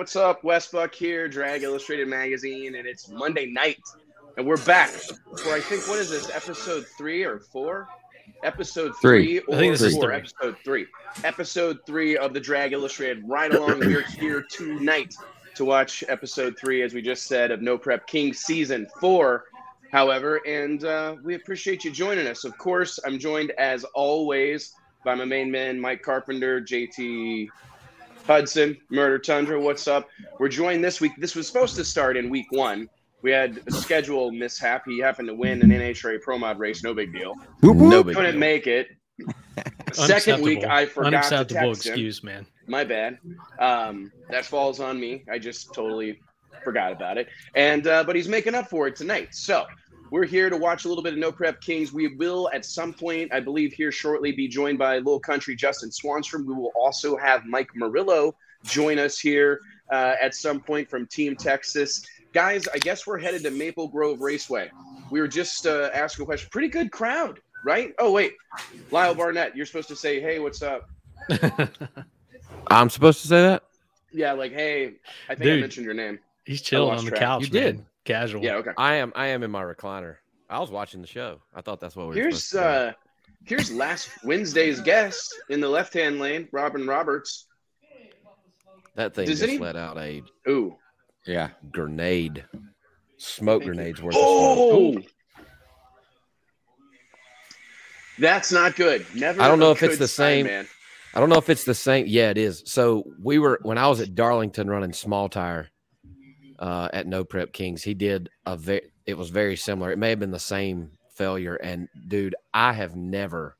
Hey, gang, what's up? Wes Buck here, Drag Illustrated Magazine, and it's Monday night, and we're back for I think what is this episode three or four? Episode three, Three. or I think this is four? three. Episode three. Episode three of the Drag Illustrated. Ride Along, we're here tonight to watch episode three, as we just said, of No Prep King season four. However, and uh, we appreciate you joining us. Of course, I'm joined as always by my main man, Mike Carpenter, JT Hudson, Murder Tundra. What's up? We're joined this week. This was supposed to start in week one. We had a schedule mishap. He happened to win an NHRA Pro Mod race. No big deal. Whoop, whoop. No big Couldn't deal. make it. Second week, I forgot to Unacceptable text him. excuse, man. My bad. Um, that falls on me. I just totally forgot about it. And uh, but he's making up for it tonight. So we're here to watch a little bit of No Prep Kings. We will at some point, I believe, here shortly, be joined by Little Country Justin Swanstrom. We will also have Mike Murillo join us here uh, at some point from Team Texas. Guys, I guess we're headed to Maple Grove Raceway. We were just uh, asking a question. Pretty good crowd, right? Oh wait, Lyle Barnett, you're supposed to say, "Hey, what's up?" I'm supposed to say that? Yeah, like, hey, I think I mentioned your name. He's chilling on the track. couch. You did. Man. Casual. Yeah, okay. I am I am in my recliner. I was watching the show. I thought that's what we were Here's uh here's last Wednesday's guest in the left hand lane, Robin Roberts. That thing does just any- let out a Ooh. Yeah. grenade. Smoke grenades worth of Oh that's not good. Never I don't know if it's the sign, same- man. I don't know if it's the same. Yeah, it is. So we were when I was at Darlington running small tire uh, at No Prep Kings. He did a very. It was very similar. It may have been the same failure. And dude, I have never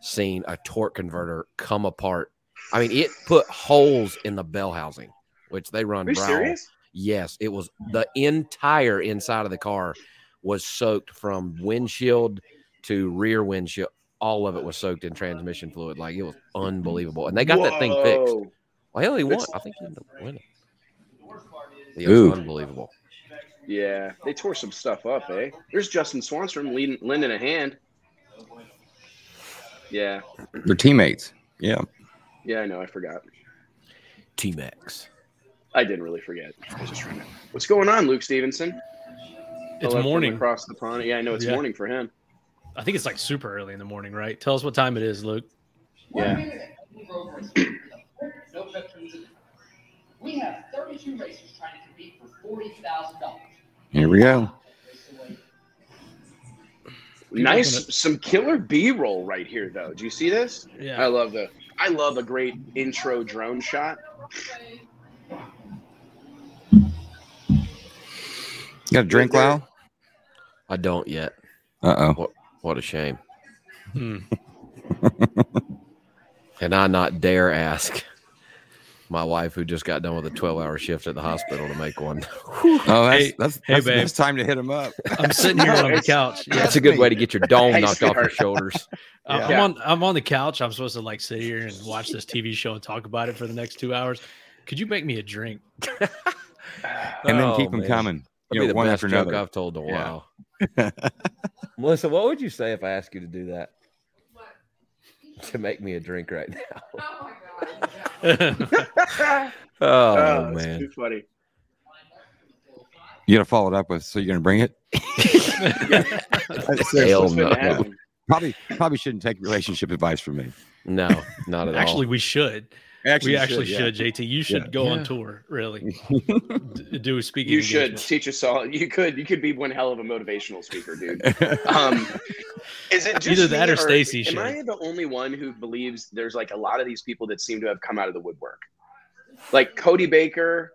seen a torque converter come apart. I mean, it put holes in the bell housing, which they run. Are you serious? Yes, it was the entire inside of the car was soaked from windshield to rear windshield. All of it was soaked in transmission fluid. Like it was unbelievable. And they got that thing fixed. Whoa. Well, he won. I think he ended up winning. It was Ooh. unbelievable. Yeah, they tore some stuff up, eh? There's Justin Swanstrom leading, lending a hand. Yeah, They're teammates. Yeah. yeah, I know. I forgot. T Max. I didn't really forget. I was just trying to. What's going on, Luke Stevenson? It's Hello morning. across the pond. Yeah, I know it's Yeah. morning for him. I think it's like super early in the morning, right? Tell us what time it is, Luke. Yeah. We have 32 racers trying to compete for $40,000. Here we go. Nice, some killer B roll right here, though. Do you see this? Yeah. I love the. I love a great intro drone shot. You got a drink, Lyle? I don't yet. Uh oh. What a shame. Hmm. And I not dare ask my wife, who just got done with a 12 hour shift at the hospital, to make one. Oh, that's Hey- that's, hey, that's, babe. that's time to hit him up. I'm sitting here on the couch. Yeah. That's a good way to get your dome Hey, knocked off your sweetheart. shoulders. I'm- Yeah. I'm on I'm on the couch. I'm supposed to like sit here and watch this TV show and talk about it for the next two hours. Could you make me a drink? And then Oh, keep them man. coming. That'd You be know, the one best after joke another. I've told in a Yeah. while. Melissa, what would you say if I asked you to do that? To make me a drink right now. yeah, Oh, oh, that's man. too funny. You got to follow it up with. So you're gonna bring it? Hell What's no. Probably probably shouldn't take relationship advice from me. No, not at all. Actually, we should. We actually yeah. should, JT. You should Yeah. go on tour, really. Do a speaking. You should teach us all. You could. You could be one hell of a motivational speaker, dude. Um, is it just Either that me, or Stacy Am should. I the only one who believes there's like a lot of these people that seem to have come out of the woodwork? Like Cody Baker,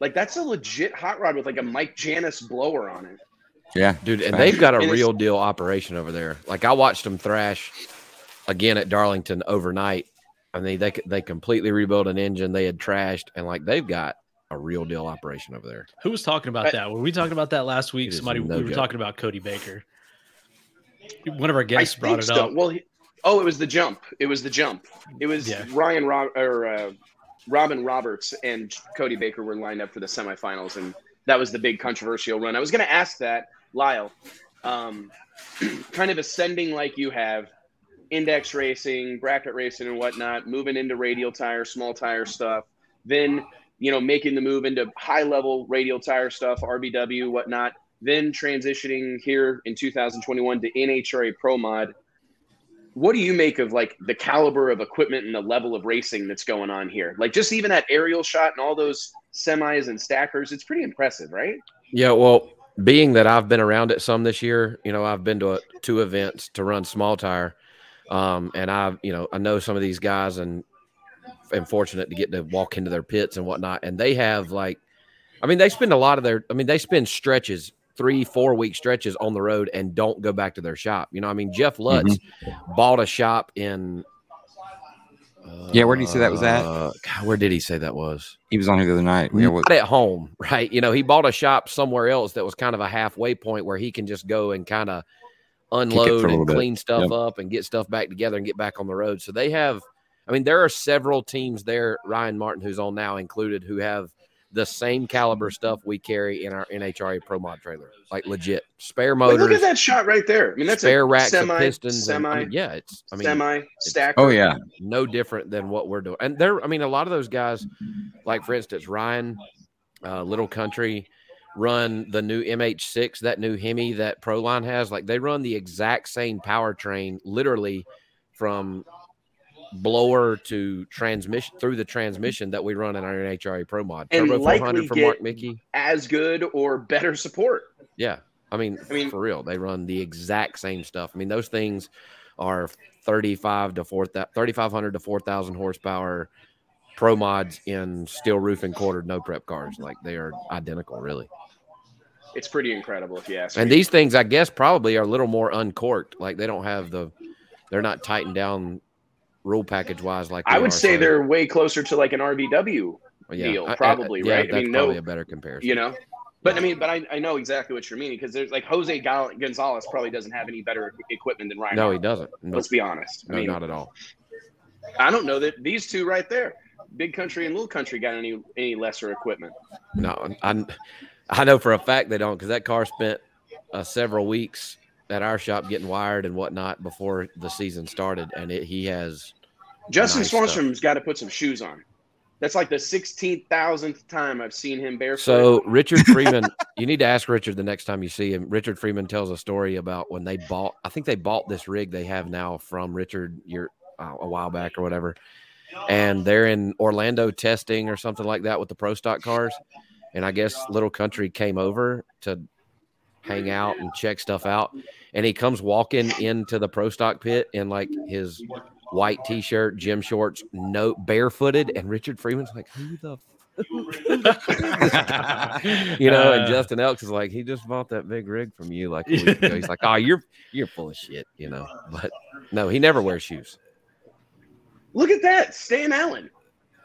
like that's a legit hot rod with like a Mike Janis blower on it. yeah. Dude, and they've got a And real deal operation over there. Like I watched them thrash again at Darlington overnight. I mean, they they completely rebuilt an engine they had trashed, and like they've got a real deal operation over there. Who was talking about I- that? Were we talking about that last week? It is Somebody no we were joke. talking about Cody Baker. One of our guests think brought it so. up. Well, he, oh, it was the jump. It was the jump. It was Yeah. Ryan Rob or uh, Robin Roberts and Cody Baker were lined up for the semifinals, and that was the big controversial run. I was going to ask that, Lyle, um, kind of ascending like you have, index racing, bracket racing, and whatnot, moving into radial tire, small tire stuff, then you know, making the move into high level radial tire stuff, RBW, whatnot, then transitioning here in 2021 to NHRA Pro Mod. What do you make of like the caliber of equipment and the level of racing that's going on here? Like just even that aerial shot and all those semis and stackers, it's pretty impressive, right? Yeah, well, being that I've been around it some this year, you know, I've been to a, two events to run small tire, um, and I've, you know, I know some of these guys, and am fortunate to get to walk into their pits and whatnot, and they have like, I mean, they spend a lot of their, I mean, they spend stretches, three, four week stretches on the road, and don't go back to their shop. You know, I mean, Jeff Lutz bought a shop in. Yeah, where did he say that was at? uh, God, where did he say that was? He was on here the other night. Yeah, not at home, right? You know, he bought a shop somewhere else that was kind of a halfway point where he can just go and kind of unload little and bit. clean stuff Yep. up and get stuff back together and get back on the road. So they have, I mean, there are several teams there, Ryan Martin, who's on now included, who have the same caliber stuff we carry in our NHRA Pro Mod trailer, like legit spare Like, look at that shot right there. I mean, that's spare a racks semi, of pistons. and- semi, I mean, yeah, it's, I mean, semi stacker. oh yeah, no different than what we're doing. And there, I mean, a lot of those guys, like for instance, Ryan, uh, Little Country, run the new MH6, that new Hemi that Proline has. Like they run the exact same powertrain, literally from blower to transmission through the transmission that we run in our NHRA Pro Mod. And Turbo likely 400 from Mark Micke. As good or better support. Yeah. I mean, I mean- for real, they run the exact same stuff. I mean, those things are 35 to 4, 3,500 to 4,000 horsepower pro mods in steel roof and quartered no prep cars. Like they are identical, really. It's pretty incredible if you ask And me. these things, I guess, probably are a little more uncorked. Like they don't have the, they're not tightened down rule package wise. Like I would say so- they're way closer to like an RBW, oh, yeah, deal, I- I- probably, yeah, right? I mean, no- a better comparison. you know. But I mean, but I, I know exactly what you're meaning because there's like Jose Gal- Gonzalez probably doesn't have any better equipment than Ryan. no, he doesn't. No, Let's be honest. I mean, not at all. I don't know that these two right there, Big Country and Little Country, got any any lesser equipment. No, I I know for a fact they don't because that car spent uh, several weeks at our shop getting wired and whatnot before the season started, and it, he has Justin nice Swanstrom's got to put some shoes on. That's like the sixteen thousandth time I've seen him barefoot. So Richard Freeman, you need to ask Richard the next time you see him. Richard Freeman tells a story about when they bought. I think they bought this rig they have now from Richard year uh, a while back or whatever, and they're in Orlando testing or something like that with the pro stock cars. And I guess Little Country came over to hang out and check stuff out, and he comes walking into the pro stock pit in like his white t-shirt, gym shorts, no barefooted, and Richard Freeman's like, "Who the you know, and Uh, Justin Elks is like, he just bought that big rig from you like a week ago. He's like, oh, you're you're full of shit, you know. But no, he never wears shoes. look at that, Stan Allen.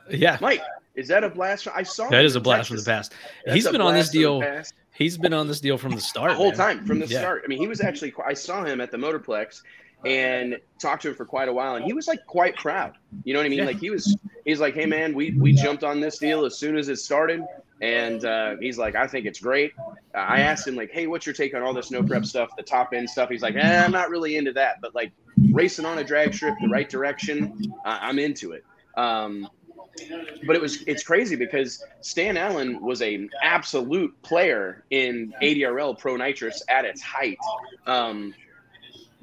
yeah, Mike, is that a blast? I saw that is a blast from the past. That's He's been on this blast from the deal. He's been on this deal from the start. the whole man. time from the Yeah. start. I mean, he was actually. I saw him at the Motorplex and talked to him for quite a while, and he was like quite proud. You know what I mean? Yeah. Like he was. He's like, "Hey man, we we jumped on this deal as soon as it started." And uh, he's like, I think it's great. Uh, I asked him like, Hey, what's your take on all this no prep stuff, the top end stuff? He's like, eh, I'm not really into that, but like racing on a drag strip the right direction, uh, I'm into it. Um, but it was it's crazy because Stan Allen was an absolute player in ADRL Pro Nitrous at its height. Um,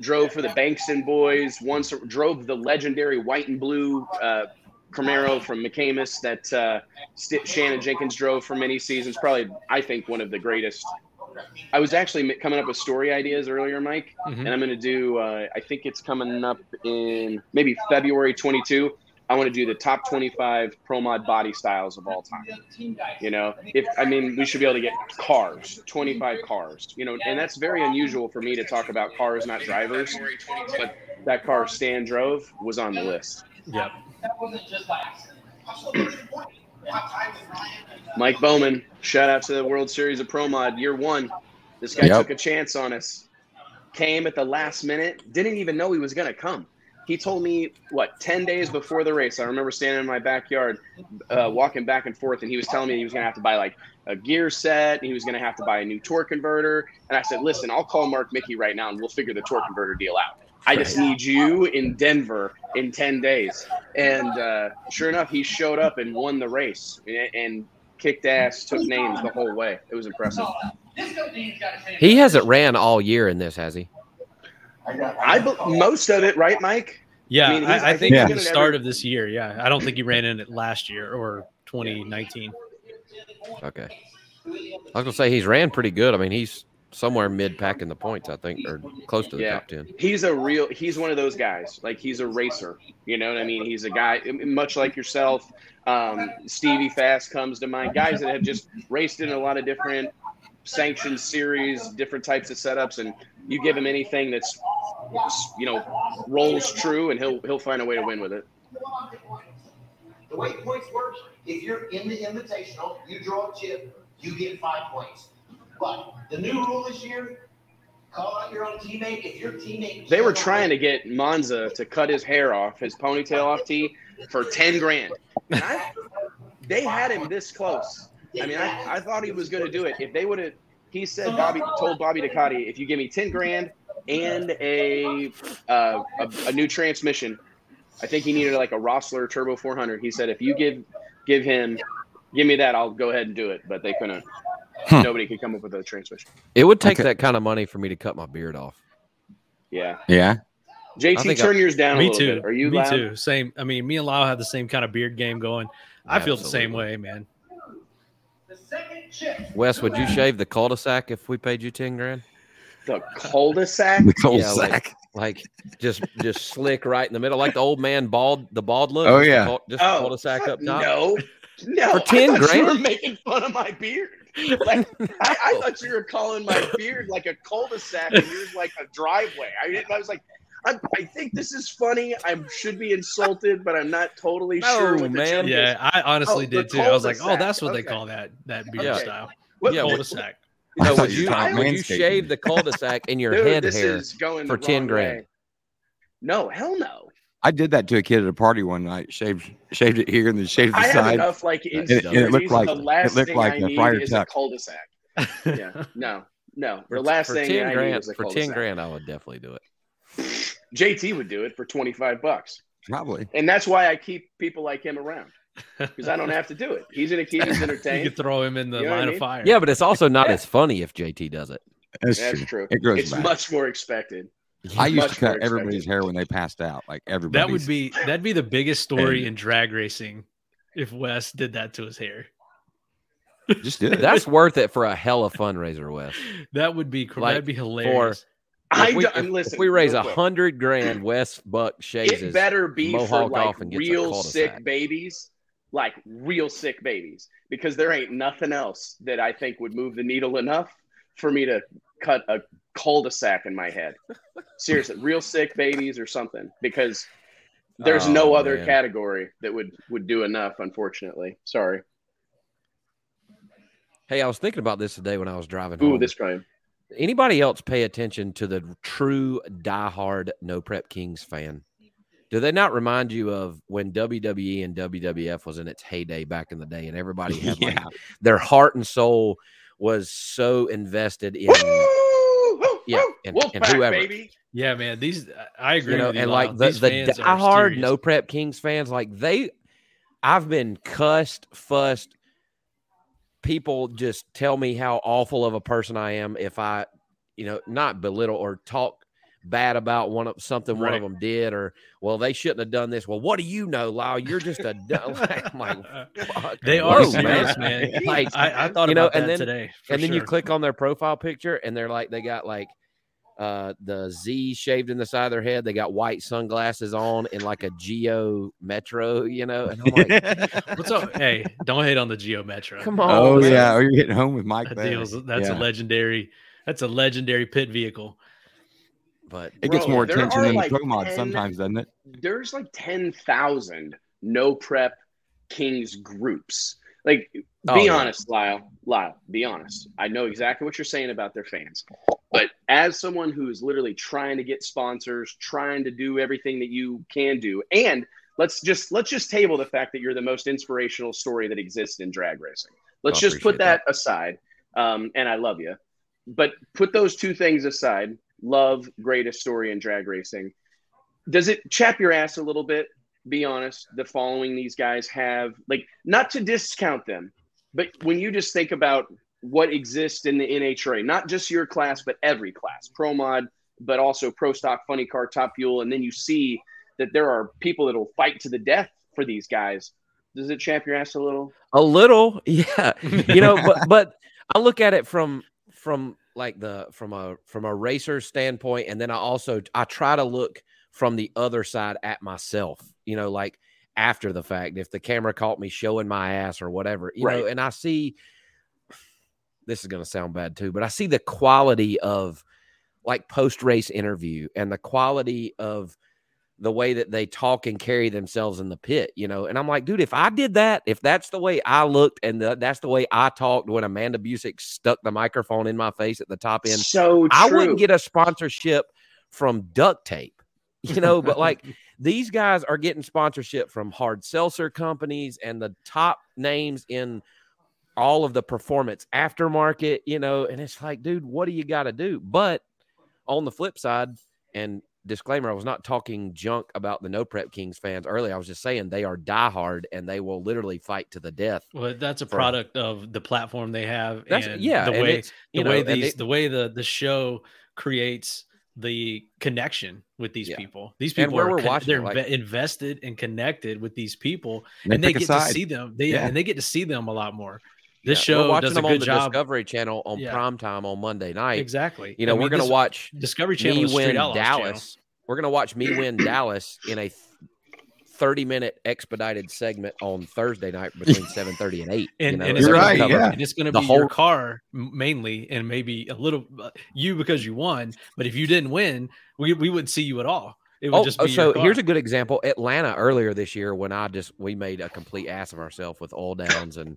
drove for the Bankston boys. Once drove the legendary white and blue uh, Camaro from McCamus that uh, St- Shannon Jenkins drove for many seasons. Probably, I think, one of the greatest. I was actually coming up with story ideas earlier, Mike, Mhm. and I'm going to do. Uh, I think it's coming up in maybe February 22. I want to do the top 25 pro mod body styles of all time. You know, if I mean, we should be able to get cars, 25 cars. You know, and that's very unusual for me to talk about cars, not drivers. But that car Stan drove was on the list. Yep. That wasn't just by accident. Mike Bowman, shout out to the World Series of Pro Mod, year one. This guy Yep. took a chance on us. Came at the last minute, didn't even know he was going to come. He told me, what, 10 days before the race. I remember standing in my backyard, uh, walking back and forth, and he was telling me he was going to have to buy like a gear set, and he was going to have to buy a new torque converter. And I said, listen, I'll call Mark Micke right now, and we'll figure the torque converter deal out. I just need you in Denver in 10 days. And uh, sure enough, he showed up and won the race and, and kicked ass, took names the whole way. It was impressive. He hasn't ran all year in this, has he? I be- most of it, right, Mike? Yeah, I I, mean, he's- I, I think think at he's the start never- of this year. Yeah, I don't think he ran in it last year or 2019. Okay. I was gonna say he's ran pretty good. I mean, he's somewhere mid pack in the points, I think, or close to the Yeah. top ten. He's a real. He's one of those guys. Like he's a racer. You know what I mean? He's a guy much like yourself. Um, Stevie Fast comes to mind. Guys that have just raced in a lot of different sanctioned series, different types of setups, and you give him anything that's you know rolls true, and he'll he'll find a way to win with it. The way points work, if you're in the invitational, you draw a chip, you get five points. But the new rule this year, call out your own teammate. If your teammate They were trying to get Monza to cut his hair off, his ponytail off T, for ten grand. I, they had him this close. I mean, I, I thought he was going to do it. If they would have, he said Bobby told Bobby Ducote, if you give me ten grand and a uh, a, a new transmission, I think he needed like a Rossler Turbo 400. He said if you give give him give me that, I'll go ahead and do it. But they couldn't. Huh. Nobody could come up with a transmission. It would take Okay. that kind of money for me to cut my beard off. Yeah, Yeah. JT, think turn yours down a Me little too. bit. Are you Me loud? too. Same. I mean, me and Lyle have the same kind of beard game going. I feel the same way, man. The second chip. Wes, would you shave the cul-de-sac if we paid you ten grand? The cul-de-sac. The cold Yeah, like- Like just just slick right in the middle, like the old man bald, the bald look. Oh, yeah. cul- just the oh, cul-de-sac up top. No, no. For 10 I thought you grand? were making fun of my beard. Like, I, I thought you were calling my beard like a cul-de-sac and yours like a driveway. I, didn't- I was like, I, I think this is funny. I should be insulted, but I'm not totally No, sure what man. joke. Yeah, I honestly Oh, did too. I was like, oh, that's what they call that that beard Yeah. style. What- Yeah, what- Cul-de-sac. I No, would you you were talking would you shave the cul-de-sac in your Dude, head hair? going for 10 grand. way. No, hell no. I did that to a kid at a party one night. Shaved shaved it here and then shaved the I have side. enough like And it- and it looked like- the it looked thing like I a need Friar is Tuck. a cul-de-sac. Yeah, no, no. The last for thing ten I need grand, is a for ten grand, I would definitely do it. JT would do it for 25 bucks. Probably. And that's why I keep people like him around because I don't have to do it. He's gonna keep us You entertained. could throw him in the You know what I line mean? of fire. Yeah, but it's also not Yeah. as funny if JT does it. That's, That's true. true. It grows It's back. much more expected. I used to cut everybody's expected. hair when they passed out. Like everybody. that would be that'd be the biggest story And- in drag racing if Wes did that to his hair. just do it. That's worth it for a hella fundraiser, Wes. That would be Like, that'd be hilarious. I we, don't- if- listen. if we raise a hundred grand, West Buck shaves it better be for like off and gets a real sick babies, like real sick babies, because there ain't nothing else that I think would move the needle enough for me to cut a cul-de-sac in my head. Seriously, real sick babies or something, because there's Oh, no other man. category that would would do enough. Unfortunately, sorry. Hey, I was thinking about this today when I was driving Ooh, home. this crime. Anybody else pay attention to the true diehard No Prep Kings fan? Do they not remind you of when WWE and WWF was in its heyday back in the day, and everybody had like their heart and soul was so invested in Yeah, and- Wolfpack, and whoever. baby. Yeah, man. These I agree you know, with you. and Lyle. like the, These the diehard. No Prep Kings fans, like they, I've been cussed, fussed. People just tell me how awful of a person I am if I, you know, not belittle or talk bad about one of something one of them did, or well, they shouldn't have done this. Well, what do you know, Lyle? You're just a dumb. like, I'm like, fuck. they are Whoa, serious, man. Like, I, I thought you know, about and then- today. for and then you click on their profile picture and they're like they got like uh the Z shaved in the side of their head. They got white sunglasses on in like a Geo Metro, you know. And I'm like, What's up? Hey, don't hate on the Geo Metro. come on. oh man. yeah. Or you're getting home with Mike That deal's, that's Yeah. a legendary. That's a legendary pit vehicle. But It gets more attention are than like the pro mod sometimes, doesn't it? there's like 10,000 no prep kings groups. Like, be Oh, yeah. honest, Lyle. Lyle, be honest. I know exactly what you're saying about their fans. But as someone who's literally trying to get sponsors, trying to do everything that you can do, and let's just let's just table the fact that you're the most inspirational story that exists in drag racing. Let's I just put appreciate that, aside. Um, and I love you. But put those two things aside. Love, greatest story in drag racing. Does it chap your ass a little bit be honest, the following these guys have, like, not to discount them, but when you just think about what exists in the NHRA, not just your class, but every class, Pro Mod, but also Pro Stock, Funny Car, Top Fuel, and then you see that there are people that will fight to the death for these guys. Does it champ your ass a little? A little, yeah. You know, but but I look at it from from like the from a from a racer standpoint, and then I also I try to look from the other side at myself. You know, like after the fact, if the camera caught me showing my ass or whatever, you know, and I see this is going to sound bad too, but I see the quality of like post race interview and the quality of the way that they talk and carry themselves in the pit, you know. And I'm like, dude, if I did that, if that's the way I looked and the, that's the way I talked when Amanda Busick stuck the microphone in my face at the top end, So true. I wouldn't get a sponsorship from duct tape, you know. but like these guys are getting sponsorship from hard seltzer companies and the top names in all of the performance aftermarket, you know. And it's like, dude, what do you got to do? But on the flip side, and disclaimer, I was not talking junk about the No Prep Kings fans earlier. I was just saying they are diehard and they will literally fight to the death. Well, that's a For- product of the platform they have. That's and yeah, the way the know, way these it- the way the the show creates the connection with these Yeah. people. These people are we're con- watching they're like- invested and connected with these people, They and they get to see them. They Yeah. and they get to see them a lot more. This yeah, we're show watching does a good the job. Discovery Channel on prime time on Monday night. Exactly. You know, I mean, we're going to watch Discovery Channel me win Outlaws channel. Dallas. We're going to watch me win Dallas in a 30 minute expedited segment on Thursday night between 7:30 and 8. and, you know, and and it's You're gonna gonna right, be, cover- yeah. and it's going to the be your car mainly, and maybe a little uh, you because you won. But if you didn't win, we, we wouldn't see you at all. It would Oh, just oh, be so here's a good example. Atlanta earlier this year when I just we made a complete ass of ourselves with all downs and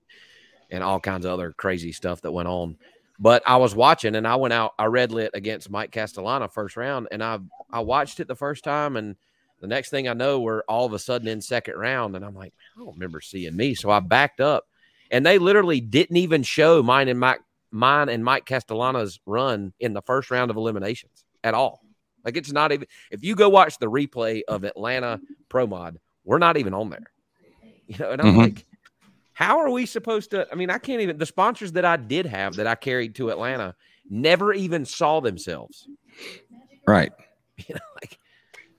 and all kinds of other crazy stuff that went on. But I was watching and I went out, I red lit against Mike Castellana first round, and I I watched it the first time, and the next thing I know, we're all of a sudden in second round, and I'm like, I don't remember seeing me. So I backed up, and they literally didn't even show mine and Mike mine and Mike Castellana's run in the first round of eliminations at all. Like it's not even if you go watch the replay of Atlanta Pro Mod, we're not even on there. You know, and I'm Mhm. like, how are we supposed to? I mean, I can't even the sponsors that I did have that I carried to Atlanta never even saw themselves. Right. You know, like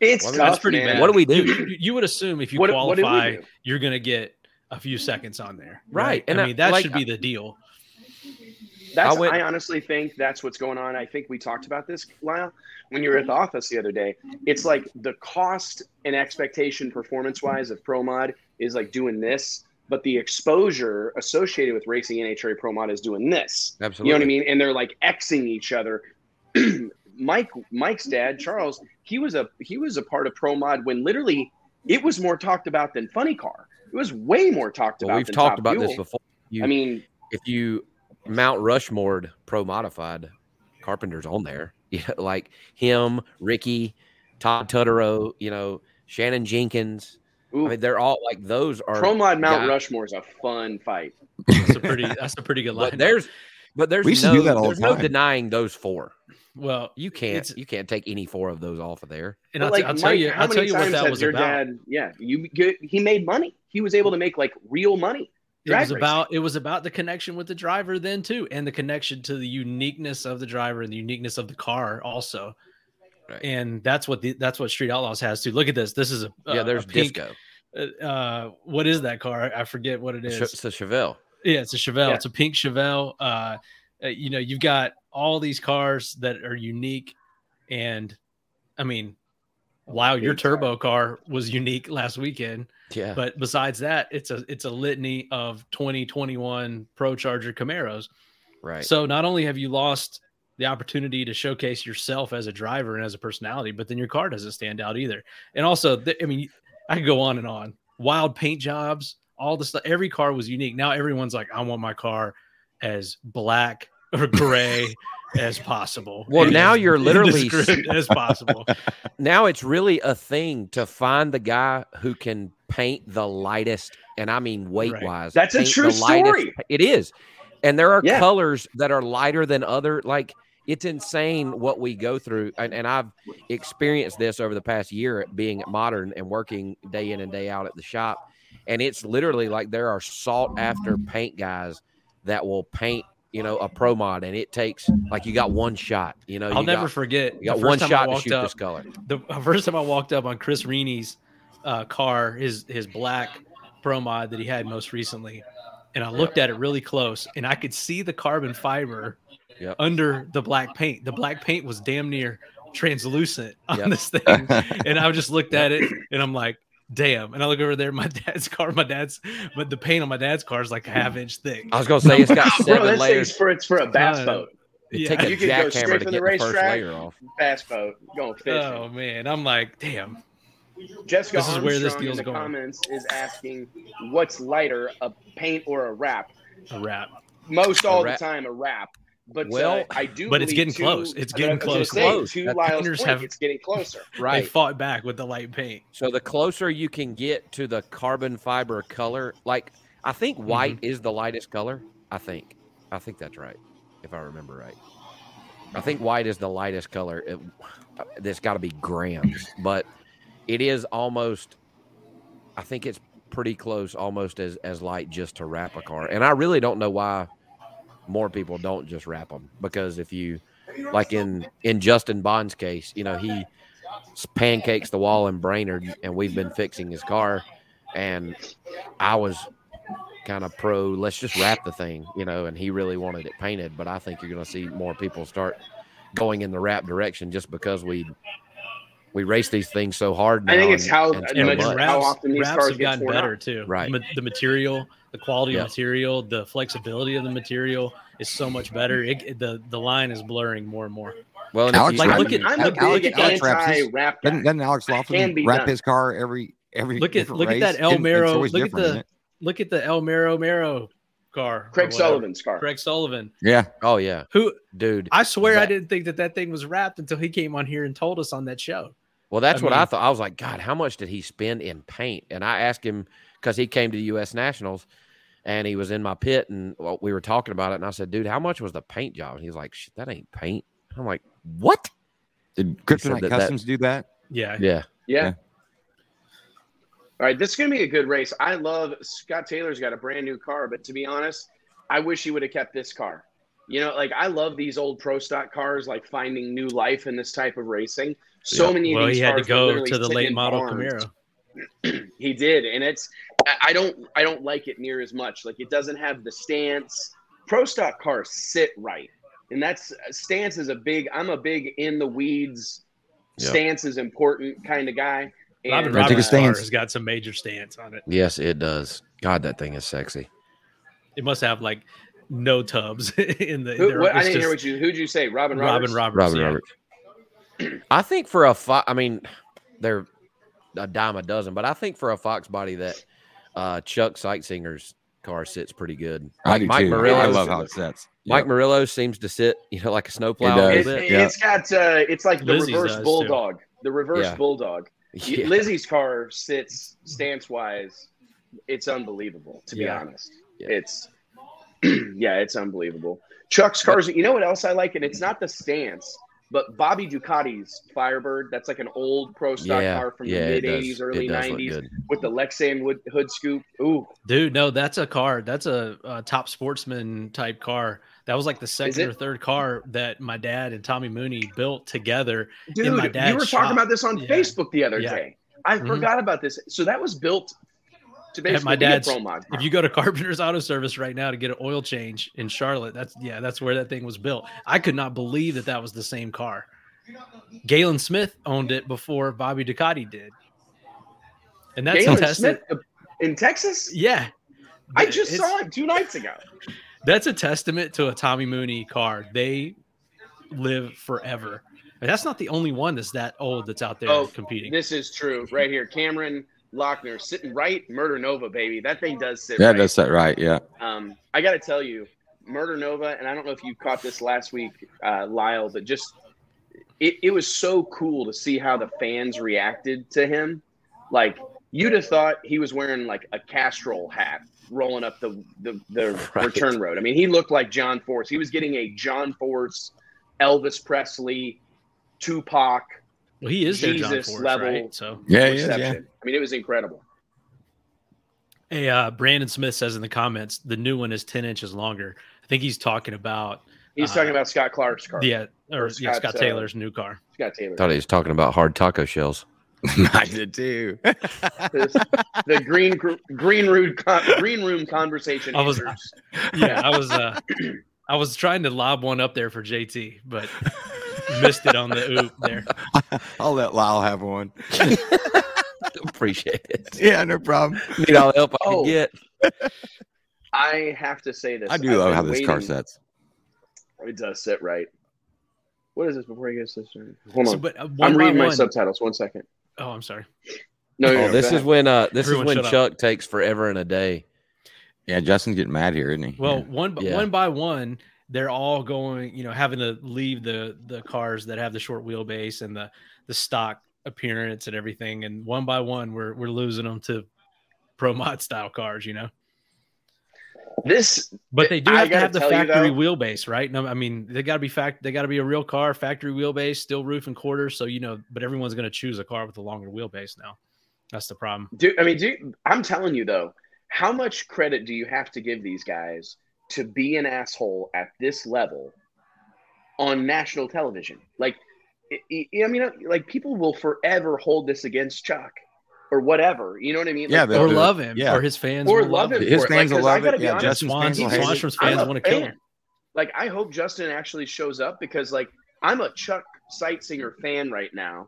It's Well, tough, that's pretty man. bad. What do we do? You, you- you would assume if you What- what did qualify, do? you're going to get a few seconds on there, Right, And and I I- mean that like, should be the deal. That's, I went- I honestly think that's what's going on. I think we talked about this, Lyle, when you were at the office the other day. It's like the cost and expectation performance wise of Pro Mod is like doing this, but the exposure associated with racing NHRA Pro Mod is doing this. absolutely. You know what I mean? And they're like Xing each other. Mike, Mike's dad, Charles, he was a he was a part of Pro Mod when literally it was more talked about than Funny Car. It was way more talked Well, about. we've than talked Top about this before. You, I mean, if you Mount Rushmore pro modified, Carpenter's on there. Yeah, like him, Ricky, Todd Tutterow, you know, Shannon Jenkins. ooh, I mean, they're all like those are Pro Mod Mount guys- Rushmore is a fun fight. That's a pretty that's a pretty good line. But there's but there's We no do that all the there's no denying those four. Well, You can't you can't take any four of those off of there. and I'll, like, t- I'll tell Mike, you, how I'll tell many you what times that was your about. dad? Yeah, you get, he made money. He was able to make like real money. it was racing. about it was about the connection with the driver then too and the connection to the uniqueness of the driver and the uniqueness of the car also Right. and that's what the, that's what street outlaws has to look at this this is a yeah, a- there's a pink, disco. uh, uh what is that car i forget what it is It's a Chevelle. yeah it's a chevelle Yeah. it's a pink chevelle uh uh, you know you've got all these cars that are unique and i mean wow your turbo car was unique last weekend Yeah. but besides that, it's a it's a litany of 2021 Pro Charger Camaros. right. So not only have you lost the opportunity to showcase yourself as a driver and as a personality, but then your car doesn't stand out either. And also, th- I mean, I could go on and on. Wild paint jobs, all the stuff. Every car was unique. Now everyone's like, I want my car as black or gray as possible. Well, and now you're literally- as possible. now it's really a thing to find the guy who can paint the lightest, and I mean weight wise. That's a true the lightest- story. It is, and there are Yeah. colors that are lighter than other. Like it's insane what we go through, and, and I've experienced this over the past year being at Modern and working day in and day out at the shop, and it's literally like there are sought after paint guys that will paint. You know, a pro mod, and it takes like you got one shot. You know, I'll you never got, forget. you got the one first time I shot to shoot up, this color. the first time I walked up on Chris Rini's uh, car, his his black pro mod that he had most recently, and I looked at it really close, and I could see the carbon fiber Yep. under the black paint. The black paint was damn near translucent on Yep. this thing, and I just looked at it, and I'm like. Damn! And I look over there, my dad's car, my dad's, but the paint on my dad's car is like a half inch thick. I was gonna say it's got Bro, seven this layers. for it's for a bass Uh, boat. You Yeah. take a You could go jackhammer straight to from get the the, first racetrack. layer off. Bass boat going fishing. Oh man, I'm like, damn. Jessica This is where this Armstrong deal's in the going. comments is asking, "What's lighter, a paint or a wrap?" A wrap. Most all wrap. the time, a wrap. But Well, uh, I do. but it's getting two- close. It's getting close. say, Close. To That Lyle's point, have- it's getting closer. Right. They fought back with the light paint. So the closer you can get to the carbon fiber color, like I think white is the lightest color. I think, I think that's right, if I remember right. I think white is the lightest color. It, there's got to be grams, but it is almost. I think it's pretty close, almost as as light just to wrap a car. And I really don't know why more people don't just wrap them because if you like in in Justin Bond's case, you know he pancakes the wall in Brainerd, and we've been fixing his car, and I was kind of pro. Let's just wrap the thing, you know. And he really wanted it painted, but I think you're going to see more people start going in the wrap direction just because we we race these things so hard. I think it's how- and I so mean, And much- much. how often these cars have gotten better up. too. Right. Ma- the material, the quality Yeah. of material, the flexibility of the material is so much better. It, it- the the line is blurring more and more. Well, and Alex you, Like, look at- I'm look- a look big at Alex wraps his- anti-wrap guy. Doesn't, doesn't Alex Can Laughlin wrap done. his car every every Look at- different look at that race? El Mero- always look at the- isn't? Look at the El Mero Mero car. Craig. Sullivan's car. Craig Sullivan. Yeah, oh yeah, Who dude. I swear I didn't think that that thing was wrapped until he came on here and told us on that show. Well, that's I what I thought. I was like, God, how much did he spend in paint? And I asked him because he came to the U.S. Nationals, and he was in my pit, and well, we were talking about it. And I said, Dude, how much was the paint job? And he was like, Shit, that ain't paint. I'm like, What? did said Kryptonite that- that- do that? Yeah. Yeah, Yeah. Yeah. All right, this is going to be a good race. I love Scott Taylor's got a brand new car, but to be honest, I wish he would have kept this car. You know, like I love these old pro stock cars, like finding new life in this type of racing. So Yeah. many of Well, these he had to cars go to the late model barns. Camaro. He did, and it's I- I don't I don't like it near as much. Like it doesn't have the stance. Pro stock cars sit right, and that's stance is a big. I'm a big in the weeds. Yeah. Stance is important kind of guy. Robin And, Take a Roberts' car has got some major stance on it. yes, it does. God, that thing is sexy. It must have like no tubs in the. Who, what, I didn't hear what you. Who'd you say? Robin Robin Roberts. Roberts. Robin yeah. Roberts. I think for a fox, I mean, they're a dime a dozen, but I think for a fox body that uh, Chuck Seitsinger's car sits pretty good. I do Mike too. Murillo's, I love how it sits. Mike Yep. Murillo seems to sit, you know, like a snowplow a does. little It, bit. Yeah. has got. Uh, it's like the Lizzie's reverse does, too. bulldog. The reverse Yeah. bulldog. Yeah. Lizzie's car sits stance wise. It's unbelievable, to be honest. Yeah. It's yeah, it's unbelievable. Chuck's cars. You know what else I like? And it's not the stance, but Bobby Ducote's Firebird. That's like an old pro stock yeah, car from yeah, the mid does. '80s, early it does look '90s good. with the Lexan wood, hood scoop. Ooh, Dude, no, that's a car. That's a, a top sportsman type car. That was like the second or third car that my dad and Tommy Mooney built together. dude, my you dad's were shop. talking about this on Yeah. Facebook the other Yeah. day. I Mhm. forgot about this. So that was built to basically my be a dad's- pro mod. If you go to Carpenter's Auto Service right now to get an oil change in Charlotte, that's yeah, that's where that thing was built. I could not believe that that was the same car. Galen Smith owned it before Bobby Ducote did, and that's Galen a. Smith in Texas. Yeah, I just saw him two nights ago. That's a testament to a Tommy Mooney car. They live forever. And that's not the only one that's that old that's out there Oh, competing. This is true right here. Cameron Lochner sitting right, Murder Nova, baby. That thing does sit Yeah, right. that's that right. Yeah. Um, I got to tell you, Murder Nova, and I don't know if you caught this last week, uh, Lyle, but just it, it was so cool to see how the fans reacted to him. Like you'd have thought he was wearing like a Castrol hat rolling up the the, the Right. return road. I mean, he looked like John Force. He was getting a John Force Elvis Presley, Tupac, Well, he is their John Jesus level. right? So, Yeah, yeah, yeah. I mean, it was incredible. hey, uh, Brandon Smith says in the comments the new one is ten inches longer. I think he's talking about He's Uh, talking about Scott Clark's car. yeah, or, Or yeah, Scott, Scott uh, Taylor's new car. Scott Taylor. thought he was talking about hard taco shells. I did too. This- the green green room con- green room conversation. I was- answers. Yeah, I was uh, I was trying to lob one up there for JT, but missed it on the oop there. I'll let Lyle have one. Appreciate it. Yeah, no problem. Need all the help I Oh. can get. I have to say this. I do I've love been how this car waiting- sets. It does sit right. What is this before he gets this? started? Hold on. So, but uh, one I'm by reading my one- subtitles. One second. Oh, I'm sorry. No, no, Oh, no, this is ahead. when uh this Everyone is when shut up. Chuck takes forever and a day. Yeah, Justin's getting mad here, isn't he? Well, Yeah. one by Yeah. one by one, they're all going, you know, having to leave the the cars that have the short wheelbase and the the stock appearance and everything, and one by one, we're we're losing them to pro mod style cars, you know. this. But they do have to have the factory though- wheelbase, right? No, I mean they got to be fact. They got to be a real car, factory wheelbase, still roof and quarters. So you know, but everyone's going to choose a car with a longer wheelbase now. That's the problem. Do I mean? Do I'm telling you though? How much credit do you have to give these guys to be an asshole at this level on national television? Like, I- I I mean, uh, like people will forever hold this against Chuck or whatever. You know what I mean? Yeah, Like, they'll Or love him, Yeah. or his fans, or love him. His fans like, will 'cause I love gotta it. be Yeah, honest, Justin's Swans, fans will hate it. Swanstrom's fans a want to kill him. Like, I hope Justin actually shows up because, like, I'm a Chuck Seitsinger fan right now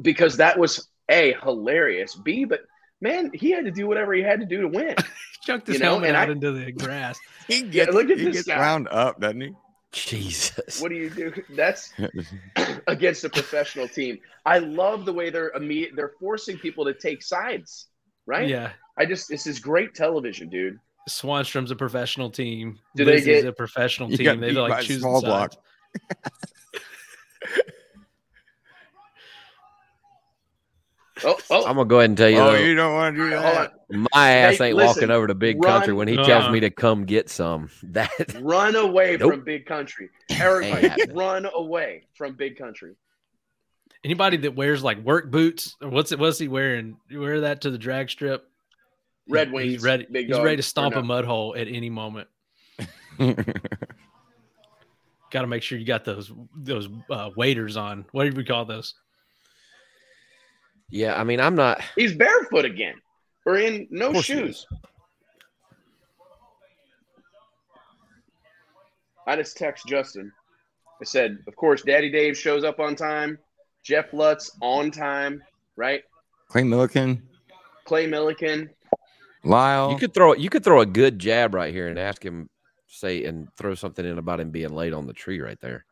because that was a hilarious. B, but man, he had to do whatever he had to do to win. Chucked his You know, helmet and out I- into the grass. He Yeah, gets, look at he this gets guy. wound up, doesn't he? Jesus. What do you do? That's against a professional team. I love the way they're immediate. They're forcing people to take sides, right? Yeah, I just this is great television, dude. Swanstrom's a professional team. Do they Liz is get- a professional team? They like choose choosing small sides. block. Oh, oh, I'm gonna go ahead and tell you, Oh, though, you don't want to do hold that. on. my ass Hey, ain't listen, walking over to Big run- Country when he tells Uh-uh. me to come get some. That Run away Nope. from big country. Everybody, run away from big country. Anybody that wears like work boots, or what's it? What's he wearing? You wear that to the drag strip. Red He- Wings, He's ready. big he's ready to stomp no? a mud hole at any moment. Got to make sure you got those those uh, waders on. What do we call those? Yeah, I mean, I'm not. He's barefoot again, or in no Of course he shoes. I just text Justin. I said, of course, Daddy Dave shows up on time. Jeff Lutz on time, right? Clay Millican, Clay Millican. Lyle. You could throw you could throw a good jab right here and ask him say and throw something in about him being late on the tree right there.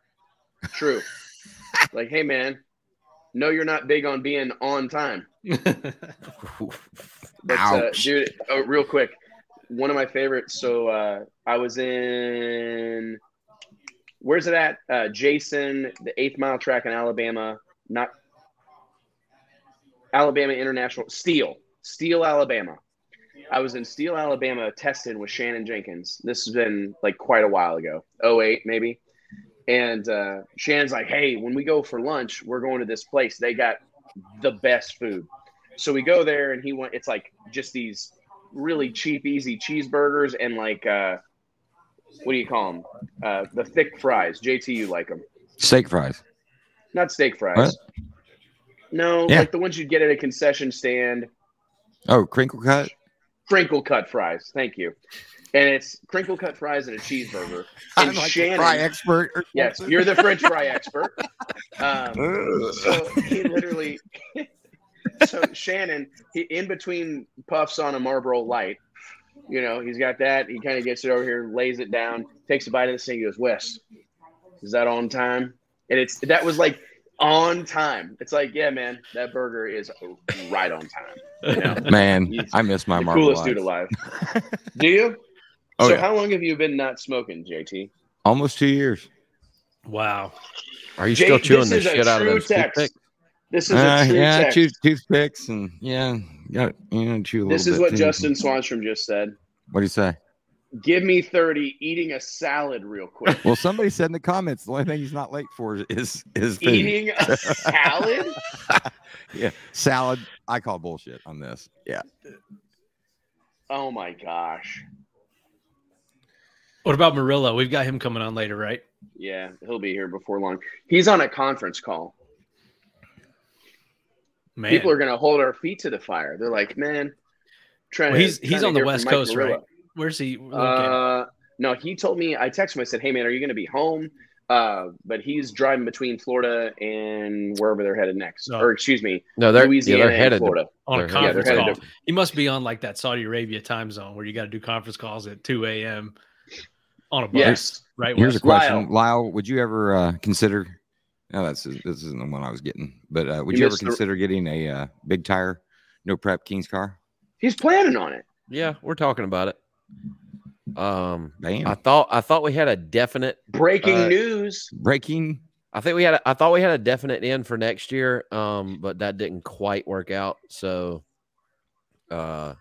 True. like, hey man, no, you're not big on being on time. But uh, dude, oh, real quick, one of my favorites. So uh, I was in. Where's it at? Uh, Jason, the eighth mile track in Alabama. Not Alabama International. Steel, Steel, Alabama. I was in Steel, Alabama, testing with Shannon Jenkins. This has been like quite a while ago, 08 maybe. And uh, Shannon's like, "Hey, when we go for lunch, we're going to this place. They got the best food." So we go there, and he went. It's like just these really cheap, easy cheeseburgers and like uh, what do you call them? Uh, the thick fries. JT, you like them? Steak fries. Not steak fries. What? No, Yeah. like the ones you'd get at a concession stand. Oh, crinkle cut. Crinkle cut fries. Thank you. And it's crinkle cut fries and a cheeseburger. And I'm like Shannon, the fry expert. or yes, you're the French fry expert. Um, so he literally so shannon he in between puffs on a marlboro light you know he's got that. He kind of gets it over here lays it down takes a bite of this thing he goes wes is that on time? And it's that was like on time. It's like yeah man that burger is right on time. You know? Man, He's I miss my the marble coolest dude alive. Do you Oh, so yeah. how long have you been not smoking jt Almost two years. wow. Are you Jay, still chewing this the shit out of true those text. toothpicks? this is Uh, a true yeah, text. chew, toothpicks and yeah, got you know chew a little this is what too. justin swanstrom just said What do you say? Give me 30 eating a salad real quick. Well, somebody said in the comments the only thing he's not late for is is food. Eating a salad? yeah, salad. I call bullshit on this. Yeah, Oh my gosh. What about Marilla? We've got him coming on later, right? Yeah, he'll be here before long. He's on a conference call. Man, People are going to hold our feet to the fire. They're like, man, trying Well, he's he's trying to on the West Coast, Murillo. right? Where's he? Uh, no, he told me. I texted him. I said, "Hey, man, are you going to be home?" Uh, but he's driving between Florida and wherever they're headed next, Oh. or excuse me, No, they're Louisiana yeah, they're and headed. Florida. on a they're- yeah, conference they're call. headed He must be on like that Saudi Arabia time zone where you got to do conference calls at 2 a.m. on a bus, Yes. right? Here's a question, Lyle. Would you ever uh, consider? No, that's this isn't the one I was getting. But uh, would You you, ever missed the- consider getting a uh, big tire, no prep King's car? He's planning on it. Yeah, we're talking about it. Um, Bam. I thought I thought we had a definite. Breaking Uh, news. Breaking. I think we had. A, I thought we had a definite end for next year. Um, but that didn't quite work out. So, uh,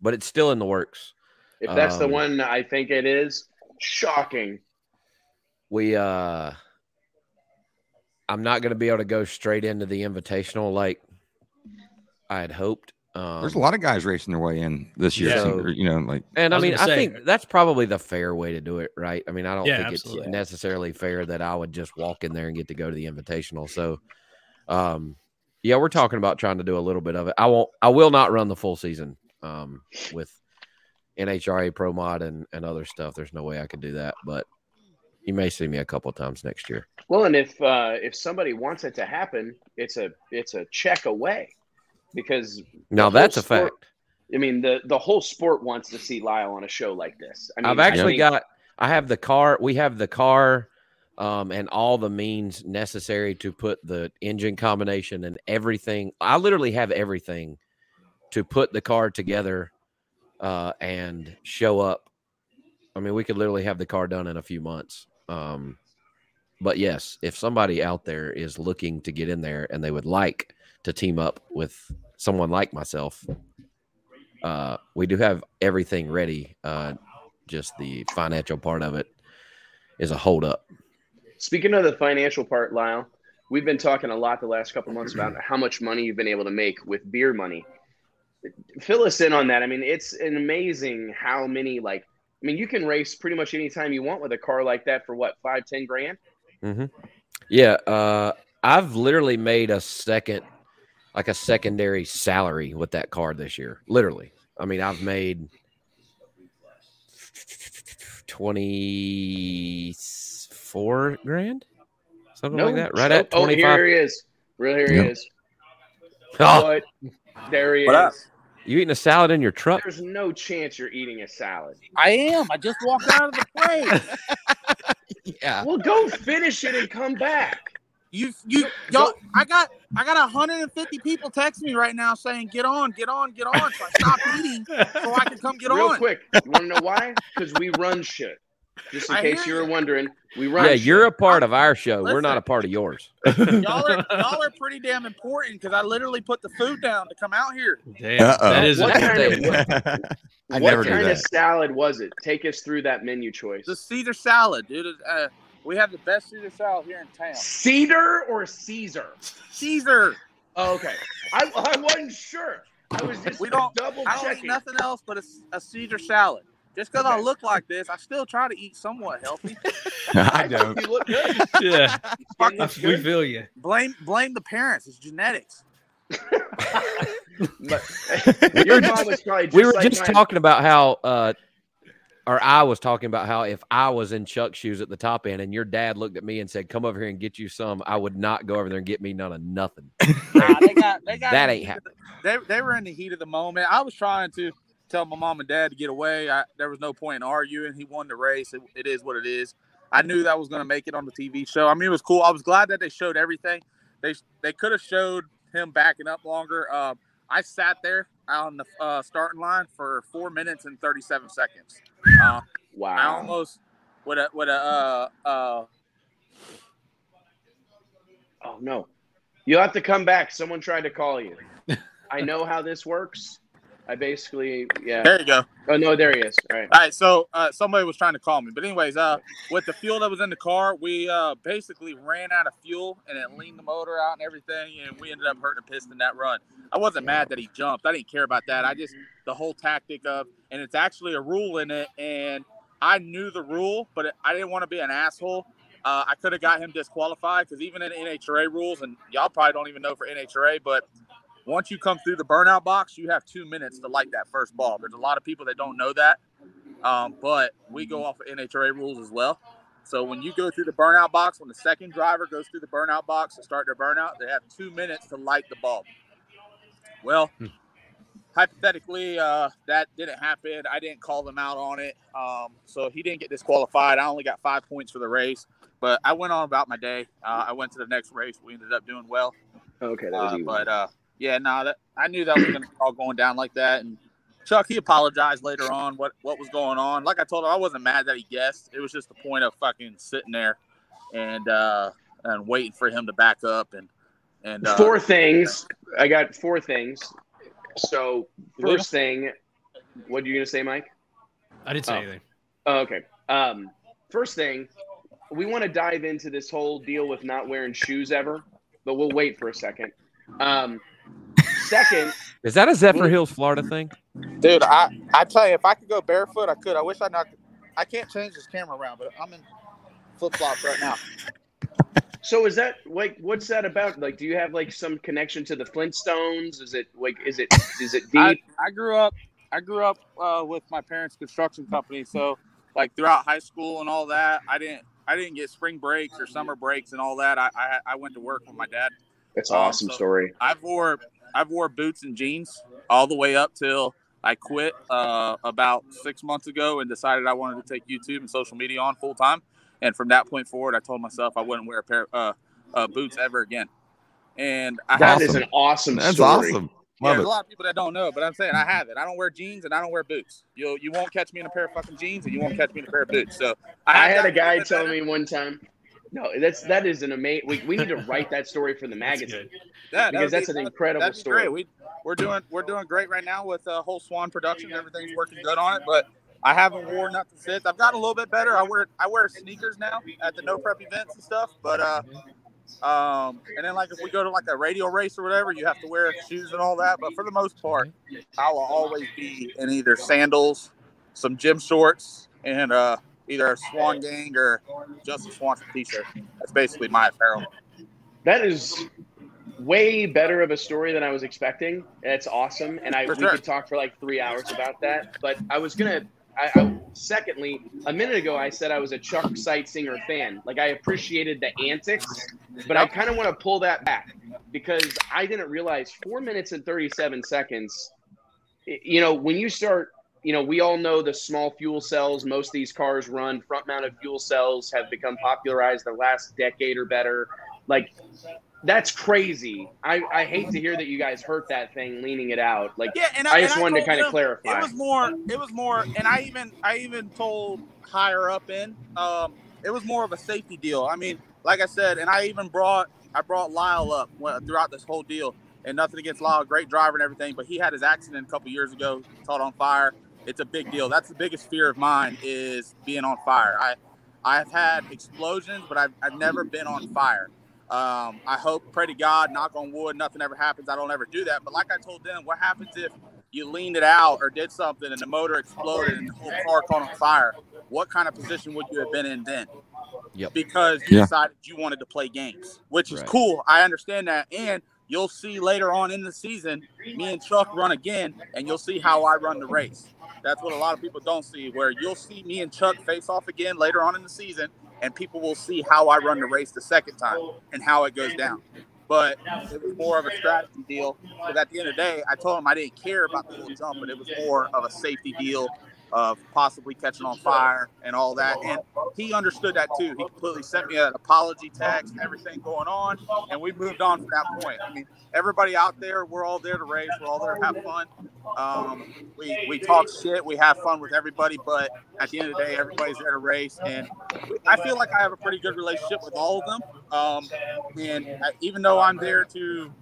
but it's still in the works. If that's the um, one I think it is, shocking. we uh I'm not going to be able to go straight into the invitational like I had hoped. Um, There's a lot of guys racing their way in this year. Yeah. so, you know, like and I I, mean, I say- think that's probably the fair way to do it, right? I mean, I don't Yeah, think absolutely. it's necessarily fair that I would just walk in there and get to go to the invitational. So, um, yeah, we're talking about trying to do a little bit of it. I won't. I will not run the full season um, with NHRA Pro Mod and and other stuff. There's no way I could do that, but you may see me a couple times next year. Well, and if uh, if somebody wants it to happen, it's a it's a check away, because Now that's a fact. I mean the the whole sport wants to see Lyle on a show like this. I mean, I've I actually think- got. I have the car. We have the car, um, and all the means necessary to put the engine combination and everything. I literally have everything to put the car together, uh, and show up. I mean, we could literally have the car done in a few months. Um, but yes, if somebody out there is looking to get in there and they would like to team up with someone like myself, uh, we do have everything ready. Uh, just the financial part of it is a holdup. Speaking of the financial part, Lyle, we've been talking a lot the last couple months about how much money you've been able to make with beer money. Fill us in on that. I mean, it's an amazing how many like. I mean, you can race pretty much anytime you want with a car like that for what five, ten grand. Mm-hmm. Yeah, uh, I've literally made a second, like a secondary salary with that car this year. Literally, I mean, I've made twenty four grand, something like that. Right oh, at oh, twenty here he is. Real here he Yep. is. Oh, What? There he What up? is. you eating a salad in your truck? There's no chance you're eating a salad. I am. I just walked out of the plate. Yeah. Well, go finish it and come back. You, you, y'all. I got, I got 150 people texting me right now saying, "Get on, get on, get on." So I stopped eating so I can come get Real on. Real quick. You want to know why? Because we run shit. Just in I case you were you. wondering, we run. Yeah, shit. you're a part of our show. We're not a part of yours. Y'all are, y'all are pretty damn important because I literally put the food down to come out here. Damn, Uh-oh. that is What a kind of- statement. I what never do kind that. of salad was it? Take us through that menu choice. The Caesar salad, dude. Uh, we have the best Caesar salad here in town. Cedar or Caesar? Caesar. Oh, okay. I, I wasn't sure. I was just We don't- double I don't eat nothing else but a, a Caesar salad. Just because I look like this, I still try to eat somewhat healthy. I don't. You look good. yeah, Skin we good. feel you. Blame blame the parents. It's genetics. But your mom was probably just we were like just mine. talking about how uh or I was talking about how if I was in Chuck's shoes at the top end and your dad looked at me and said, Come over here and get you some, I would not go over there and get me none of nothing. Nah, they got they got That ain't happening. the- They they were in the heat of the moment. I was trying to tell my mom and dad to get away. I, there was no point in arguing. He won the race. It, it is what it is. I knew that was going to make it on the TV show. I mean, it was cool. I was glad that they showed everything. They they could have showed him backing up longer. Um, I sat there on the uh, starting line for four minutes and thirty seven seconds. Uh, wow! I almost with a with a uh, uh, Oh no. You'll have to come back. Someone tried to call you. I know how this works. I basically, yeah. There you go. Oh no, there he is. All right. All right, so uh, somebody was trying to call me, but anyways, uh, with the fuel that was in the car, we uh, basically ran out of fuel and it leaned the motor out and everything, and we ended up hurting a piston that run. I wasn't mad that he jumped. I didn't care about that. I just the whole tactic of, and it's actually a rule in it, and I knew the rule, but I didn't want to be an asshole. Uh, I could have got him disqualified because even in NHRA rules, and y'all probably don't even know for NHRA, but once you come through the burnout box, you have two minutes to light that first ball. There's a lot of people that don't know that, um, but we go off of NHRA rules as well. So when you go through the burnout box, when the second driver goes through the burnout box to start their burnout, they have two minutes to light the bulb. Well, Hmm. hypothetically, uh, that didn't happen. I didn't call them out on it, um, so he didn't get disqualified. I only got five points for the race, but I went on about my day. Uh, I went to the next race. We ended up doing well. Okay, that was Uh, but uh, yeah, no, that I knew that was going to all going down like that. And Chuck, he apologized later on what what was going on. Like I told him, I wasn't mad that he guessed. It was just the point of fucking sitting there and uh, and waiting for him to back up and and uh, four things. I got four things. So first thing, what are you gonna say, Mike? I didn't say Oh. anything. Oh, okay. Um, first thing, we want to dive into this whole deal with not wearing shoes ever, but we'll wait for a second. Um, second, Is that a Zephyrhills, Florida thing? dude, I I tell you, if I could go barefoot, I could. I wish I not. I can't change this camera around, but I'm in flip flops right now. so is that like what's that about? Like, do you have like some connection to the Flintstones? Is it like is it is it deep? I, I grew up I grew up uh, with my parents' construction company, so like throughout high school and all that, I didn't I didn't get spring breaks or summer breaks and all that. I I, I went to work with my dad. That's an awesome so- story. I've wore I've wore boots and jeans all the way up till I quit uh, about six months ago and decided I wanted to take YouTube and social media on full time. And from that point forward, I told myself I wouldn't wear a pair of uh, uh, boots ever again. And I That have is an awesome That's story. awesome. yeah, there's a lot of people that don't know, but I'm saying I have it. I don't wear jeans and I don't wear boots. You you won't catch me in a pair of fucking jeans and you won't catch me in a pair of boots. So I have had a guy tell better. me one time. No, that's that is an amazing. We, we need to write that story for the magazine. Yeah, that because would that's be- an incredible that'd be story. Great. We we're doing we're doing great right now with uh, whole Swan production. Everything's working good on it, but I haven't worn nothing since. I've gotten a little bit better. I wear I wear sneakers now at the no prep events and stuff. But uh, um, and then like if we go to like a radio race or whatever, you have to wear shoes and all that. But for the most part, I will always be in either sandals, some gym shorts, and uh, either a Swan Gang or Justin Swanstrom t-shirt. That's basically my apparel. That is way better of a story than I was expecting. That's awesome, and I we could talk for like three hours about that. But I was gonna. I, I, secondly, a minute ago I said I was a Chuck Seitsinger fan. Like I appreciated the antics, but I kind of want to pull that back because I didn't realize four minutes and thirty-seven seconds. You know, when you start, you know, we all know the small fuel cells. Most of these cars run front-mounted fuel cells have become popularized the last decade or better. Like that's crazy. I, I hate to hear that you guys hurt that thing leaning it out. Like Yeah, and I just and wanted to told kind of clarify. It was more. It was more, and I even I even told higher up in. Um, it was more of a safety deal. I mean, like I said, and I even brought I brought Lyle up throughout this whole deal. And nothing against Lyle, great driver and everything, but he had his accident a couple years ago, caught on fire. It's a big deal. That's the biggest fear of mine is being on fire. I I've had explosions, but I've, I've never been on fire. Um, I hope, pray to God, knock on wood, nothing ever happens. I don't ever do that. But like I told them, what happens if you leaned it out or did something and the motor exploded and the whole car caught on fire? What kind of position would you have been in then? Yep. Because you Yeah. decided you wanted to play games, which is Right. cool. I understand that. And you'll see later on in the season, me and Chuck run again, and you'll see how I run the race. That's what a lot of people don't see, where you'll see me and Chuck face off again later on in the season, and people will see how I run the race the second time and how it goes down. But it was more of a strategy deal. Because at the end of the day, I told him I didn't care about the whole jump, but it was more of a safety deal of possibly catching on fire and all that. And he understood that too. He completely sent me an apology text everything going on, and we moved on from that point. I mean, everybody out there, we're all there to race. We're all there to have fun. Um, we we talk shit. We have fun with everybody, but at the end of the day, everybody's there to race. And I feel like I have a pretty good relationship with all of them. Um, and I, even though I'm there to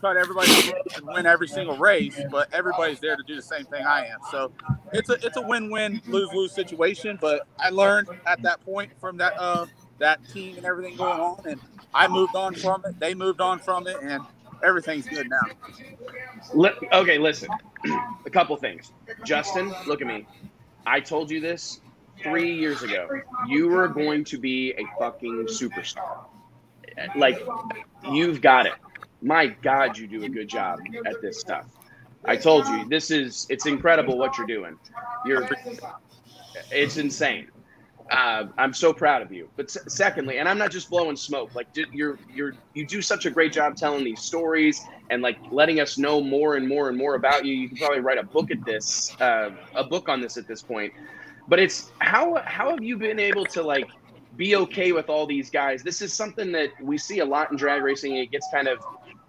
cut everybody and win every single race, but everybody's there to do the same thing I am. So it's a it's a win-win lose-lose situation. But I learned at that point from that uh, that team and everything going on, and I moved on from it. They moved on from it, and everything's good now. Okay, listen. a couple things. Justin, look at me. I told you this three years ago. You were going to be a fucking superstar. Like, you've got it. My God, you do a good job at this stuff. I told you, this is, it's incredible what you're doing. You're, it's insane. Uh, I'm so proud of you. But secondly, and I'm not just blowing smoke. Like you're you're you do such a great job telling these stories and like letting us know more and more and more about you. You can probably write a book at this, uh, a book on this at this point. But it's how how have you been able to like be okay with all these guys? This is something that we see a lot in drag racing. It gets kind of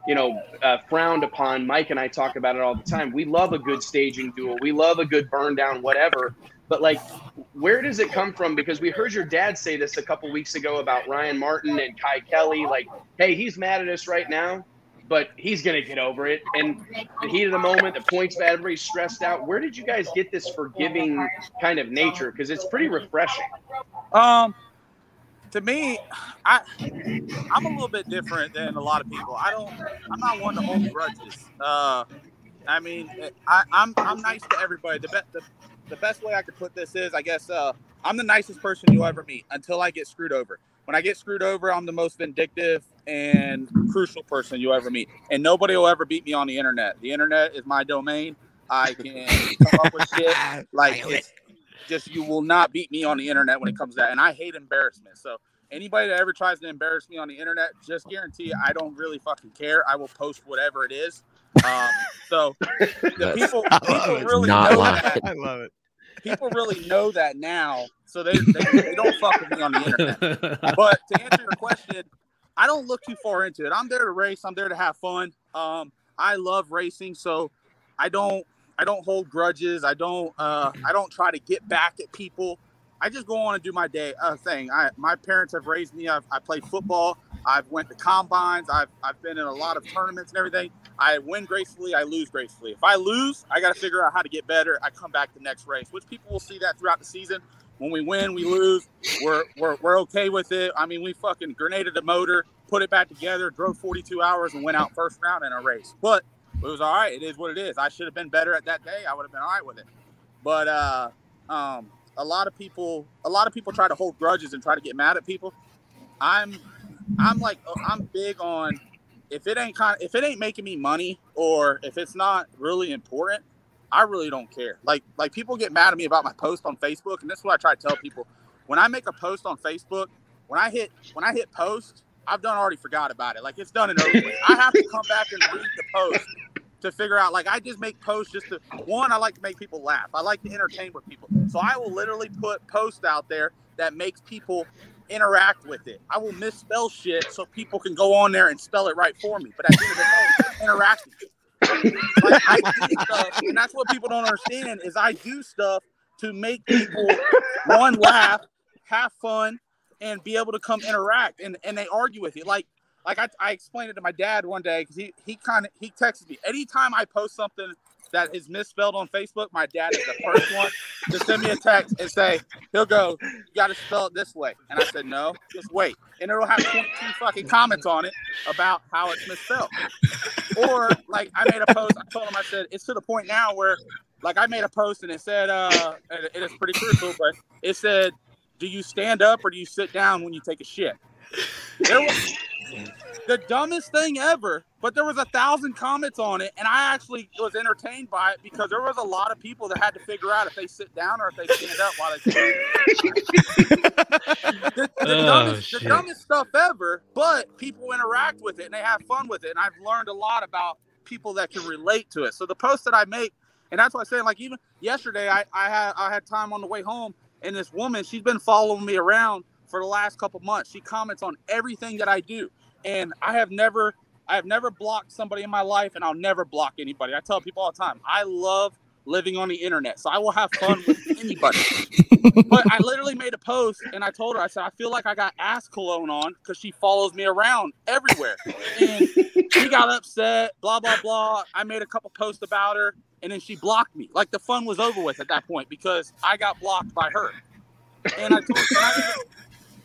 you know, uh, frowned upon. Mike and I talk about it all the time. We love a good staging duel. We love a good burn down, whatever. But like, where does it come from? Because we heard your dad say this a couple weeks ago about Ryan Martin and Kye Kelley. Like, hey, he's mad at us right now, but he's gonna get over it. And the heat of the moment, the points bad, everybody's stressed out. Where did you guys get this forgiving kind of nature? Because it's pretty refreshing. Um, to me, I I'm a little bit different than a lot of people. I don't. I'm not one to hold grudges. Uh, I mean, I, I'm I'm nice to everybody. The best the, the best way I could put this is, I guess, uh, I'm the nicest person you'll ever meet until I get screwed over. When I get screwed over, I'm the most vindictive and crucial person you'll ever meet. And nobody will ever beat me on the internet. The internet is my domain. I can come up with shit like it's just you will not beat me on the internet when it comes to that. And I hate embarrassment. So anybody that ever tries to embarrass me on the internet, just guarantee I don't really fucking care. I will post whatever it is. Um, so the people, people really know lying. that. I love it. People really know that now. So they, they, they don't fuck with me on the internet. But to answer your question, I don't look too far into it. I'm there to race. I'm there to have fun. Um, I love racing, so I don't I don't hold grudges. I don't uh, I don't try to get back at people. I just go on and do my day uh, thing. I my parents have raised me. I've I played football. I've went to combines. I've I've been in a lot of tournaments and everything. I win gracefully. I lose gracefully. If I lose, I got to figure out how to get better. I come back the next race, which people will see that throughout the season. When we win, we lose. We're, we're, we're okay with it. I mean, we fucking grenaded the motor, put it back together, drove 42 hours, and went out first round in a race. But it was all right. It is what it is. I should have been better at that day. I would have been all right with it. But uh, um, a lot of people, a lot of people try to hold grudges and try to get mad at people. I'm, I'm like, I'm big on if it ain't kind, if it ain't making me money or if it's not really important, I really don't care. Like like people get mad at me about my post on Facebook, and this is what I try to tell people. When I make a post on Facebook, when I hit when I hit post, I've done already forgot about it. Like it's done and over with. I have to come back and read the post to figure out. Like I just make posts just to one. I like to make people laugh. I like to entertain with people. So I will literally put posts out there that makes people interact with it. I will misspell shit so people can go on there and spell it right for me. But at the end of the day, it's interacting. Like, stuff, and that's what people don't understand is I do stuff to make people one laugh, have fun, and be able to come interact. And and they argue with you. Like like I, I explained it to my dad one day because he he kind of he texted me anytime I post something that is misspelled on Facebook. My dad is the first one to send me a text and say he'll go, "You got to spell it this way." And I said, "No, just wait." And it'll have 22 fucking comments on it about how it's misspelled. Or like I made a post. I told him I said it's to the point now where like I made a post and it said uh it is pretty crucial, but it said, "Do you stand up or do you sit down when you take a shit?" There was the dumbest thing ever, but there was a thousand comments on it, and I actually was entertained by it because there was a lot of people that had to figure out if they sit down or if they stand up while they stand. the, the, Oh, dumbest, the dumbest stuff ever, but people interact with it and they have fun with it, and I've learned a lot about people that can relate to it. So the post that I make, and that's why I say, like even yesterday, I, I had I had time on the way home, and this woman, she's been following me around for the last couple months. She comments on everything that I do, and I have never I have never blocked somebody in my life, and I'll never block anybody. I tell people all the time, I love living on the internet, so I will have fun with anybody. but I literally made a post and I told her, I said, I feel like I got ass cologne on because she follows me around everywhere. And she got upset, blah, blah, blah. I made a couple posts about her and then she blocked me. Like the fun was over with at that point because I got blocked by her. And I told her,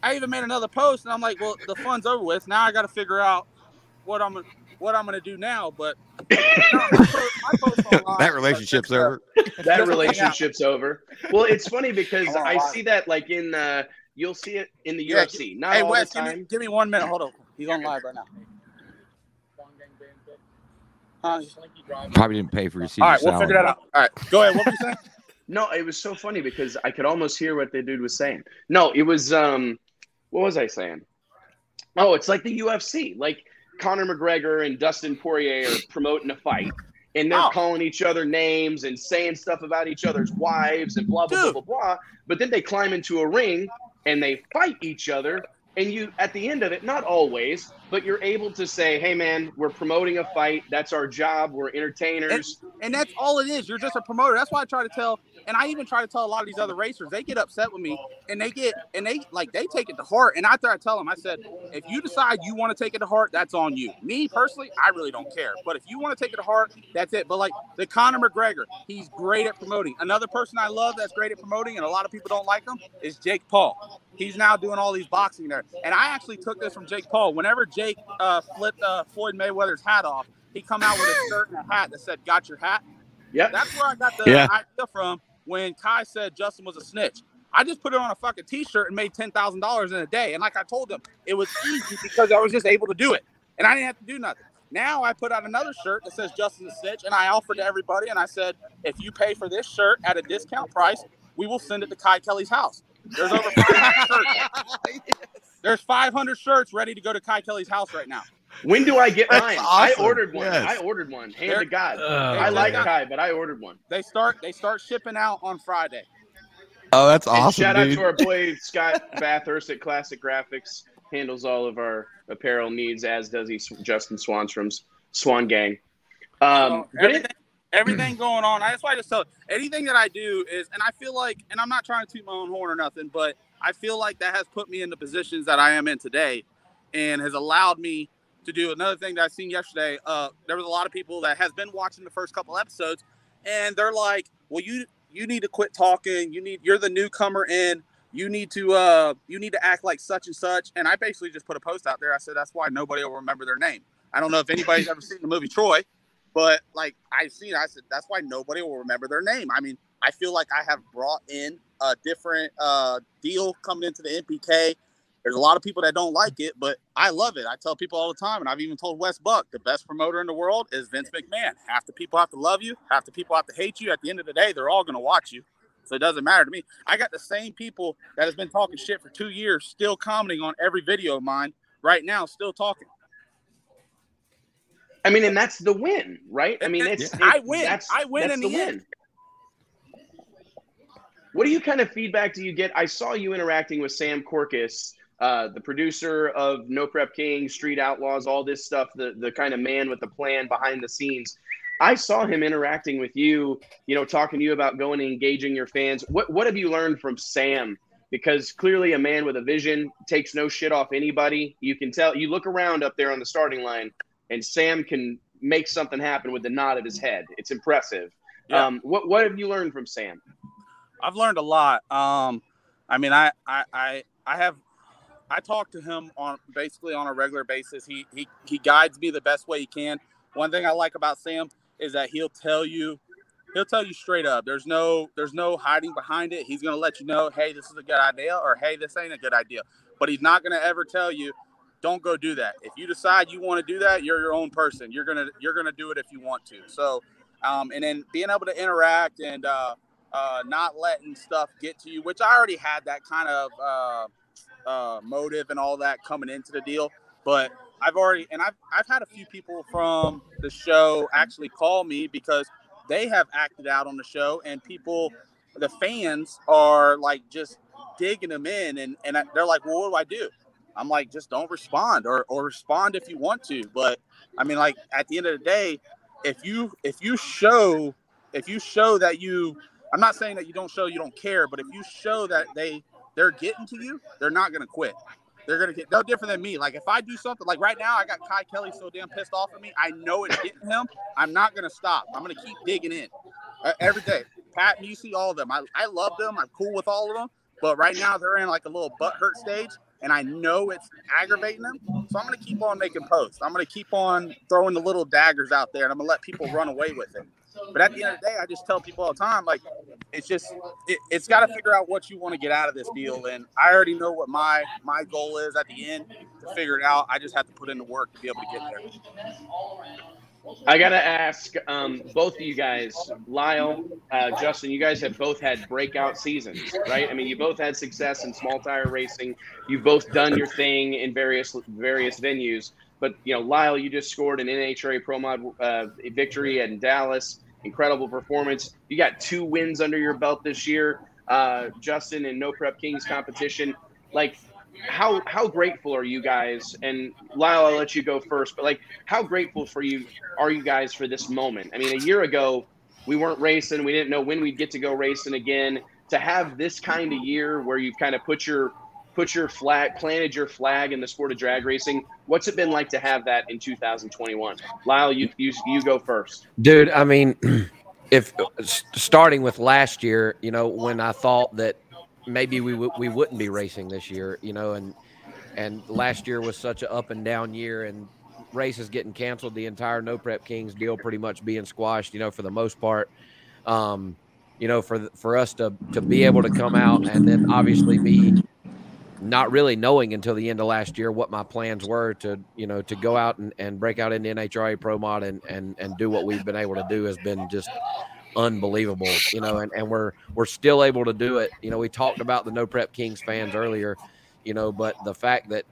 I even, made another post and I'm like, well, the fun's over with. Now I got to figure out what I'm what I'm gonna do now. But my post- my post online that relationship's like, over. that relationship's over. Well, it's funny because Hold on, I hold see that like in uh you'll see it in the Yeah, UFC. Not Hey all Wes, the give me, give me one minute. Hold on. He's on live right now. Huh? Probably didn't pay for your seat. All right, we'll figure that out. All right, go ahead. What were you saying? No, it was so funny because I could almost hear what the dude was saying. No, it was um what was I saying? Oh, it's like the UFC. Like Conor McGregor and Dustin Poirier are promoting a fight and they're Oh. calling each other names and saying stuff about each other's wives and blah blah Dude. blah blah blah. But then they climb into a ring and they fight each other and you at the end of it, not always, but you're able to say, "Hey man, we're promoting a fight. That's our job. We're entertainers." And that's all it is. You're just a promoter. That's why I try to tell, and I even try to tell a lot of these other racers. They get upset with me, and they get, and they like they take it to heart. And after I tell them, I said, if you decide you want to take it to heart, that's on you. Me personally, I really don't care. But if you want to take it to heart, that's it. But like the Conor McGregor, he's great at promoting. Another person I love that's great at promoting, and a lot of people don't like him, is Jake Paul. He's now doing all these boxing there. And I actually took this from Jake Paul. Whenever Jake uh, flipped uh, Floyd Mayweather's hat off, he come out with a shirt and a hat that said "Got your hat." Yeah, That's where I got the Yeah. idea from when Kye said Justin was a snitch. I just put it on a fucking t-shirt and made ten thousand dollars in a day. And like I told them, it was easy because I was just able to do it, and I didn't have to do nothing. Now I put out another shirt that says Justin the snitch, and I offered to everybody, and I said, if you pay for this shirt at a discount price, we will send it to Kye Kelley's house. There's over 500 shirts. There's 500 shirts ready to go to Kye Kelley's house right now. When do I get That's mine? awesome. I ordered one. Yes. I ordered one. Hand There- to God. Uh, I like Yeah. Kye, but I ordered one. They start they start shipping out on Friday. Oh, that's And awesome, shout dude. out to our boy Scott Bathurst at Classic Graphics. Handles all of our apparel needs, as does he Justin Swanstrom's Swan Gang. Um, So everything, it, everything going on. That's why I just tell anything that I do is, and I feel like, and I'm not trying to toot my own horn or nothing, but I feel like that has put me in the positions that I am in today, and has allowed me to do another thing that I seen yesterday. Uh, there was a lot of people that has been watching the first couple episodes, and they're like, "Well, you you need to quit talking. You need you're the newcomer in." You need to uh you need to act like such and such. And I basically just put a post out there. I said that's why nobody will remember their name. I don't know if anybody's ever seen the movie Troy, but like I've seen, I said that's why nobody will remember their name. I mean, I feel like I have brought in a different uh, deal coming into the NPK. There's a lot of people that don't like it, but I love it. I tell people all the time, and I've even told Wes Buck, the best promoter in the world is Vince McMahon. Half the people have to love you, half the people have to hate you. At the end of the day, they're all going to watch you. So it doesn't matter to me. I got the same people that has been talking shit for two years, still commenting on every video of mine right now, still talking. I mean, and that's the win, right? I mean, it's, I win. I win in the end. What do you kind of feedback do you get? I saw you interacting with Sam Korkis, uh, the producer of No Prep King, Street Outlaws, all this stuff, the the kind of man with the plan behind the scenes. I saw him interacting with you, you know, talking to you about going and engaging your fans. What what have you learned from Sam? Because clearly a man with a vision takes no shit off anybody. You can tell you look around up there on the starting line and Sam can make something happen with the nod of his head. It's impressive. Yeah. Um, what what have you learned from Sam? I've learned a lot. Um, I mean, I, I, I, I have, I talk to him on basically on a regular basis. He, he, he guides me the best way he can. One thing I like about Sam is that he'll tell you, he'll tell you straight up. There's no, there's no hiding behind it. He's gonna let you know, hey, this is a good idea, or hey, this ain't a good idea. But he's not gonna ever tell you, don't go do that. If you decide you want to do that, you're your own person. You're gonna, you're gonna do it if you want to. So, um, and then being able to interact and uh, uh, not letting stuff get to you, which I already had that kind of uh, uh, motive and all that coming into the deal. But I've already, and I've, I've had a few people from the show actually call me because they have acted out on the show and people, the fans are like just digging them in and, and they're like, well, what do I do? I'm like, just don't respond or, or respond if you want to. But I mean, like at the end of the day, if you, if you show if you show that you, I'm not saying that you don't show you don't care, but if you show that they they're getting to you, they're not gonna quit. They're gonna get no different than me. Like if I do something like right now, I got Kye Kelley so damn pissed off at me. I know it's getting him. I'm not gonna stop. I'm gonna keep digging in uh, every day. Pat see all of them. I, I love them. I'm cool with all of them. But right now they're in like a little butt hurt stage, and I know it's aggravating them. So I'm gonna keep on making posts. I'm gonna keep on throwing the little daggers out there, and I'm gonna let people run away with it. But at the end of the day, I just tell people all the time, like, it's just it, it's got to figure out what you want to get out of this deal. And I already know what my my goal is at the end to figure it out. I just have to put in the work to be able to get there. I gotta ask um, both of you guys, Lyle, uh, Justin. You guys have both had breakout seasons, right? I mean, you both had success in small tire racing. You've both done your thing in various various venues. But you know, Lyle, you just scored an NHRA Pro Mod uh, victory in Dallas. Incredible performance. You got two wins under your belt this year. Uh, Justin in No Prep Kings competition. Like, how how grateful are you guys? And Lyle, I'll let you go first. But like, how grateful for you are you guys for this moment? I mean, a year ago, we weren't racing. We didn't know when we'd get to go racing again. To have this kind of year where you've kind of put your put your flag, planted your flag in the sport of drag racing. What's it been like to have that in 2021? Lyle, you you, you go first. Dude, I mean, if starting with last year, you know, when I thought that maybe we w- we wouldn't be racing this year, you know, and and last year was such an up and down year, and races getting canceled, the entire No Prep Kings deal pretty much being squashed, you know, for the most part. Um, you know, for for us to to be able to come out and then obviously be not really knowing until the end of last year what my plans were to you know to go out and, and break out into NHRA Pro Mod and, and and do what we've been able to do has been just unbelievable you know and, and we're we're still able to do it. You know we talked about the no prep kings fans earlier you know but the fact that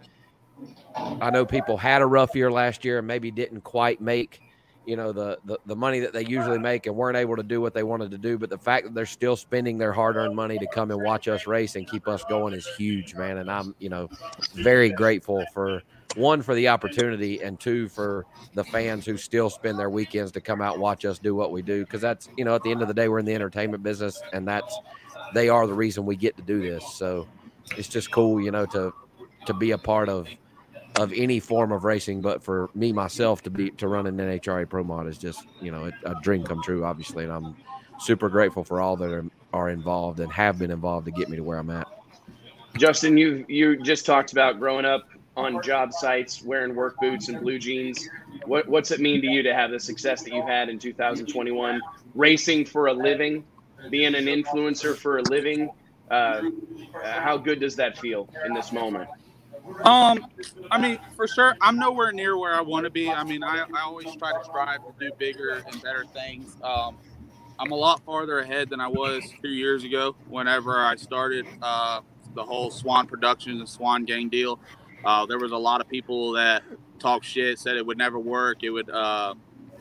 i know people had a rough year last year and maybe didn't quite make you know the, the the money that they usually make and weren't able to do what they wanted to do but the fact that they're still spending their hard-earned money to come and watch us race and keep us going is huge man. And i'm you know very grateful for one for the opportunity and two for the fans who still spend their weekends to come out watch us do what we do because that's you know at the end of the day we're in the entertainment business and that's they are the reason we get to do this. So it's just cool you know to to be a part of of any form of racing, but for me myself to be to run an NHRA Pro Mod is just you know a, dream come true, obviously, and I'm super grateful for all that are, involved and have been involved to get me to where I'm at. Justin, you you just talked about growing up on job sites, wearing work boots and blue jeans. What what's it mean to you to have the success that you had in 2021, racing for a living, being an influencer for a living? Uh, how good does that feel in this moment? Um, I mean, for sure, I'm nowhere near where I want to be. I mean, I, I always try to strive to do bigger and better things. Um, I'm a lot farther ahead than I was two years ago whenever I started uh, the whole Swan Productions and Swan Gang deal. Uh, there was a lot of people that talked shit, said it would never work. It would, uh,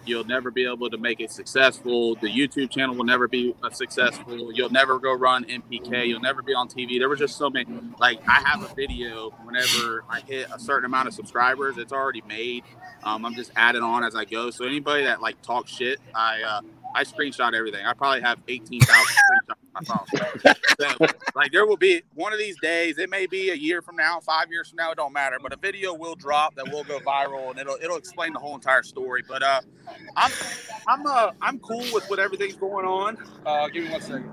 you'll never be able to make it successful. The YouTube channel will never be uh, successful. You'll never go run NPK. You'll never be on TV. There was just so many. Like I have a video whenever I hit a certain amount of subscribers, it's already made. Um, I'm just adding on as I go. So anybody that like talks shit, I uh, I screenshot everything. I probably have 18,000 screenshots on my phone. So, like there will be one of these days. It may be a year from now, five years from now. It don't matter. But a video will drop that will go viral, and it'll it'll explain the whole entire story. But uh, I'm I'm uh I'm cool with what everything's going on. Uh, give me one second.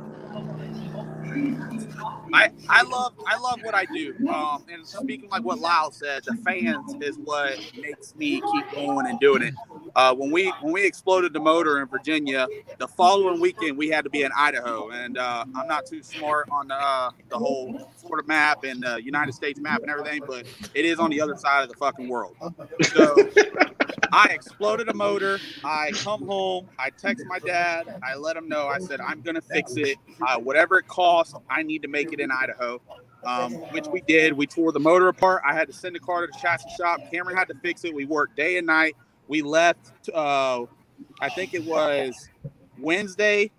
I, I love I love what I do. Um, and speaking like what Lyle said, the fans is what makes me keep going and doing it. Uh, when we when we exploded the motor in Virginia, the following weekend we had to be in Idaho, and uh, I'm not too smart on the, uh, the whole Florida map and the United States map and everything, but it is on the other side of the fucking world. So I exploded a motor. I come home. I text my dad. I let him know. I said I'm gonna fix it. Uh, whatever it costs, I need to make it in Idaho. Um, which we did. We tore the motor apart. I had to send the car to the chassis shop. Cameron had to fix it. We worked day and night. We left. Uh, I think it was Wednesday.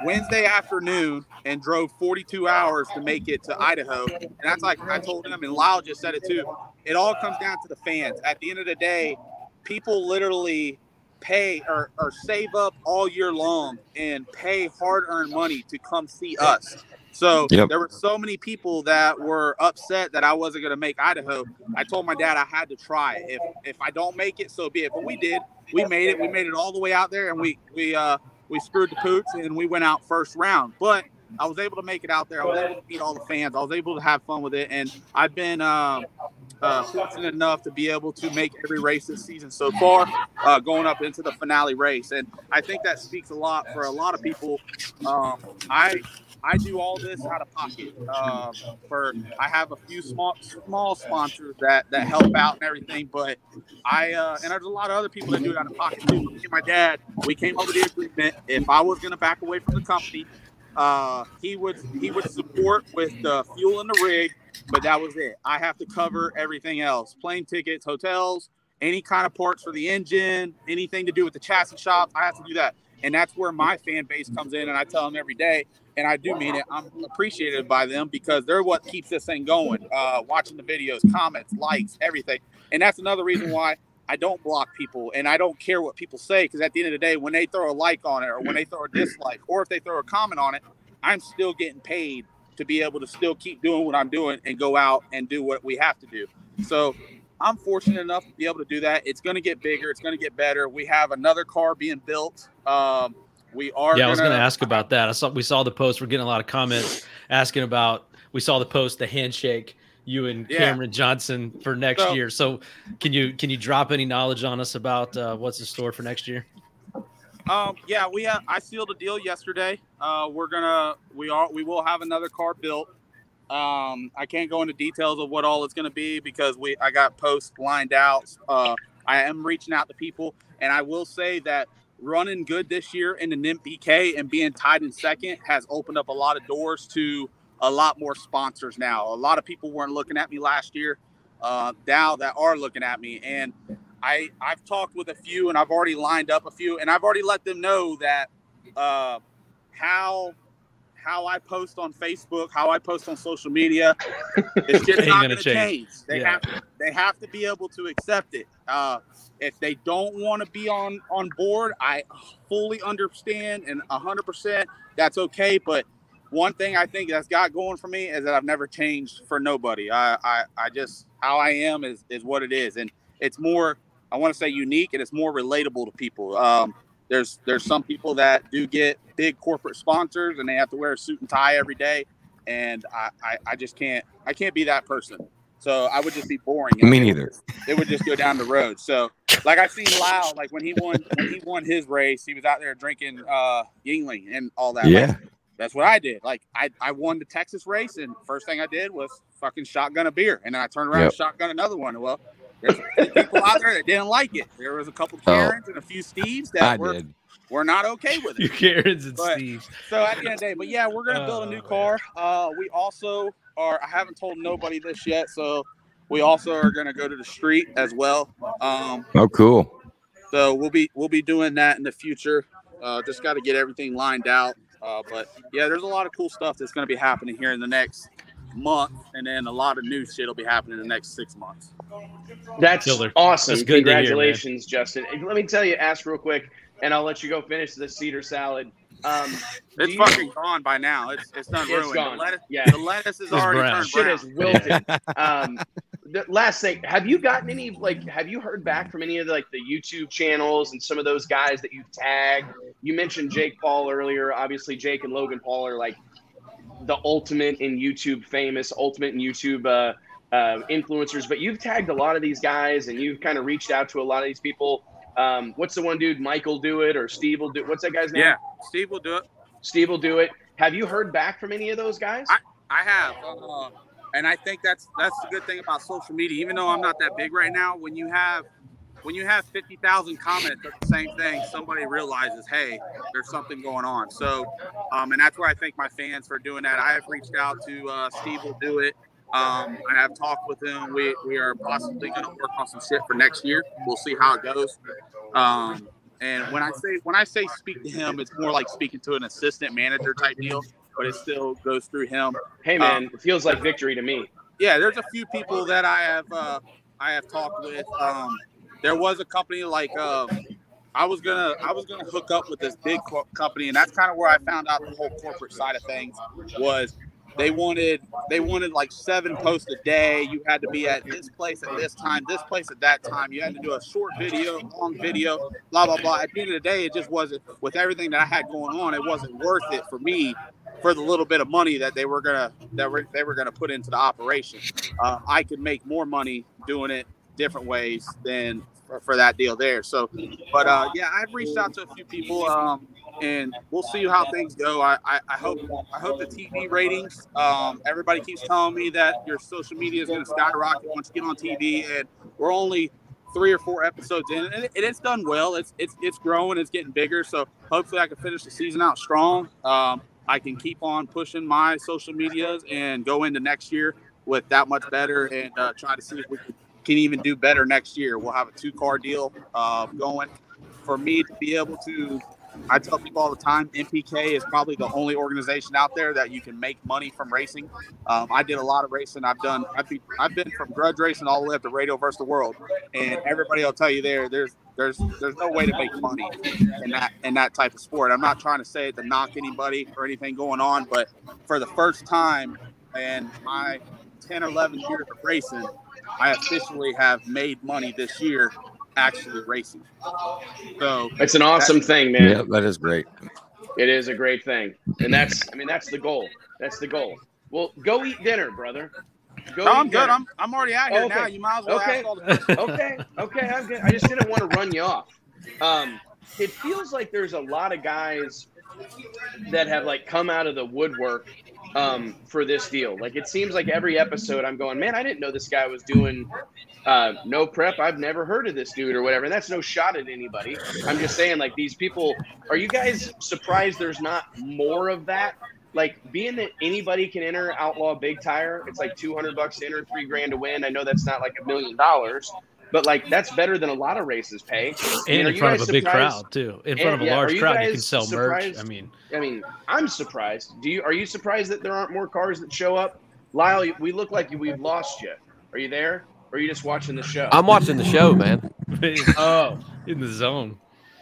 Wednesday afternoon and drove 42 hours to make it to Idaho. And that's like I told him, and Lyle just said it too. It all comes down to the fans. At the end of the day, people literally pay or, or save up all year long and pay hard-earned money to come see us. So Yep. there were so many people that were upset that I wasn't going to make Idaho. I told my dad I had to try. it. If if I don't make it, so be it. But we did. We made it. We made it all the way out there, and we we uh we screwed the poots, and we went out first round. But I was able to make it out there. I was able to meet all the fans. I was able to have fun with it, and I've been uh, uh, fortunate enough to be able to make every race this season so far, uh, going up into the finale race. And I think that speaks a lot for a lot of people. Um, I I do all this out of pocket. Um, for I have a few small small sponsors that that help out and everything, but I uh, and there's a lot of other people that do it out of pocket too. Me and my dad, we came over the agreement. If I was going to back away from the company, uh, he would he would support with the fuel and the rig, but that was it. I have to cover everything else: plane tickets, hotels, any kind of parts for the engine, anything to do with the chassis shop. I have to do that, and that's where my fan base comes in. And I tell them every day, and I do mean it. I'm appreciated by them because they're what keeps this thing going. Uh, watching the videos, comments, likes, everything, and that's another reason why. I don't block people and I don't care what people say because at the end of the day, when they throw a like on it or when they throw a dislike or if they throw a comment on it, I'm still getting paid to be able to still keep doing what I'm doing and go out and do what we have to do. So I'm fortunate enough to be able to do that. It's going to get bigger. It's going to get better. We have another car being built. Um, we are. Yeah, I was gonna, going to ask about that. I saw we saw the post. We're getting a lot of comments asking about. We saw the post, the handshake, you and Yeah. Cameron Johnson for next So- year. So, can you can you drop any knowledge on us about uh, what's in store for next year? Um, yeah, we have, I sealed a deal yesterday. Uh, we're gonna we are we will have another car built. Um, I can't go into details of what all it's gonna be because we I got posts lined out. Uh, I am reaching out to people, and I will say that running good this year in the NPK and being tied in second has opened up a lot of doors to a lot more sponsors now. A lot of people weren't looking at me last year. Uh, now that are looking at me, and I I've talked with a few and I've already lined up a few and I've already let them know that uh, how how I post on Facebook, how I post on social media, it's just not going to change. change. They Yeah. have to, they have to be able to accept it. Uh, if they don't want to be on on board, I fully understand and hundred percent that's okay. But one thing I think that's got going for me is that I've never changed for nobody. I I, I just how I am is is what it is, and it's more I want to say unique and it's more relatable to people. Um, there's there's some people that do get big corporate sponsors and they have to wear a suit and tie every day, and I, I, I just can't I can't be that person. So I would just be boring. Me neither. It would just go down the road. So like I seen Lyle, like when he won when he won his race, he was out there drinking uh Yuengling and all that. Like, Yeah. that's what I did. Like I, I won the Texas race, and first thing I did was fucking shotgun a beer, and then I turned around Yep. and shotgun another one. Well, there's people out there that didn't like it. There was a couple Oh. Karens and a few Steves that I were did. were not okay with You it. Karens and But- Steve's. So at the end of the day, but yeah, we're gonna build a new Oh, car. Uh, we also are. I haven't told nobody this yet, so we also are gonna go to the street as well. Um, Oh, cool. so we'll be we'll be doing that in the future. Uh, just got to get everything lined out. Uh, but yeah, there's a lot of cool stuff that's going to be happening here in the next month, and then a lot of new shit will be happening in the next six months. That's Killer. awesome. That's good to hear. Congratulations, Justin. And Let me tell you, ask real quick, and I'll let you go finish the cedar salad. Um, It's you- fucking gone by now. It's it's done It's ruined. gone. The lettuce, Yeah. the lettuce is It's already brown. turned shit is wilted. um, the last thing, have you gotten any like? Have you heard back from any of the, like the YouTube channels and some of those guys that you've tagged? You mentioned Jake Paul earlier. Obviously, Jake and Logan Paul are like the ultimate in YouTube famous, ultimate in YouTube uh, uh, influencers. But you've tagged a lot of these guys, and you've kind of reached out to a lot of these people. Um, what's the one dude? Michael do it or Steve will do? What's that guy's name? Yeah, Steve will do it. Steve will do it. Have you heard back from any of those guys? I have, uh, and I think that's that's the good thing about social media. Even though I'm not that big right now, when you have when you have fifty thousand comments of the same thing, somebody realizes, hey, there's something going on. So, um, and that's where I thank my fans for doing that. I have reached out to uh, Steve. Will do it. Um, I have talked with him. We we are possibly going to work on some shit for next year. We'll see how it goes. Um, and when I say when I say speak to him, it's more like speaking to an assistant manager type deal, but it still goes through him hey man, it feels like victory to me. yeah, there's a few people that I have uh, I have talked with. Um, there was a company like um, I was gonna I was gonna hook up with this big co- company, and that's kind of where I found out the whole corporate side of things was they wanted they wanted like seven posts a day. You had to be at this place at this time, this place at that time. You had to do a short video, long video, blah blah blah. At the end of the day, it just wasn't with everything that I had going on. It wasn't worth it for me for the little bit of money that they were gonna that were, they were gonna put into the operation. Uh, I could make more money doing it different ways than for, for that deal there. So, but uh, yeah, I've reached out to a few people, um, and we'll see how things go. I, I, I hope I hope the TV ratings. Um, everybody keeps telling me that your social media is going to skyrocket once you get on TV, and we're only three or four episodes in, and, it, it's done well. It's it's it's growing. It's getting bigger. So hopefully, I can finish the season out strong. Um, I can keep on pushing my social medias and go into next year with that much better, and uh, try to see if we can, can even do better next year. We'll have a two car deal uh, going for me to be able to. I tell people all the time, NPK is probably the only organization out there that you can make money from racing. Um, I did a lot of racing. I've done. I've been, I've been from grudge racing all the way up to radial versus the world, and everybody will tell you there. There's there's there's no way to make money in that in that type of sport. I'm not trying to say it to knock anybody or anything going on, but for the first time in my 10 or 11 years of racing, I officially have made money this year actually racing. So It's an awesome thing, man. Yeah, that is great. It is a great thing, and that's I mean that's the goal. That's the goal. Well, go eat dinner, brother. Go no, I'm good. dinner. I'm I'm already out here Okay. now. You might as well Okay. ask all the okay, okay, I'm good. I just didn't want to run you off. Um, it feels like there's a lot of guys that have like come out of the woodwork um, for this deal. Like it seems like every episode I'm going, man, I didn't know this guy was doing uh, no prep. I've never heard of this dude or whatever. And that's no shot at anybody. I'm just saying, like these people. Are you guys surprised there's not more of that? Like being that anybody can enter Outlaw Big Tire, it's like 200 bucks to enter, three grand to win. I know that's not like a million dollars, but like that's better than a lot of races pay. and are in you front of guys a big crowd too. In And, front of a yeah, large you crowd, you can guys sell merch. I mean, I mean, I'm surprised. Do you are you surprised that there aren't more cars that show up? Lyle, we look like we've lost you. Are you there? Or are you just watching the show? I'm watching the show, man. oh, in the zone.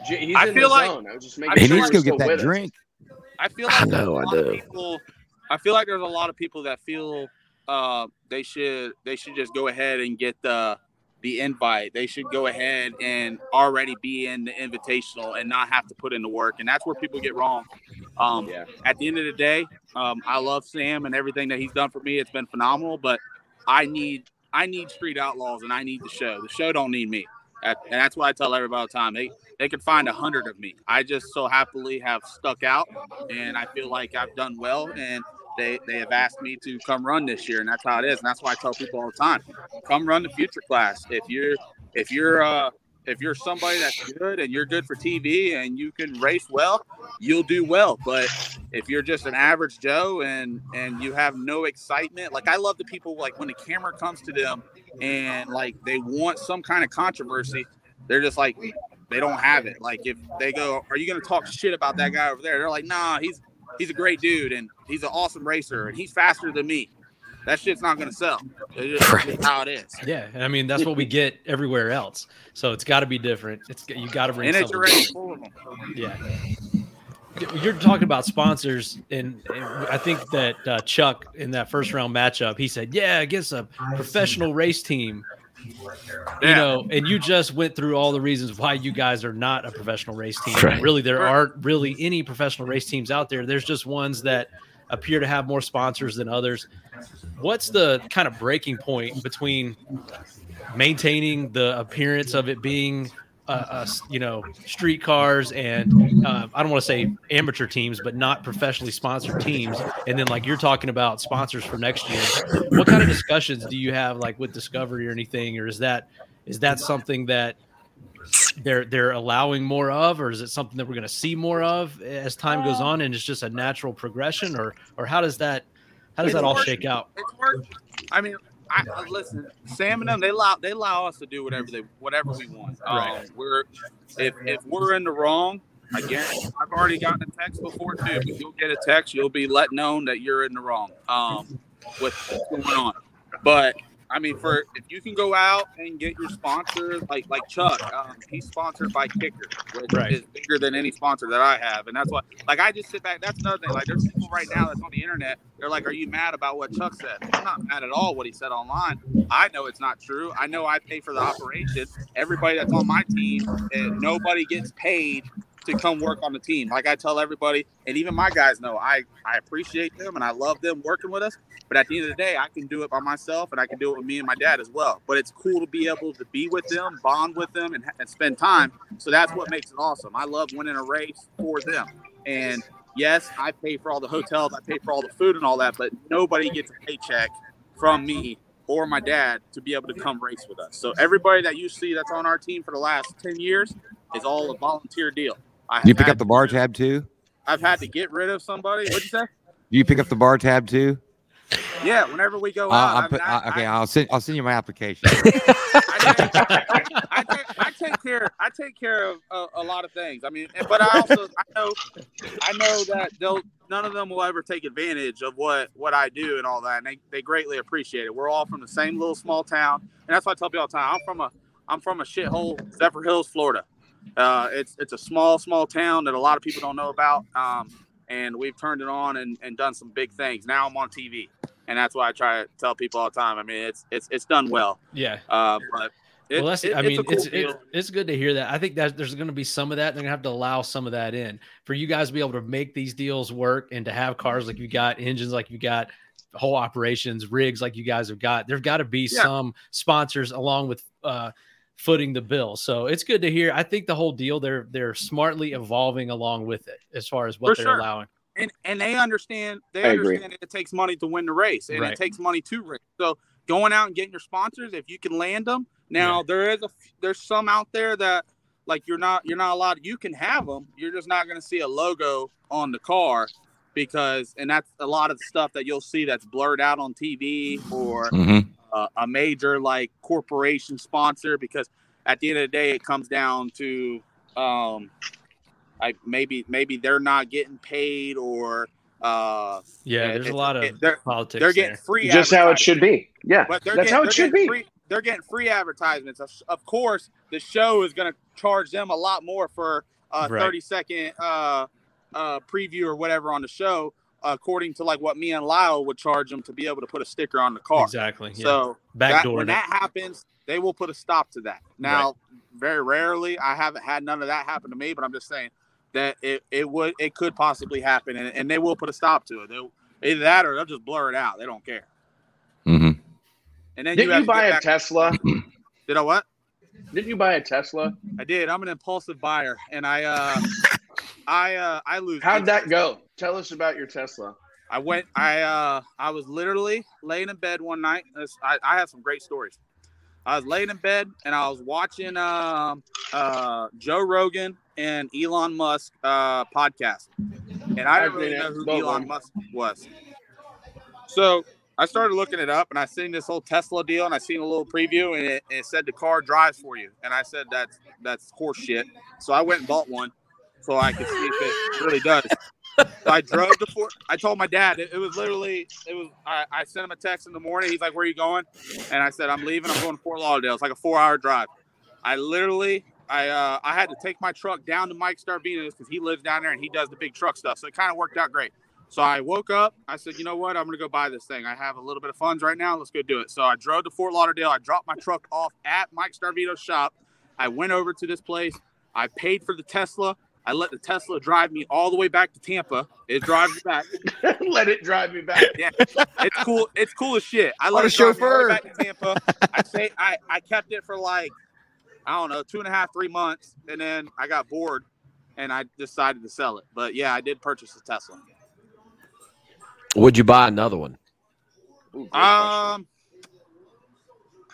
J- he's I in feel the like- zone. I was just I making He sure needs to go get that with us. drink. I feel I like there's know, I do. people. I feel like there's a lot of people that feel uh, they should they should just go ahead and get the the invite. They should go ahead and already be in the invitational and not have to put in the work. And that's where people get wrong. Um, Yeah. At the end of the day, um, I love Sam and everything that he's done for me. It's been phenomenal. But I need I need Street Outlaws and I need the show. The show don't need me. And that's why I tell everybody all the time. They they could find a hundred of me. I just so happily have stuck out, and I feel like I've done well. And they they have asked me to come run this year, and that's how it is. And that's why I tell people all the time, come run the future class. If you're if you're uh if you're somebody that's good and you're good for TV and you can race well, you'll do well. But if you're just an average Joe and and you have no excitement, like I love the people like when the camera comes to them and like they want some kind of controversy, they're just like they don't have it. Like if they go, "Are you going to talk shit about that guy over there?" They're like, "Nah, he's he's a great dude and he's an awesome racer and he's faster than me." That shit's not going to sell. It's just, it's just how it is. Yeah, and I mean that's what we get everywhere else. So it's got to be different. It's you got to bring And it's something. already different. full of them. Yeah. You're talking about sponsors, and, and I think that uh, Chuck in that first round matchup, he said, "Yeah, against a professional race team." You know, and you just went through all the reasons why you guys are not a professional race team. Right. Really, there Right. aren't really any professional race teams out there. There's just ones that appear to have more sponsors than others. What's the kind of breaking point between maintaining the appearance of it being uh, uh, you know street cars and uh, I don't want to say amateur teams, but not professionally sponsored teams. And then like you're talking about sponsors for next year. What kind of discussions do you have like with Discovery or anything, or is that is that something that they're they're allowing more of, or is it something that we're going to see more of as time goes on, and it's just a natural progression, or or how does that how does It's that all working. shake out? I mean, I uh, listen. Sam and them, they allow they allow us to do whatever they whatever we want. Um, Right. We're if if we're in the wrong, I guarantee I've already gotten a text before too. If you'll get a text, you'll be let known that you're in the wrong. Um, with what's going on. But I mean, for if you can go out and get your sponsors, like like Chuck, um, he's sponsored by Kicker, which Right. is bigger than any sponsor that I have, and that's why. Like I just sit back. That's another thing. Like there's people right now that's on the internet. They're like, "Are you mad about what Chuck said?" I'm not mad at all what he said online. I know it's not true. I know I pay for the operation. Everybody that's on my team, and nobody gets paid to come work on the team. Like I tell everybody, and even my guys know, I I appreciate them and I love them working with us. But at the end of the day, I can do it by myself and I can do it with me and my dad as well. But it's cool to be able to be with them, bond with them, and, and spend time. So that's what makes it awesome. I love winning a race for them. And yes, I pay for all the hotels, I pay for all the food and all that, but nobody gets a paycheck from me or my dad to be able to come race with us. So everybody that you see that's on our team for the last 10 years is all a volunteer deal. I you pick up the bar tab too? I've had to get rid of somebody. What'd you say? Do you pick up the bar tab too? Yeah, whenever we go Uh, out, put, I- uh, okay, I- I'll send I'll send you my application. I take, I take, I take care. I take care of a, a lot of things. I mean, but I also I know I know that they'll none of them will ever take advantage of what what I do and all that, and they, they greatly appreciate it. We're all from the same little small town, and that's why I tell people all the time. I'm from a I'm from a shithole, Zephyrhills, Florida. Uh, it's it's a small small town that a lot of people don't know about, um, and we've turned it on and, and done some big things. Now I'm on TV, and that's why I try to tell people all the time. I mean, it's it's it's done well. Yeah. Uh, but it, well, that's. it- I mean, cool it's deal. it's, it's good to hear that. I think that there's going to be some of that. They're going to have to allow some of that in for you guys to be able to make these deals work and to have cars like you got, engines like you got, whole operations, rigs like you guys have got. There's got to be Yeah. some sponsors along with uh, footing the bill. So it's good to hear. I think the whole deal they're they're smartly evolving along with it as far as what For they're sure. allowing. and and they understand they I understand that it takes money to win the race and Right. it takes money to race so going out and getting your sponsors if you can land them now there is a there's some out there that like you're not you're not allowed you can have them you're just not going to see a logo on the car because and that's a lot of the stuff that you'll see that's blurred out on tv or hmm uh, a major like corporation sponsor because at the end of the day it comes down to um like maybe maybe they're not getting paid or uh Yeah, it- there's a it- lot it- of they're, politics. they're getting there. free Just how it should be. Yeah, but that's getting, how it should be. free, they're getting free advertisements of, of course the show is going to charge them a lot more for a Right. 30 second uh uh preview or whatever on the show according to like what me and Lyle would charge them to be able to put a sticker on the car Exactly. Yeah. so that, Backdoor when that happens, they will put a stop to that. Now, very rarely, I haven't had none of that happen to me, but I'm just saying that it, it would it could possibly happen, and, and they will put a stop to it. They'll, either that or they'll just blur it out. They don't care. Mm-hmm. And then Didn't have you buy a Tesla? Did I what? Didn't you buy a Tesla? I did. I'm an impulsive buyer, and I uh I uh I lose. How'd that go? Tell us about your Tesla. I went. I uh, I was literally laying in bed one night. This, I, I have some great stories. I was laying in bed and I was watching um, uh, Joe Rogan and Elon Musk uh, podcast, and I didn't really know who Elon. Musk was. So I started looking it up, and I seen this whole Tesla deal, and I seen a little preview, and it, it said the car drives for you, and I said that's that's horseshit. So I went and bought one, so I could see if it really does. I drove to Fort. I told my dad it, it was literally it was. I, I sent him a text in the morning. He's like, "Where are you going?" And I said, "I'm leaving. I'm going to Fort Lauderdale. It's like a four-hour drive." I literally, I uh, I had to take my truck down to Mike Starvina's because he lives down there and he does the big truck stuff. So it kind of worked out great. So I woke up. I said, "You know what? I'm gonna go buy this thing. I have a little bit of funds right now. Let's go do it." So I drove to Fort Lauderdale. I dropped my truck off at Mike Starvito's shop. I went over to this place. I paid for the Tesla. I let the Tesla drive me all the way back to Tampa. It drives me back. Let it drive me back. Yeah, it's cool. It's cool as shit. I What let a it drive me all the way back to Tampa. I say I, I kept it for like I don't know two and a half three months, and then I got bored, and I decided to sell it. But yeah, I did purchase a Tesla. Would you buy another one? Ooh, great question. Um,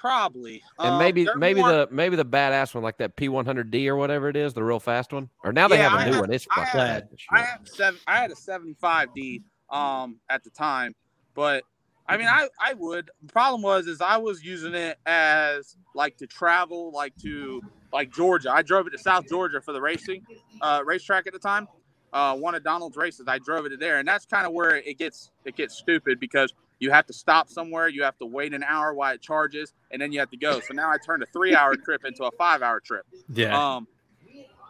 Probably. And Um, maybe they're maybe more- the maybe the badass one like that P100D or whatever it is, the real fast one. Or now they Yeah, have a I new one. It's I fucking have- bad I had seven. I had a seventy-five D um at the time, but I mean, I I would. The problem was is I was using it as like to travel, like to like Georgia. I drove it to South Georgia for the racing uh, racetrack at the time. Uh, one of Donald's races, I drove it to there, and that's kind of where it gets it gets stupid because You have to stop somewhere. You have to wait an hour while it charges, and then you have to go. So now I turned a three-hour trip into a five-hour trip. Yeah. Um,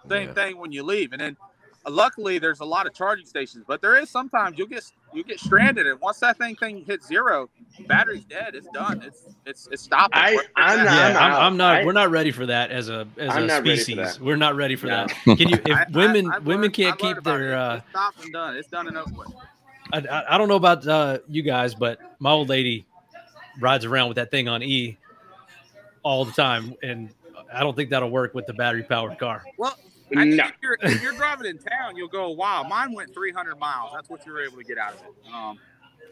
same Yeah. thing when you leave, and then uh, luckily there's a lot of charging stations, but there is sometimes you'll get you get stranded, and once that thing thing hits zero, battery's dead. It's done. It's it's it's stopping. I- I'm not- yeah, I'm I'm. I'm not. I- we're not ready for that as a as I'm a not ready for species. that. We're not ready for No. that. Can you? If I- I- women I've women learned- can't I've keep their. it. Uh, It's stopped and done. It's done and over with. I, I I don't know about uh, you guys, but my old lady rides around with that thing on E all the time, and I don't think that'll work with the battery powered car. Well, I think No. if, you're, if you're driving in town, you'll go, wow, mine went 300 miles. That's what you were able to get out of it. Um,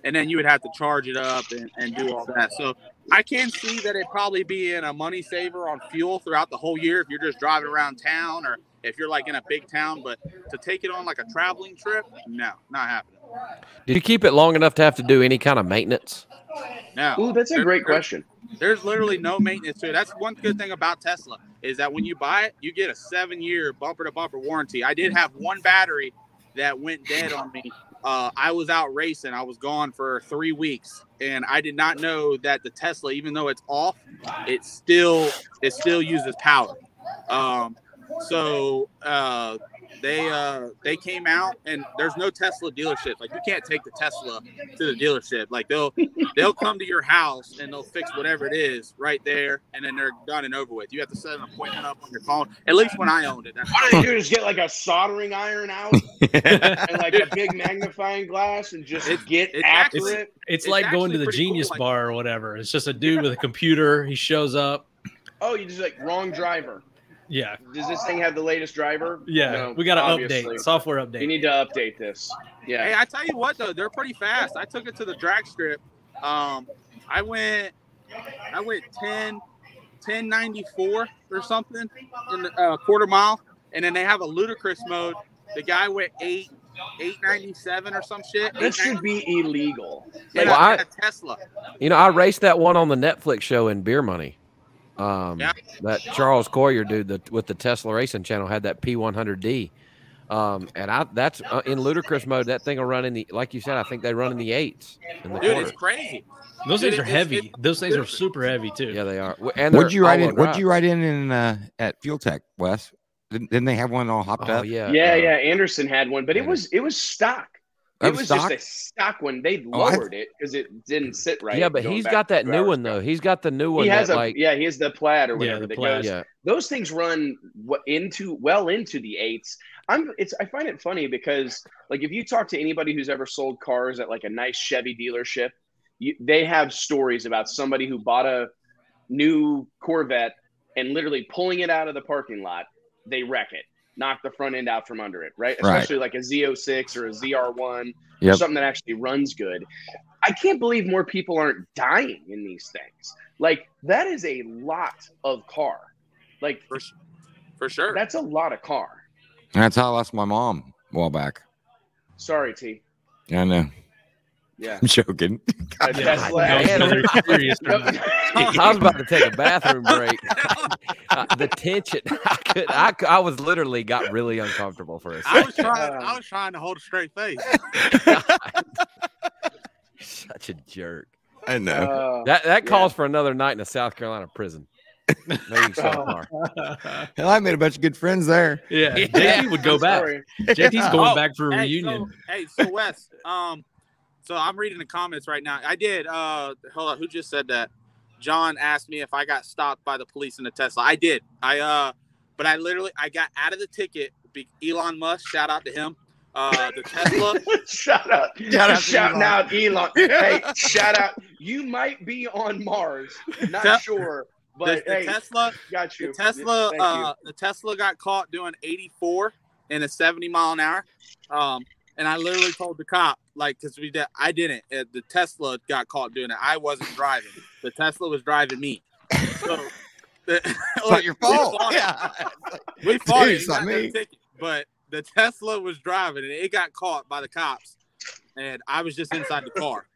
and then you would have to charge it up and, and do all that. So I can see that it probably be in a money saver on fuel throughout the whole year if you're just driving around town or if you're like in a big town. But to take it on like a traveling trip, no, not happening. Did you keep it long enough to have to do any kind of maintenance? No. Ooh, that's a There- great there- question. There's literally no maintenance to it. That's one good thing about Tesla is that when you buy it, you get a seven year bumper to bumper warranty. I did have one battery that went dead on me. Uh, I was out racing. I was gone for three weeks, and I did not know that the Tesla, even though it's off, it still it still uses power. Um, so uh, they uh, they came out, and there's no Tesla dealership. Like you can't take the Tesla to the dealership. Like they'll they'll come to your house and they'll fix whatever it is right there, and then they're done and over with. You have to set an appointment up on your phone. At least when I owned it. That's What do they do? Just get like a soldering iron out and like a big magnifying glass and just It's- get it's after actually- it. It's, It's like going to the pretty cool, Genius Bar or whatever. It's just a dude with a computer. He shows up. Oh, you just like wrong driver. Yeah, Does this thing have the latest driver? yeah. No, we got to update software update. You need to update this. Yeah. Hey, I tell you what though, they're pretty fast. I took it to the drag strip. Um, I went, I went 10, 1094 or something in a uh, quarter mile, and then they have a ludicrous mode. The guy went eight, eight ninety seven or some shit. That should be illegal. Yeah, Well, I- a Tesla. You know, I raced that one on the Netflix show in Beer Money. Um, Yeah. that Charles Coyer dude that with the Tesla Racing Channel had that P100D. Um, and I that's uh, in ludicrous mode. That thing will run in the like you said. I think they run in the eights in the Dude, corner. it's crazy. Those Dude, things are it's- heavy. it's- Those things are super heavy too. Yeah, they are. And What'd you write in? What'd you write in in uh, at Fuel Tech, Wes? Didn't, didn't they have one all hopped Oh up? yeah, Yeah, uh, yeah. Anderson had one, but it was it was stock. That It was was stock? just a stock one. They Oh, I- lowered it because it didn't sit right. yeah. But he's got that new one though. He's got the new one He has that a like yeah. He has the plaid or Yeah, whatever the that plaid. goes. yeah. Those things run into well into the eights. I'm. It's. I find it funny because like if you talk to anybody who's ever sold cars at like a nice Chevy dealership, you, they have stories about somebody who bought a new Corvette and literally pulling it out of the parking lot, they wreck it, knock the front end out from under it, right? Right. Especially like a Z06 or a ZR1 or something that actually runs good. I can't believe more people aren't dying in these things. Like that is a lot of car. Like For, for sure. that's a lot of car. That's how I lost my mom a while back. Sorry, T. Yeah, I know. Yeah. I'm joking. A Yeah, Tesla. I know, man. they're serious Yep. about it. I was about to take a bathroom break. Uh, the tension, I could, I, I was literally got really uncomfortable for a I was second. trying. I was trying to hold a straight face. Such a jerk. I know. Uh, That that Yeah. calls for another night in a South Carolina prison. Maybe so far. Hell, I made a bunch of good friends there. yeah, Yeah. JT would go I'm back. sorry. JT's going Oh, back for a hey, reunion. So, hey, so Wes, um, so I'm reading the comments right now. I did. Uh, hold on, who just said that? John asked me if I got stopped by the police in a Tesla. I did. I uh, but I literally I got out of the ticket. Elon Musk, shout out to him. Uh, the Tesla. shout out. Shout out to shouting Elon. out Elon. hey, shout out. You might be on Mars. Not Te- sure, but the hey, Tesla. got you. The Tesla. Thank Uh, the Tesla got caught doing 84 in a 70 mile an hour. Um, and I literally told the cop, like, because we did, I didn't. Uh, the Tesla got caught doing it. I wasn't driving. The Tesla was driving me. So, the, It's not your we fault. fought it. Yeah. We fought Dude, it. it's He not me. ticket. But the Tesla was driving, and it got caught by the cops. And I was just inside the car.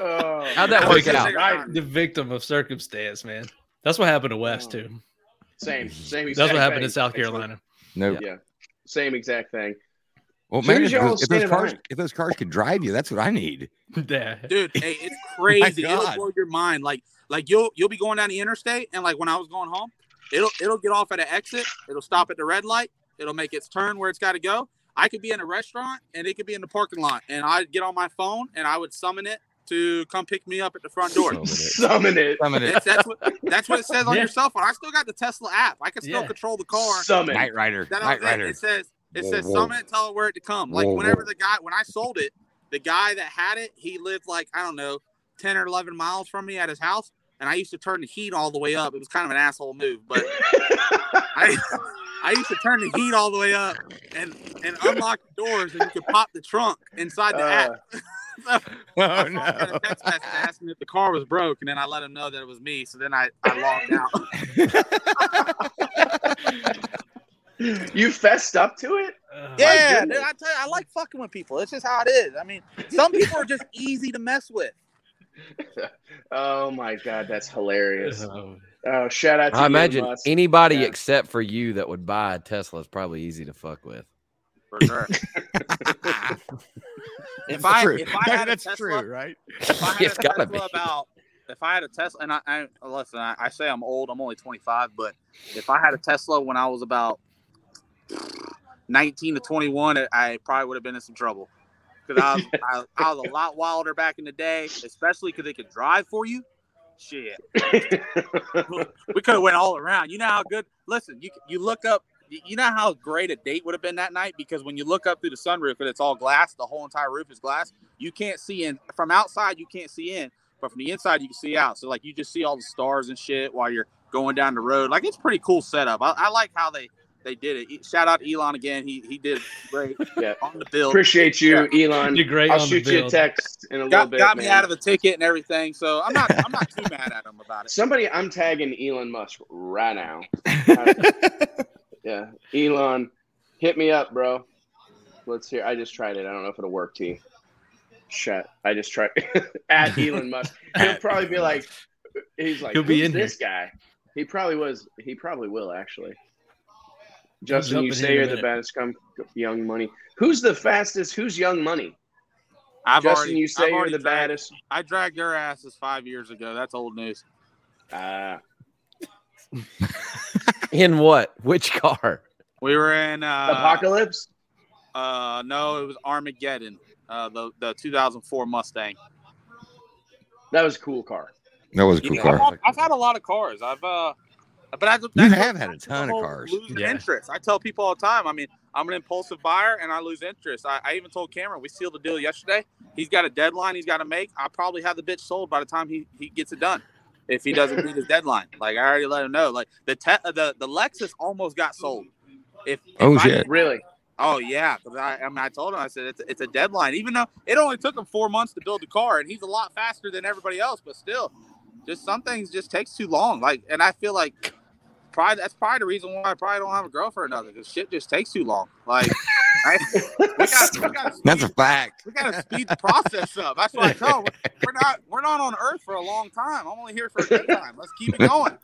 Oh, How'd that work out? Right. The victim of circumstance, man. That's what happened to Wes too. Same, same. That's what happened thing. in South Actually, Carolina. Nope. Yeah, same exact thing. Well, man, if those, if those cars, if those cars could drive you, that's what I need. Yeah. dude hey it's oh crazy it'll blow your mind like like you'll you'll be going down the interstate and like when i was going home it'll it'll get off at an exit it'll stop at the red light it'll make its turn where it's got to go i could be in a restaurant and it could be in the parking lot and i'd get on my phone and i would summon it to come pick me up at the front door Summon it. Summon it. That's, that's what that's what it says on Yeah. your cell phone. I still got the Tesla app. I can still Yeah. control the car. Summon. Knight Rider. Knight was it. Rider. It says it says summon it, tell it where it to come. Like whenever the guy when I sold it, the guy that had it, he lived like I don't know, ten or eleven miles from me at his house, and I used to turn the heat all the way up. It was kind of an asshole move, but I I used to turn the heat all the way up and and unlock the doors, and you could pop the trunk inside the Uh, app. Oh My phone got a text message asking if the car was broke, and then I let him know that it was me. So then I, I logged out. You fessed up to it? Uh, yeah, dude, I tell you, I like fucking with people. It's just how it is. I mean, some people are just easy to mess with. Oh my god, that's hilarious. oh, Oh, shout out to I imagine Musk. anybody Yeah. except for you that would buy a Tesla is probably easy to fuck with. For sure. if I true. if I had that's a Tesla, true, right? if I had It's a gotta Tesla be. about if I had a Tesla, and I, I listen, I, I say I'm old. I'm only 25, but if I had a Tesla when I was about 19 to 21, I- probably would have been in some trouble because I was I, I was a lot wilder back in the day, especially because they could drive for you. Shit, we could have went all around. You know how good? Listen, you you look up. you- You know how great a date would have been that night because when you look up through the sunroof and it's all glass, the whole entire roof is glass. You can't see in from outside. You can't see in, but from the inside you can see out. So like you just see all the stars and shit while you're going down the road. Like it's pretty cool setup. I, I like how they they did it. Shout out to Elon again. He he did great Yeah. on the build. Appreciate you, Elon. you're great I'll on shoot the you a text in a little Got, bit. got me man. out of the ticket and everything. So I'm not I'm not too mad at him about it. Somebody, I'm tagging Elon Musk right now. yeah, Elon, hit me up, bro. Let's hear. I just tried it. I don't know if it'll work, T. Shut. I just tried at Elon Musk. He'll probably be like, he's like, He'll be who's in here." this guy? He probably was. He probably will actually. Justin, you say you're the minute. best. Come, Young Money. Who's the fastest? Who's Young Money? I've Justin, already, you say I've you're the dragged- baddest. I dragged their asses five years ago. That's old news. Ah, In what? Which car? We were in uh, Apocalypse. Uh, no, it was Armageddon. Uh, the the 2004 Mustang. That was a cool car. That was a cool Yeah, car. I've, had- I've had a lot of cars. I've uh, but I, You have had a ton of cars. Losing Yeah. interest. I tell people all the time. I mean, I'm an impulsive buyer, and I lose interest. I, I even told Cameron we sealed the deal yesterday. He's got a deadline he's got to make. I probably have the bitch sold by the time he, he gets it done. If he doesn't meet his deadline, like I already let him know. Like the te- uh, the the Lexus almost got sold. If, if Oh, I shit. Really? Oh yeah, 'cause I, I mean, I told him I said it's, it's a deadline, even though it only took him four months to build the car, and he's a lot faster than everybody else. But still, just some things just takes too long. Like, and I feel like probably that's probably the reason why I probably don't have a girlfriend or nothing because shit just takes too long. Like, I, we got we got That's a fact. we gotta speed the process up. That's what I tell. 'em. We're not we're not on Earth for a long time. I'm only here for a good time. Let's keep it going.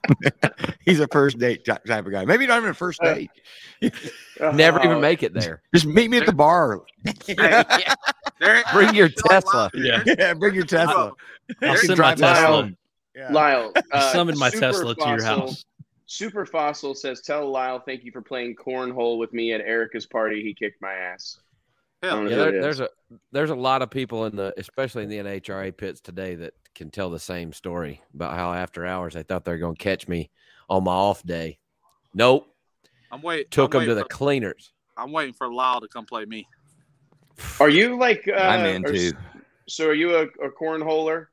He's a first date type of guy. Maybe not even a first Uh, date. Never Oh, even make it there. Just meet me at the bar. There- Bring your Tesla. Yeah. yeah, bring your Tesla. I'll You can send my drive Tesla. own. Yeah. Lyle. Uh, Summon my Super Tesla to your house. Super Fossil says, "Tell Lyle thank you for playing cornhole with me at Erica's party. He kicked my ass." I Yeah, there, there's a there's a lot of people in the especially in the NHRA pits today that can tell the same story about how after hours they thought they were going to catch me on my off day. Nope, I'm waiting. took I'm them to waiting the cleaners. I'm waiting for Lyle to come play me. Are you like? Uh, I'm in or- too. So are you a, a cornholer?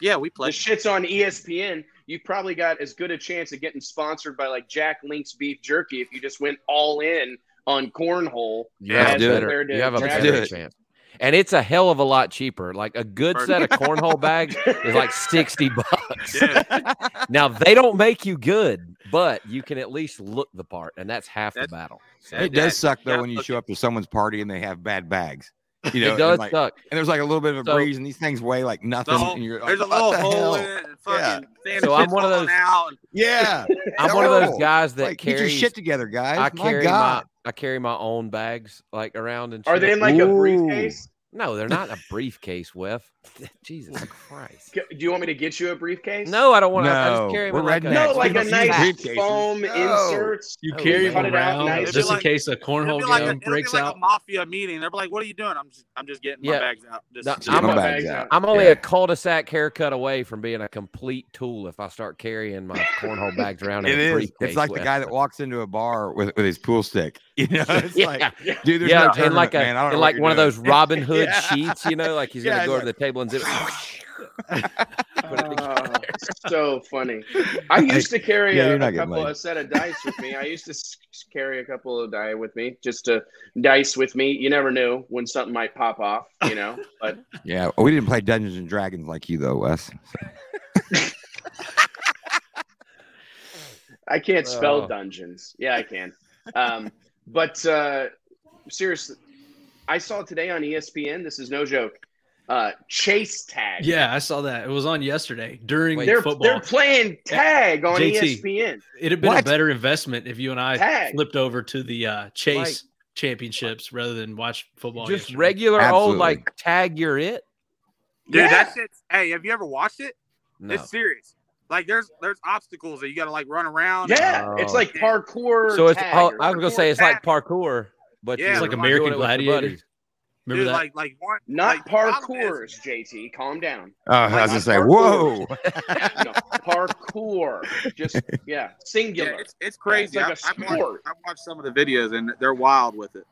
Yeah, we play. The shit's on ESPN. You've probably got as good a chance of getting sponsored by like Jack Link's beef jerky if you just went all in on cornhole. You have as a do it. better, compared to you have a Jack better chance. And it's a hell of a lot cheaper. Like a good Pardon? set of cornhole bags is like 60 bucks. Yeah. Now they don't make you good, but you can at least look the part, and that's half the battle. So, Yeah, It does suck though yeah, when you look show up to someone's party and they have bad bags. You know, it does and, like, suck. and there's like a little bit of a So- breeze, and these things weigh like nothing. The whole- and you're like, there's a little the hole hell?" in it. And fucking Yeah. So I'm one of those- Out. Yeah, I'm one of those guys that like, get your shit together, guys. I My carry my God. I carry my own bags like around and. Are shit. they in like a briefcase? No, they're not a briefcase, Wes. Jesus Christ. Do you want me to get you a briefcase? No, I don't want to. I No, just carry them we're like a. No, like a nice briefcases. foam No. inserts. You Oh, carry cut them it out around nice. just in Like- case a cornhole be like a, game it'll breaks like out. a mafia meeting. They're like, "What are you doing?" I'm just, I'm just getting Yeah. my bags out. Just, No, just I'm a- my bags bags out. out. I'm only Yeah. a cul-de-sac haircut away from being a complete tool if I start carrying my cornhole bags around in It a is. briefcase. It's like the guy that walks into a bar with, with his pool stick. You know, it's Yeah. like, Yeah. dude, there's yeah, no tournament, like a man. I don't know like one of those Robin Hood Yeah. sheets, you know, like he's gonna go it's to the table and zip. Put it Oh, so funny. I used to carry Yeah, a, a couple laid. a set of dice with me. I used to carry a couple of die with me, just to dice with me. You never knew when something might pop off, you know. But Yeah, we didn't play Dungeons and Dragons like you though, Wes. I can't spell Oh. dungeons. Yeah, I can. Um, but uh, seriously, I saw today on ESPN. This is no joke. Uh, chase tag. Yeah, I saw that. It was on yesterday during Wait, they're football. they're playing tag on JT. ESPN. It'd have been a better investment if you and I Tag. flipped over to the uh, Chase championships rather than watch football. Just yesterday. regular old like tag you're it. Dude, Yeah. that shit's. Hey, have you ever watched it? No. It's serious. Like, there's there's obstacles that you got to like run around. Yeah, it's Oh. like parkour. So it's tag oh, I was gonna say it's like parkour, but Yeah, it's like American it Gladiator. Remember Dude, that? like like one. not like, the parkours, JT. Calm down. Oh, I was Like gonna say, parkour. whoa. No, parkour. Just yeah, Yeah, singular. it's it's crazy. Yeah, it's like I, a I've, watched. I've watched some of the videos and they're wild with it.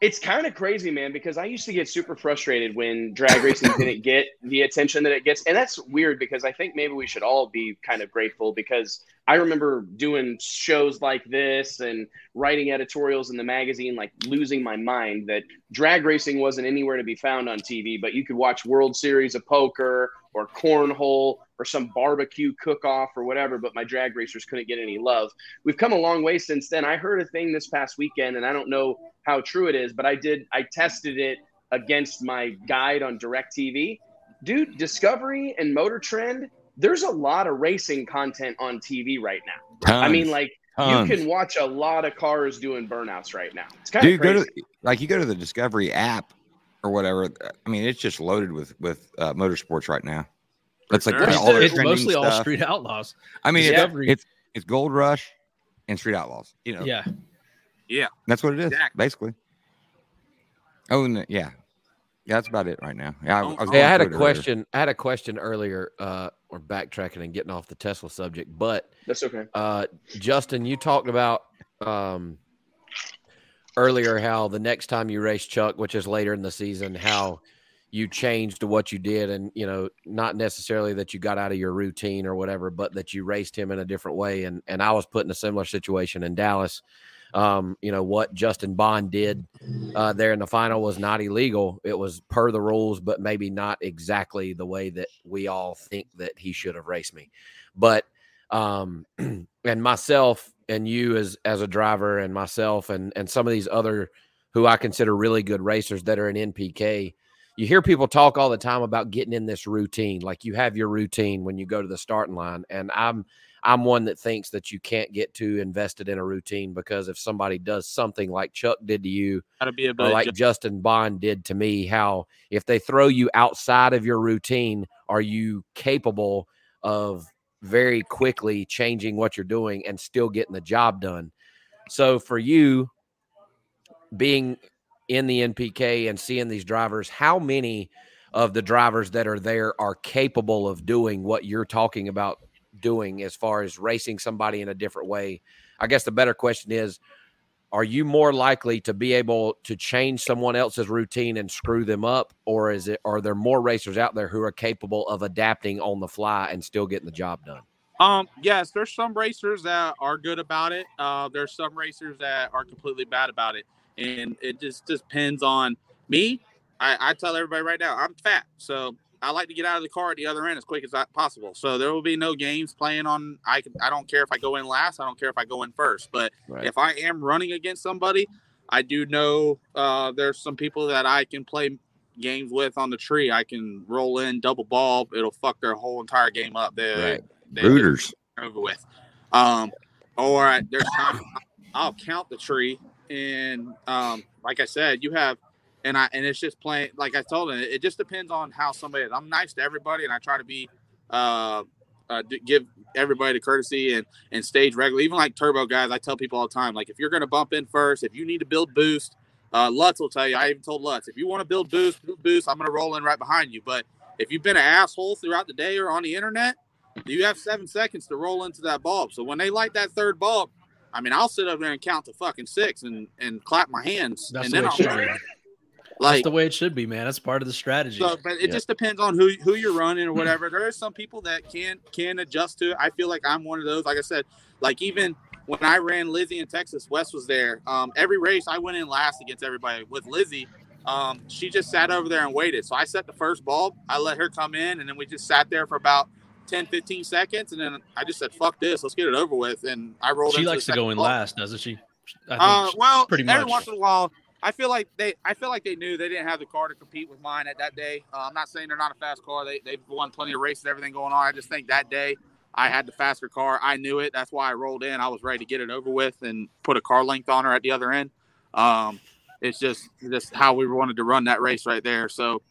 It's kind of crazy, man, because I used to get super frustrated when drag racing didn't get the attention that it gets. And that's weird because I think maybe we should all be kind of grateful because I remember doing shows like this and writing editorials in the magazine, like losing my mind that drag racing wasn't anywhere to be found on TV, but you could watch World Series of Poker or Cornhole or some barbecue cook off or whatever, but my drag racers couldn't get any love. We've come a long way since then. I heard a thing this past weekend, and I don't know how true it is, but I did, I tested it against my guide on DirecTV. Dude, Discovery and Motor Trend, there's a lot of racing content on TV right now. I mean, like, tons. you can watch a lot of cars doing burnouts right now. It's kind of Dude, go to like you go to the Discovery app or whatever. I mean, it's just loaded with with uh, motorsports right now. That's like sure. kinda it's all the it's trending mostly all street outlaws. I mean, it's, Discovery. it's it's Gold Rush and Street Outlaws. You know, Yeah, that's what it is Exactly. basically. Oh, and, yeah, yeah, that's about it right now. Yeah, I, I was Hey, I had a through it earlier. question. I had a question earlier. Uh, we're backtracking and getting off the Tesla subject, but That's okay. uh, Justin, you talked about um, earlier how the next time you race Chuck, which is later in the season, how you changed to what you did, and you know, not necessarily that you got out of your routine or whatever, but that you raced him in a different way. And and I was put in a similar situation in Dallas. Um, you know what Justin Bond did uh, there in the final was not illegal. It was per the rules, but maybe not exactly the way that we all think that he should have raced me. But um, and myself and you as as a driver and myself and and some of these other who I consider really good racers that are in NPK. You hear people talk all the time about getting in this routine. Like you have your routine when you go to the starting line, and I'm I'm one that thinks that you can't get too invested in a routine because if somebody does something like Chuck did to you, Gotta be able or to like Justin Bond did to me, how if they throw you outside of your routine, are you capable of very quickly changing what you're doing and still getting the job done? So for you being in the NPK and seeing these drivers, how many of the drivers that are there are capable of doing what you're talking about doing as far as racing somebody in a different way? I guess the better question is are you more likely to be able to change someone else's routine and screw them up or is it are there more racers out there who are capable of adapting on the fly and still getting the job done Um, yes, there's some racers that are good about it. Uh, there's some racers that are completely bad about it, and it just just depends on me. I, I tell everybody right now, I'm fat, so I like to get out of the car at the other end as quick as possible. So there will be no games playing on. I can, I don't care if I go in last. I don't care if I go in first. But Right. if I am running against somebody, I do know uh, there's some people that I can play games with on the tree. I can roll in double ball. It'll fuck their whole entire game up. They, Right. they Rooters. over with. Um, or I, there's times I'll count the tree, and um, like I said, you have, and I and it's just playing. Like I told him, it just depends on how somebody. is. I'm nice to everybody, and I try to be, uh, uh give everybody the courtesy and and stage regular. Even like turbo guys, I tell people all the time, like if you're gonna bump in first, if you need to build boost. Uh, Lutz will tell you. I even told Lutz, if you want to build boost, build boost. I'm gonna roll in right behind you. But if you've been an asshole throughout the day or on the internet, you have seven seconds to roll into that bulb. So when they light that third bulb, I mean, I'll sit up there and count to fucking six and and clap my hands, That's and then I'll should run. be. That's the way it should be, man. That's part of the strategy. So, but it Yeah. just depends on who who you're running or whatever. There are some people that can can adjust to it. I feel like I'm one of those. Like I said, like even when I ran Lizzy in Texas, Wes was there. Um, every race I went in last against everybody. With Lizzy, um, she just sat over there and waited. So I set the first bulb. I let her come in, and then we just sat there for about 10, 15 seconds, and then I just said, "Fuck this, let's get it over with." And I rolled. she into the likes to go in bulb. last, doesn't she? I think Uh, she- well, pretty much. every much. once in a while, I feel like they, I feel like they knew they didn't have the car to compete with mine at that day. Uh, I'm not saying they're not a fast car. They, they've won plenty of races, everything going on. I just think that day I had the faster car. I knew it. That's why I rolled in. I was ready to get it over with and put a car length on her at the other end. Um, it's just just how we wanted to run that race right there. So,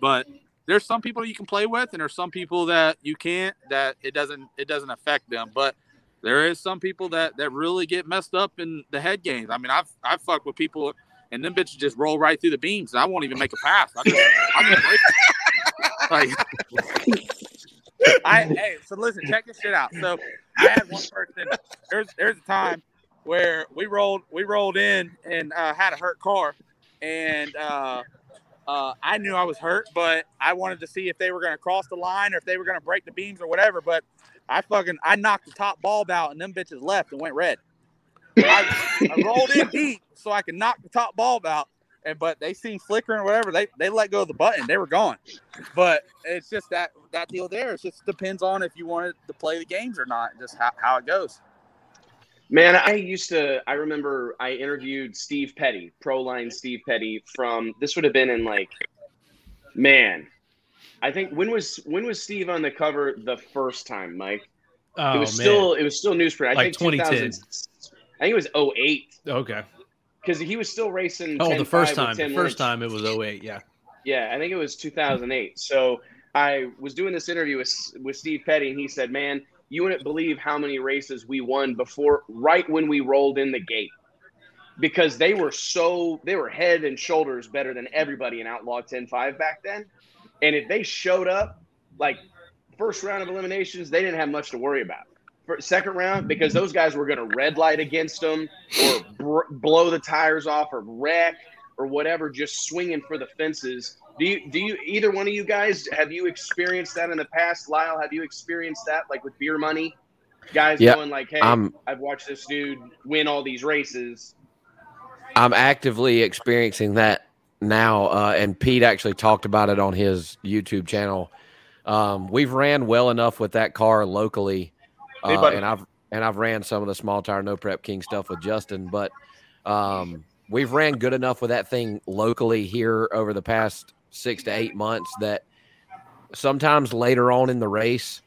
but there's some people you can play with, and there's some people that you can't. That it doesn't it doesn't affect them, but there is some people that that really get messed up in the head games. I mean, I've I've fucked with people, and them bitches just roll right through the beams, and I won't even make a pass. I just, I just break like. I hey, so listen, check this shit out. So I had one person. There's there's a time where we rolled we rolled in and uh, had a hurt car, and uh, uh, I knew I was hurt, but I wanted to see if they were going to cross the line or if they were going to break the beams or whatever. But I fucking I knocked the top bulb out, and them bitches left and went red. I, I rolled in deep so I could knock the top bulb out, and but they seen flickering or whatever. They they let go of the button. They were gone. But it's just that that deal there. It just depends on if you wanted to play the games or not. Just how, how it goes. Man, I used to. I remember I interviewed Steve Petty, Proline Steve Petty, from this would have been in like, man, I think when was when was Steve on the cover the first time, Mike? oh, it was man. still it was still newsprint. I Like think 2010. 2000 I think it was 08 okay. because he was still racing. Oh, the 10-5 first time. The first time it was 08. Yeah. Yeah, I think it was 2008. So I was doing this interview with with Steve Petty, and he said, "Man, you wouldn't believe how many races we won before, right when we rolled in the gate, because they were so they were head and shoulders better than everybody in Outlaw 10-5 back then. And if they showed up, like first round of eliminations, they didn't have much to worry about. Second round, because those guys were going to red light against them or br- blow the tires off or wreck or whatever, just swinging for the fences. Do you, do you, either one of you guys, have you experienced that in the past? Lyle, have you experienced that, like with beer money? Guys Yeah, going like, hey, I'm I've watched this dude win all these races. I'm actively experiencing that now, uh, and Pete actually talked about it on his YouTube channel. Um, we've ran well enough with that car locally, uh, and I've and I've ran some of the small tire no prep king stuff with Justin, but um, we've ran good enough with that thing locally here over the past six to eight months that sometimes later on in the race,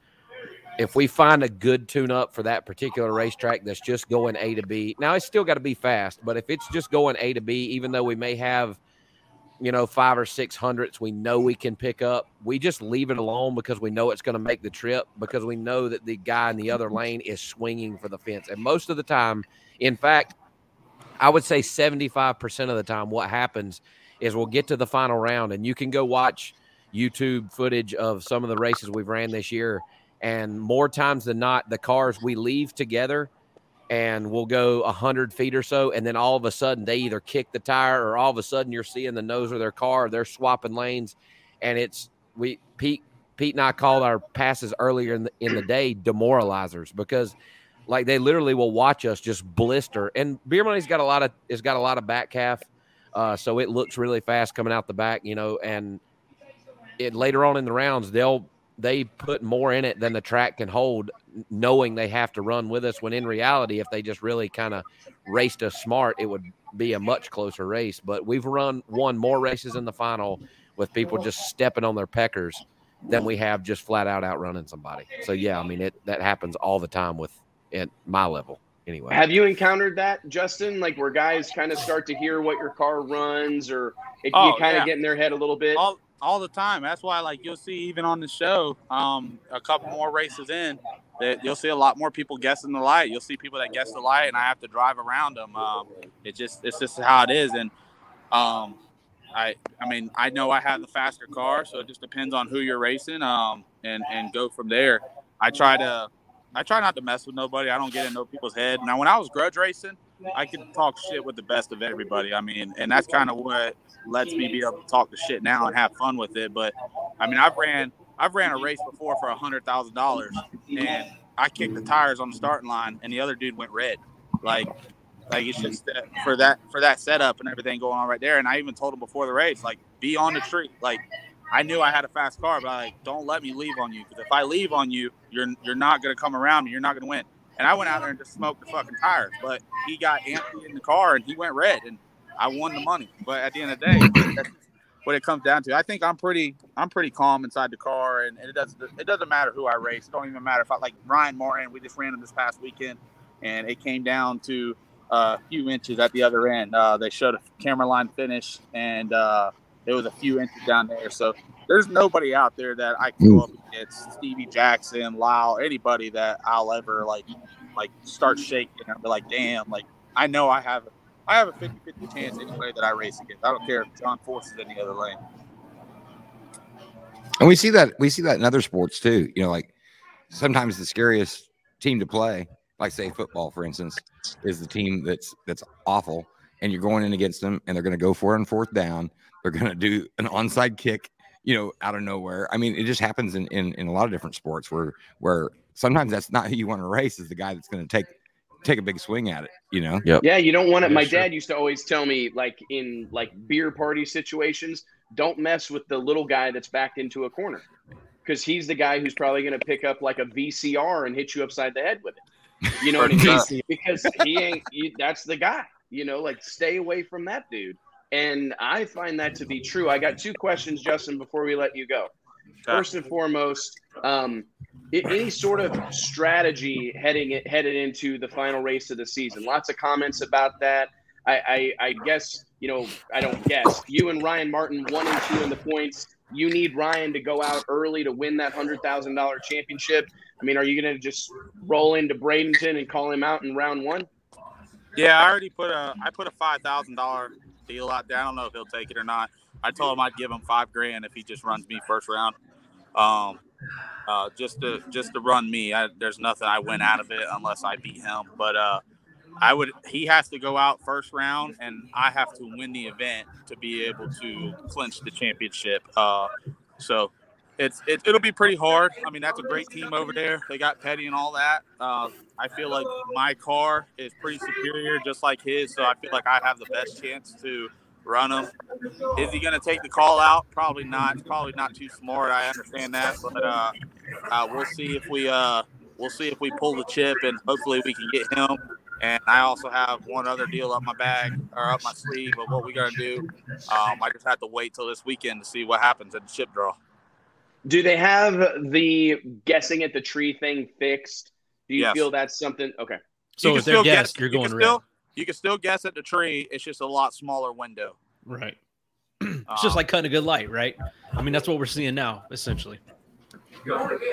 if we find a good tune up for that particular racetrack that's just going A to B, now it's still got to be fast, but if it's just going A to B, even though we may have, you know, five or six hundredths we know we can pick up, we just leave it alone because we know it's going to make the trip because we know that the guy in the other lane is swinging for the fence. And most of the time, in fact, I would say 75% of the time, what happens is we'll get to the final round and you can go watch YouTube footage of some of the races we've ran this year. And more times than not, the cars we leave together and we'll go 100 feet or so. And then all of a sudden, they either kick the tire or all of a sudden you're seeing the nose of their car. They're swapping lanes. And it's, we, Pete, Pete and I called our passes earlier in the, in the day demoralizers because like they literally will watch us just blister. And Beer Money's got a lot of, it's got a lot of back half. Uh, so it looks really fast coming out the back, you know, and it later on in the rounds, they'll, they put more in it than the track can hold. Knowing they have to run with us. When in reality, if they just really kind of raced us smart, it would be a much closer race. But we've run won more races in the final with people just stepping on their peckers than we have just flat out outrunning somebody. So yeah, I mean it that happens all the time with at my level anyway. Have you encountered that, Justin? Like where guys kind of start to hear what your car runs, or if Oh, you kind of yeah. get in their head a little bit? all all the time. That's why, like, you'll see even on the show, um, a couple more races in, that you'll see a lot more people guessing the light. You'll see people that guess the light, and I have to drive around them. Um, it just it's just how it is, and um, I I mean I know I have the faster car, so it just depends on who you're racing, um, and and go from there. I try to. I try not to mess with nobody. I don't get in no people's head. Now, when I was grudge racing, I can talk shit with the best of everybody. I mean, and that's kind of what lets me be able to talk the shit now and have fun with it. But I mean, I've ran I've ran a race before for a hundred thousand dollars, and I kicked the tires on the starting line, and the other dude went red. Like, like it's just that for that for that setup and everything going on right there. And I even told him before the race, like, be on the tree. Like, I knew I had a fast car, but like, don't let me leave on you because if I leave on you, you're you're not gonna come around. You're not gonna win. And I went out there and just smoked the fucking tires, but he got empty in the car and he went red, and I won the money. But at the end of the day, that's what it comes down to. I think I'm pretty I'm pretty calm inside the car, and it doesn't it doesn't matter who I race. It don't even matter if I like Ryan Martin. We just ran him this past weekend, and it came down to a few inches at the other end. Uh, they showed a camera line finish, and uh, it was a few inches down there. So there's nobody out there that I can go up mm. against Stevie Jackson, Lyle, anybody that I'll ever like like start shaking and be like, damn, like I know I have I have a 50-50 chance anybody that I race against. I don't care if John Force is in the other lane. And we see that we see that in other sports too. You know, like sometimes the scariest team to play, like say football, for instance, is the team that's that's awful, and you're going in against them, and they're going to go for it on fourth down. They're going to do an onside kick, you know, out of nowhere. I mean, it just happens in in, in a lot of different sports where where sometimes that's not who you want to race is the guy that's going to take take a big swing at it. You know, Yeah, you don't want it. Yeah, My sure. dad used to always tell me, like in like beer party situations, don't mess with the little guy that's backed into a corner, because he's the guy who's probably going to pick up like a VCR and hit you upside the head with it. You know what I mean? Because he ain't. You, that's the guy. You know, like stay away from that dude. And I find that to be true. I got two questions, Justin, before we let you go. First and foremost, um, any sort of strategy heading it headed into the final race of the season. Lots of comments about that. I, I, I guess you know I don't guess you and Ryan Martin one and two in the points. You need Ryan to go out early to win that hundred thousand dollar championship. I mean, are you going to just roll into Bradenton and call him out in round one? Yeah, I already put a I put a five thousand dollar deal out there. I don't know if he'll take it or not. I told him I'd give him five grand if he just runs me first round. Um, uh, just to just to run me. I, there's nothing I win out of it unless I beat him. But uh, I would. He has to go out first round, and I have to win the event to be able to clinch the championship. Uh, so. It's, it, it'll be pretty hard. I mean, that's a great team over there. They got Petty and all that. Uh, I feel like my car is pretty superior, just like his. So I feel like I have the best chance to run him. Is he going to take the call out? Probably not. Probably not too smart. I understand that, but uh, uh, we'll see if we uh, we'll see if we pull the chip, and hopefully we can get him. And I also have one other deal up my bag or up my sleeve of what we're to do. Um, I just have to wait till this weekend to see what happens at the chip draw. Do they have the guessing at the tree thing fixed? Do you Yes. feel that's something? Okay. So You if they're still guessed, guess- you're you can going red. still- You can still guess at the tree. It's just a lot smaller window. Right. it's just Um, like cutting a good light, right? I mean, that's what we're seeing now, essentially.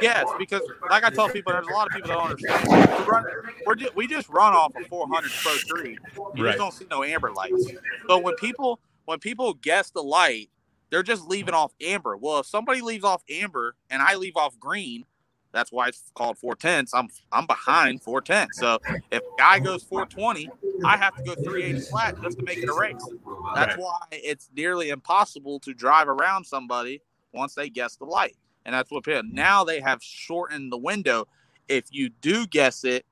Yes, because like I tell people, there's a lot of people that don't understand. We, run, we're ju- we just run off a 400 pro tree. You Right. just don't see no amber lights. But when people when people guess the light, they're just leaving off amber. Well, if somebody leaves off amber and I leave off green, that's why it's called four tenths. I'm I'm behind four tenths. So if a guy goes 420, I have to go 380 flat just to make it a race. That's why it's nearly impossible to drive around somebody once they guess the light. And that's what happened. now they have shortened the window. If you do guess it,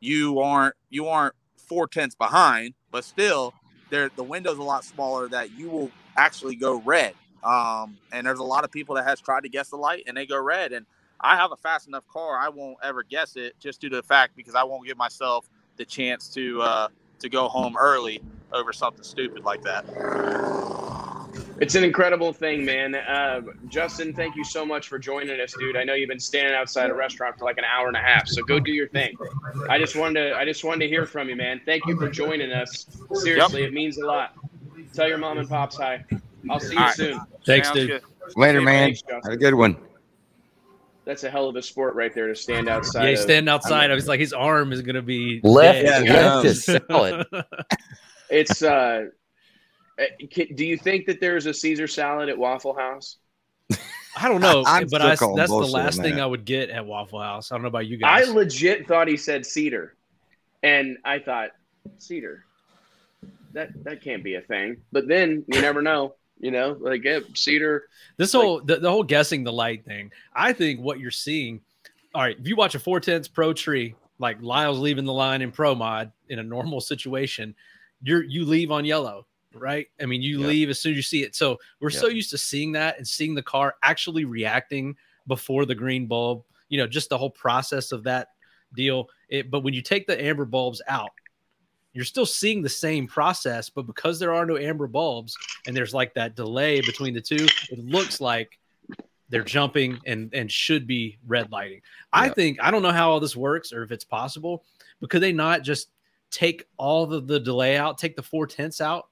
you aren't you aren't four tenths behind, but still there the window's a lot smaller that you will actually go red. Um, and there's a lot of people that has tried to guess the light and they go red. And I have a fast enough car. I won't ever guess it just due to the fact because I won't give myself the chance to uh, to go home early over something stupid like that. It's an incredible thing, man. Uh, Justin, thank you so much for joining us, dude. I know you've been standing outside a restaurant for like an hour and a half, so go do your thing. I just wanted to, I just wanted to hear from you, man. Thank you for joining us. Seriously, it means a lot. Tell your mom and pops hi. I'll see you All right. soon. Thanks, Sounds dude. good. Later, man. Thanks, Have a good one. That's a hell of a sport right there to stand outside. Yeah, he's standing outside. I was like, his arm is gonna be Left, dead. Yeah, left is solid. It's. uh uh, Do you think that there's a Caesar salad at Waffle House? I don't know, I'm but I, that's the bullshit on last thing. I would get at Waffle House. I don't know about you guys. I legit thought he said cedar, and I thought cedar. That that can't be a thing. But then you never know. You know, like yeah, cedar. This Like- whole the, the whole guessing the light thing. I think what you're seeing. All right, if you watch a four tenths pro tree, like Lyle's leaving the line in pro mod in a normal situation, you're you leave on yellow, right? I mean, you leave as soon as you see it. So we're so used to seeing that and seeing the car actually reacting before the green bulb. You know, just the whole process of that deal. It, but when you take the amber bulbs out, you're still seeing the same process, but because there are no amber bulbs and there's like that delay between the two, it looks like they're jumping and and should be red lighting. I think I don't know how all this works or if it's possible, but could they not just take all the, the delay out, take the four tenths out,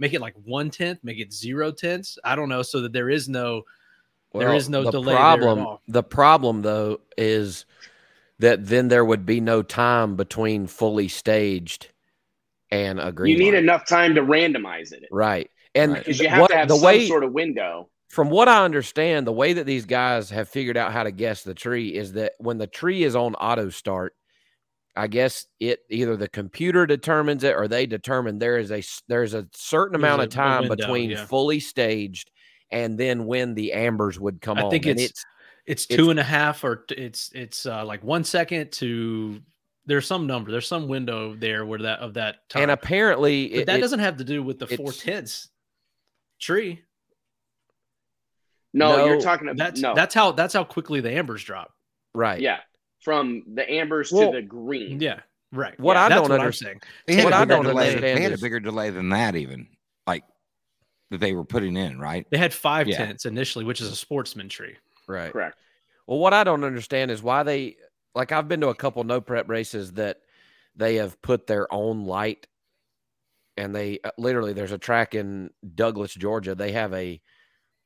make it like one tenth, make it zero tenths? I don't know, so that there is no There is no the delay Problem. The problem, though, is that then there would be no time between fully staged and a green. you need light. enough time to randomize it right, and Right. because you have what- to have the some way sort of window. from what I understand, the way that these guys have figured out how to guess the tree is that when the tree is on auto start, I guess it either the computer determines it or they determine there is a there's a certain amount a- of time window, between yeah. fully staged and then when the ambers would come I on. think And it's- it's it's- two and a half or t- it's it's uh, like one second to there's some number there's some window there where that of that time and apparently but it, that it- doesn't have to do with the four it's- tenths tree No, you're talking about that's no. that's how that's how quickly the ambers drop right. yeah, from the ambers Well, to the green. yeah right What Yeah, I don't what understand- They had, What a I bigger don't delay, understand they had a bigger delay than that, even like that they were putting in, right? they had five Yeah. tenths initially which is a sportsman tree Right. Correct. Well, what I don't understand is why they like I've been to a couple no prep races that they have put their own light and they uh, literally there's a track in Douglas, Georgia. They have a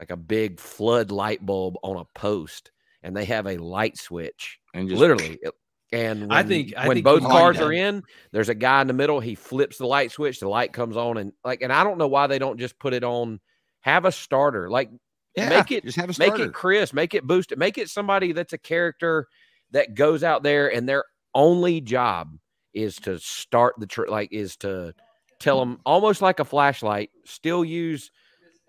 like a big flood light bulb on a post and they have a light switch And just literally. it- And when, I think- I when think both cars are in, there's a guy in the middle. He flips the light switch, the light comes on, and like, and I don't know why they don't just put it on. Have a starter, like yeah, make it- just have a make starter. it crisp, make it boost it, make it somebody that's a character that goes out there and their only job is to start the tr- like is to tell them almost like a flashlight. Still use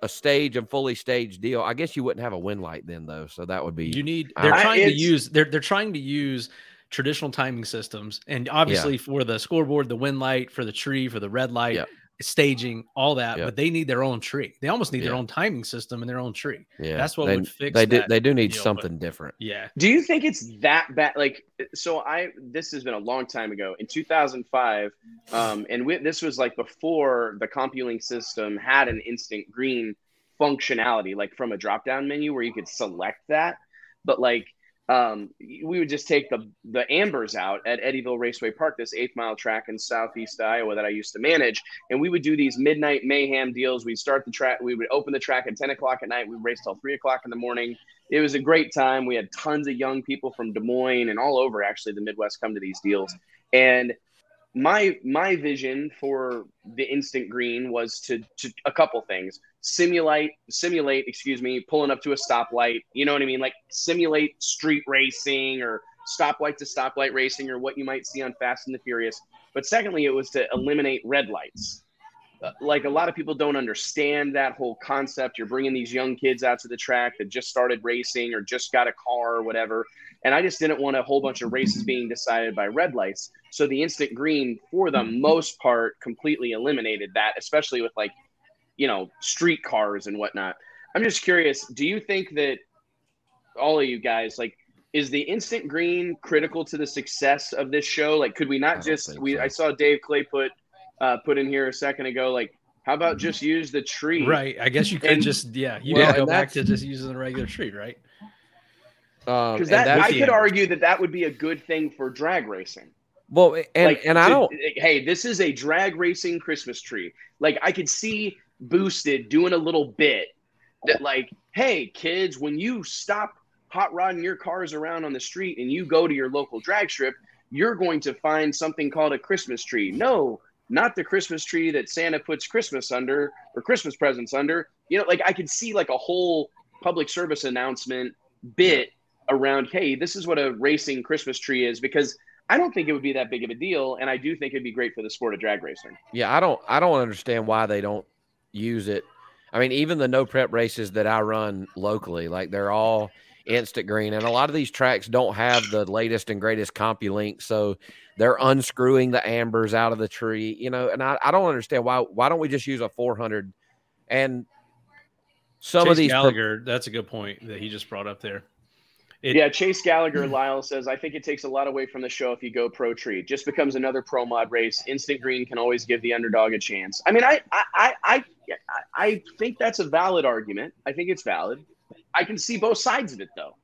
a stage and fully staged deal. I guess you wouldn't have a wind light then though, so that would be you need they're I- trying to use they're they're trying to use traditional timing systems and obviously for the scoreboard the wind light for the tree for the red light Yeah. Staging all that Yeah. but they need their own tree they almost need their own timing system and their own tree yeah. that's what they, would fix they do they do need deal, but- something different. yeah Do you think it's that bad? Like, so I this has been a long time ago in 2005, um, and we, this was like before the CompuLink system had an instant green functionality, like from a drop down menu where you could select that. But like, um, we would just take the the ambers out at Eddyville Raceway Park, this eighth mile track in Southeast Iowa that I used to manage, and we would do these midnight mayhem deals. We'd start the track, we would open the track at 10 o'clock at night. We'd race till three o'clock in the morning it was a great time. We had tons of young people from Des Moines and all over actually the Midwest come to these deals. And my my vision for the instant green was to, to a couple things simulate simulate excuse me pulling up to a stoplight you know what i mean? Like simulate street racing or stoplight to stoplight racing or what you might see on fast and the furious. But secondly it was to eliminate red lights. Uh, like a lot of people don't understand that whole concept. You're bringing these young kids out to the track that just started racing or just got a car or whatever. And i just didn't want a whole bunch of races being decided by red lights. So the instant green for the most part completely eliminated that especially with like you know street cars and whatnot i'm just curious do you think that all of you guys like is the instant green critical to the success of this show? Like, could we not don't just we? so. I saw Dave Clay put uh, put in here a second ago. Like, how about just use the tree? Right. I guess you could And- just yeah, you Well, could go back to just using the regular tree, right? Um, Because and that I could end. argue that that would be a good thing for drag racing. well, and like, and I to- don't. Hey, this is a drag racing Christmas tree. Like I could see Boosted doing a little bit that, like, hey kids, when you stop hot rodding your cars around on the street and you go to your local drag strip, you're going to find something called a Christmas tree. No, not the Christmas tree that Santa puts Christmas under or Christmas presents under. You know, like I could see like a whole public service announcement bit around, hey, this is what a racing Christmas tree is because I don't think it would be that big of a deal, and I do think it'd be great for the sport of drag racing. Yeah, I don't. I don't understand why they don't use it. I mean, even the no prep races that I run locally, like they're all instant green, and a lot of these tracks don't have the latest and greatest CompuLink, so they're unscrewing the ambers out of the tree. You know, and I, I don't understand why. Why don't we just use a 400? And some Chase of these pro- Gallagher, that's a good point that he just brought up there. It- yeah, Chase Gallagher, hmm. Lyle says, I think it takes a lot away from the show if you go pro tree. Just becomes another pro mod race. Instant green can always give the underdog a chance. I mean, I I I I, I think that's a valid argument. I think it's valid. I can see both sides of it though.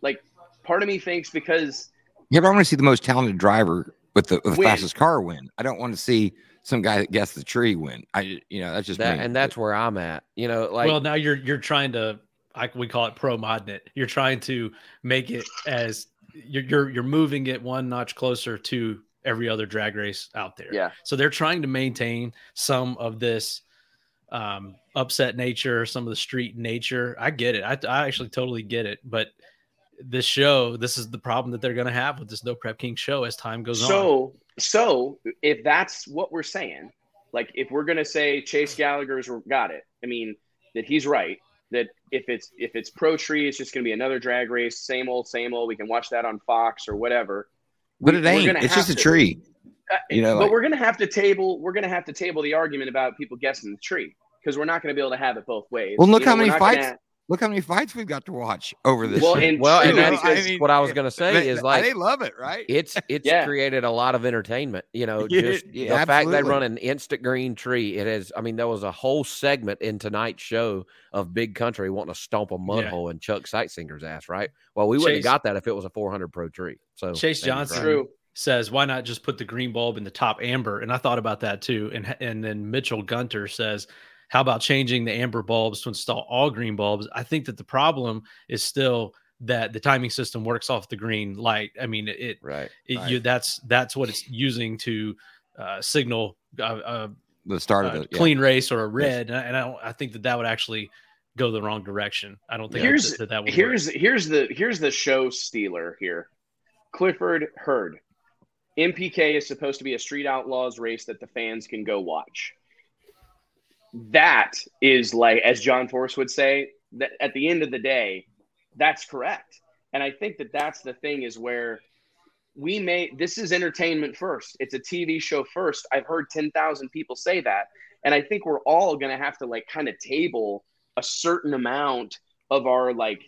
Like part of me thinks because Yeah, but I want to see the most talented driver with the, with the fastest car win. I don't want to see some guy that guessed the tree win. I, you know, that's just that, me. and that's where I'm at. You know, like well, now you're you're trying to like we call it pro modnet. You're trying to make it as you're you're you're moving it one notch closer to every other drag race out there. Yeah. So they're trying to maintain some of this um upset nature, some of the street nature. I get it. I, I actually totally get it. But this show, this is the problem that they're going to have with this No Prep King show as time goes on. so so if that's what we're saying, like if we're gonna say Chase Gallagher's got it, I mean that he's right. That if it's if it's pro tree, it's just gonna be another drag race, same old, same old. We can watch that on Fox or whatever. but it ain't. It's just a tree. Uh, You know, but like- we're gonna have to table we're gonna have to table the argument about people guessing the tree because we're not gonna be able to have it both ways. Well, look You know, how many fights gonna- Look how many fights we've got to watch over this. Well, shit. and well, and true, that's because- what I was gonna say they- is like they love it, right? it's it's Yeah. created a lot of entertainment. You know, just yeah, the fact they run an instant green tree. It has. I mean, there was a whole segment in tonight's show of Big Country wanting to stomp a mud Yeah. hole in Chuck Seitsinger's ass. Right. Well, we wouldn't Chase- have got that if it was a 400 pro tree. So Chase Johnson- Brian. True. says why not just put the green bulb in the top amber and i thought about that too and and then mitchell gunter says how about changing the amber bulbs to install all green bulbs i think that the problem is still that the timing system works off the green light i mean it, Right. it Right. you that's that's what it's using to uh, signal uh, uh, The start of a the yeah. clean race or a red and, I, and I, don't, I think that that would actually go the wrong direction i don't think Here's- that, that, that would work. here's here's the here's the show stealer here. Clifford Hurd. NPK is supposed to be a street outlaws race that the fans can go watch. That is like, as John Force would say, that at the end of the day, that's correct. And I think that that's the thing is where we may this is entertainment first. It's a TV show first. I've heard 10,000 people say that. And I think we're all going to have to like kind of table a certain amount of our like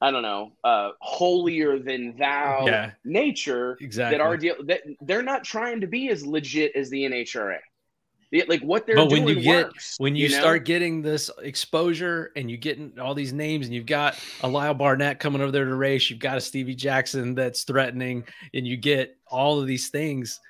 I don't know, uh holier than thou Yeah. nature exactly that our deal that they're not trying to be as legit as the NHRA. The- like what they're But doing when you get works, when you, know? start getting this exposure and you getting all these names and you've got a Lyle Barnett coming over there to race, you've got a Stevie Jackson that's threatening, and you get all of these things,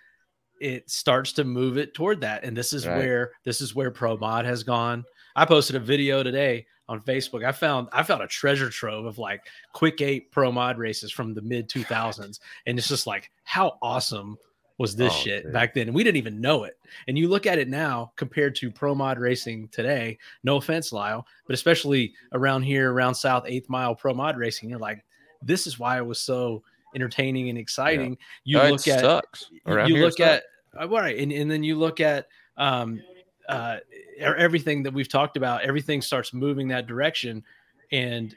it starts to move it toward that. And this is Right. where this is where Pro Mod has gone. I posted a video today on Facebook. I found I found a treasure trove of like quick eight pro mod races from the mid 2000s. And it's just like, how awesome was this Oh, shit dude. back then? And we didn't even know it. And you look at it now compared to pro mod racing today, no offense, Lyle, but especially around here, around South Eighth Mile pro mod racing, you're like, this is why it was so entertaining and exciting. You Oh, look at sucks. you- Around you here it look at uh, all right and, and then you look at um uh everything that we've talked about everything starts moving that direction and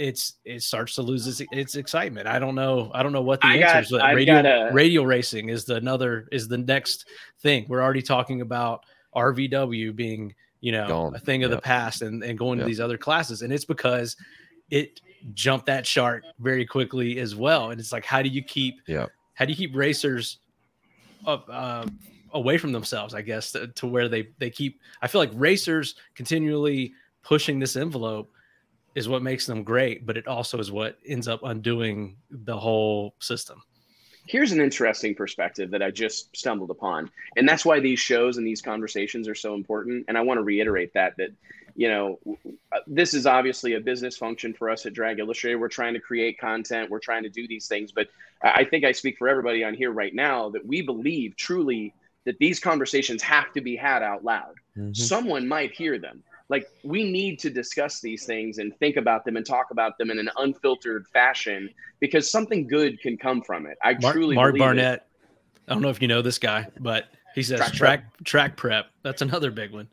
it's it starts to lose its, its excitement i don't know i don't know what the I answer got- is but I've radio a- radial racing is the another is the next thing we're already talking about rvw being you know Gone. a thing of the past and, and going to these other classes and it's because it jumped that shark very quickly as well. And it's like, how do you keep Yeah. how do you keep racers up uh, away from themselves? I guess to, to where they they keep. I feel like racers continually pushing this envelope is what makes them great, but it also is what ends up undoing the whole system. here's an interesting perspective that I just stumbled upon, and that's why these shows and these conversations are so important. And I want to reiterate that that you know uh, this is obviously a business function for us at Drag Illustrated. We're trying to create content, we're trying to do these things, but I I think I speak for everybody on here right now that we believe truly that these conversations have to be had out loud. Mm-hmm. Someone might hear them. Like we need to discuss these things and think about them and talk about them in an unfiltered fashion because something good can come from it. I Mark, truly Mark believe it. Barnett. I don't know if you know this guy, but he says Track track track, prep. That's another big one.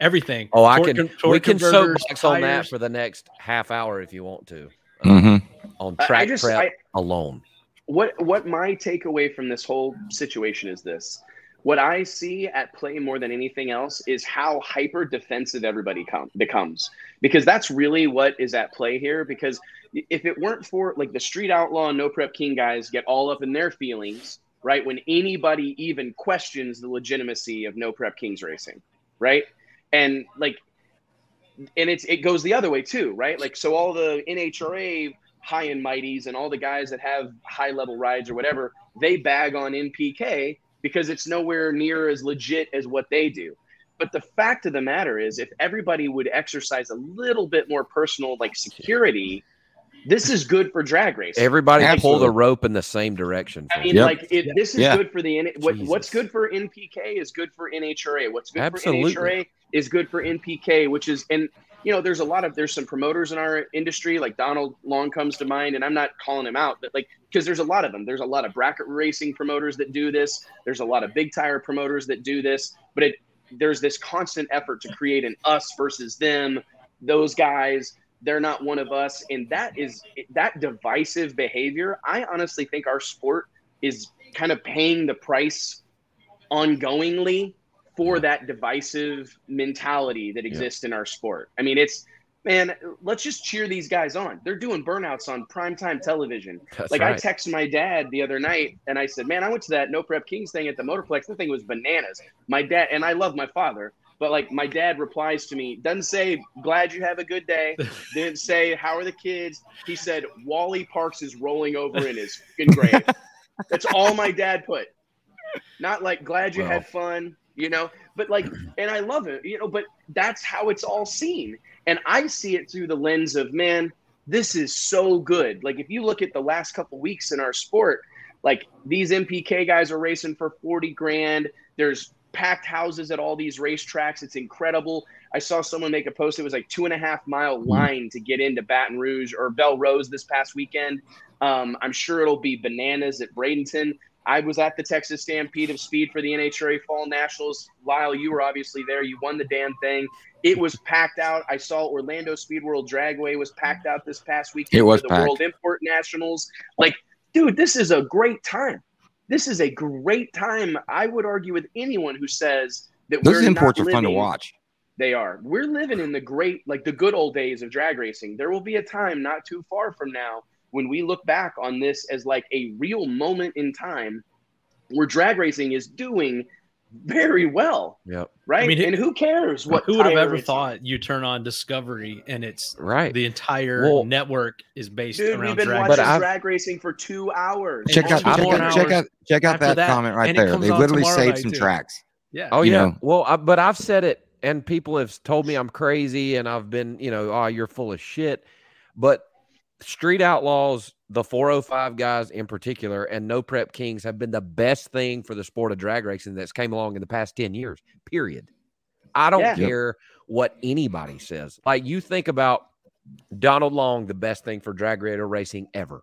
Everything. Oh, I Torque can. con- we can converters, soapbox on that for the next half hour if you want to. Mm-hmm. On I- I track just- prep I- alone. what what my takeaway from this whole situation is this what i see at play more than anything else is how hyper defensive everybody com- becomes. Because that's really what is at play here because if it weren't for like the street outlaw no prep king guys get all up in their feelings right when anybody even questions the legitimacy of no prep kings racing right? And like and it's it goes the other way too right? Like so all the nhra high and mighties and all the guys that have high level rides or whatever, they bag on NPK because it's nowhere near as legit as what they do. But the fact of the matter is, if everybody would exercise a little bit more personal like security, this is good for drag race. Everybody pull the rope in the same direction. I mean. Yep. like it, this is Yeah. good for the what, what's good for NPK is good for NHRA. What's good Absolutely. for NHRA is good for NPK, which is and you know there's a lot of there's some promoters in our industry like Donald Long comes to mind, and I'm not calling him out, but like because there's a lot of them. There's a lot of bracket racing promoters that do this. There's a lot of big tire promoters that do this, but it there's this constant effort to create an us versus them. Those guys, they're not one of us, and that is that divisive behavior. I honestly think our sport is kind of paying the price ongoingly for that divisive mentality that exists in our sport. I mean, it's man, let's just cheer these guys on. They're doing burnouts on primetime television. That's like I right. texted my dad the other night and I said, "Man, I went to that No Prep Kings thing at the Motorplex. That thing was bananas." My dad and I love my father, but like my dad replies to me, doesn't say, "Glad you have a good day." Didn't say, "How are the kids?" He said, "Wally Parks is rolling over in his fucking grave." That's all my dad put. Not like glad you Well. had fun, you know, but like, and I love it, you know, but that's how it's all seen. And I see it through the lens of, man, this is so good. Like, if you look at the last couple weeks in our sport, like these NPK guys are racing for 40 grand. There's packed houses at all these racetracks. It's incredible. I saw someone make a post. It was like two and a half mile line to get into Baton Rouge or Belle Rose this past weekend. Um, I'm sure it'll be bananas at Bradenton. I was at the Texas Stampede of Speed for the NHRA Fall Nationals. Lyle, you were obviously there. You won the damn thing. It was packed out. I saw Orlando Speed World Dragway was packed out this past weekend It was for the packed. World Import Nationals. Like, dude, this is a great time. This is a great time. I would argue with anyone who says that Those we're imports not are fun to watch. They are. We're living in the great, like the good old days of drag racing. There will be a time not too far from now when we look back on this as like a real moment in time where drag racing is doing very well, Yep. right? I mean, and who cares what? Who would have ever thought you turn on Discovery and it's Right. the entire Well- network is based Dude, we've been drag. watching But I've- drag racing for two hours. Check out, also check more out, check out, check out that, that, comment right there. They literally saved some too. tracks. yeah. Oh yeah. know. Well, I, but I've said it, and people have told me I'm crazy, and I've been, you know, oh, you're full of shit. But Street Outlaws, the 405 guys in particular, and No Prep Kings have been the best thing for the sport of drag racing that's came along in the past 10 years. Period. I don't Yeah. Care what anybody says. Like you think about Donald Long, the best thing for drag radar racing ever.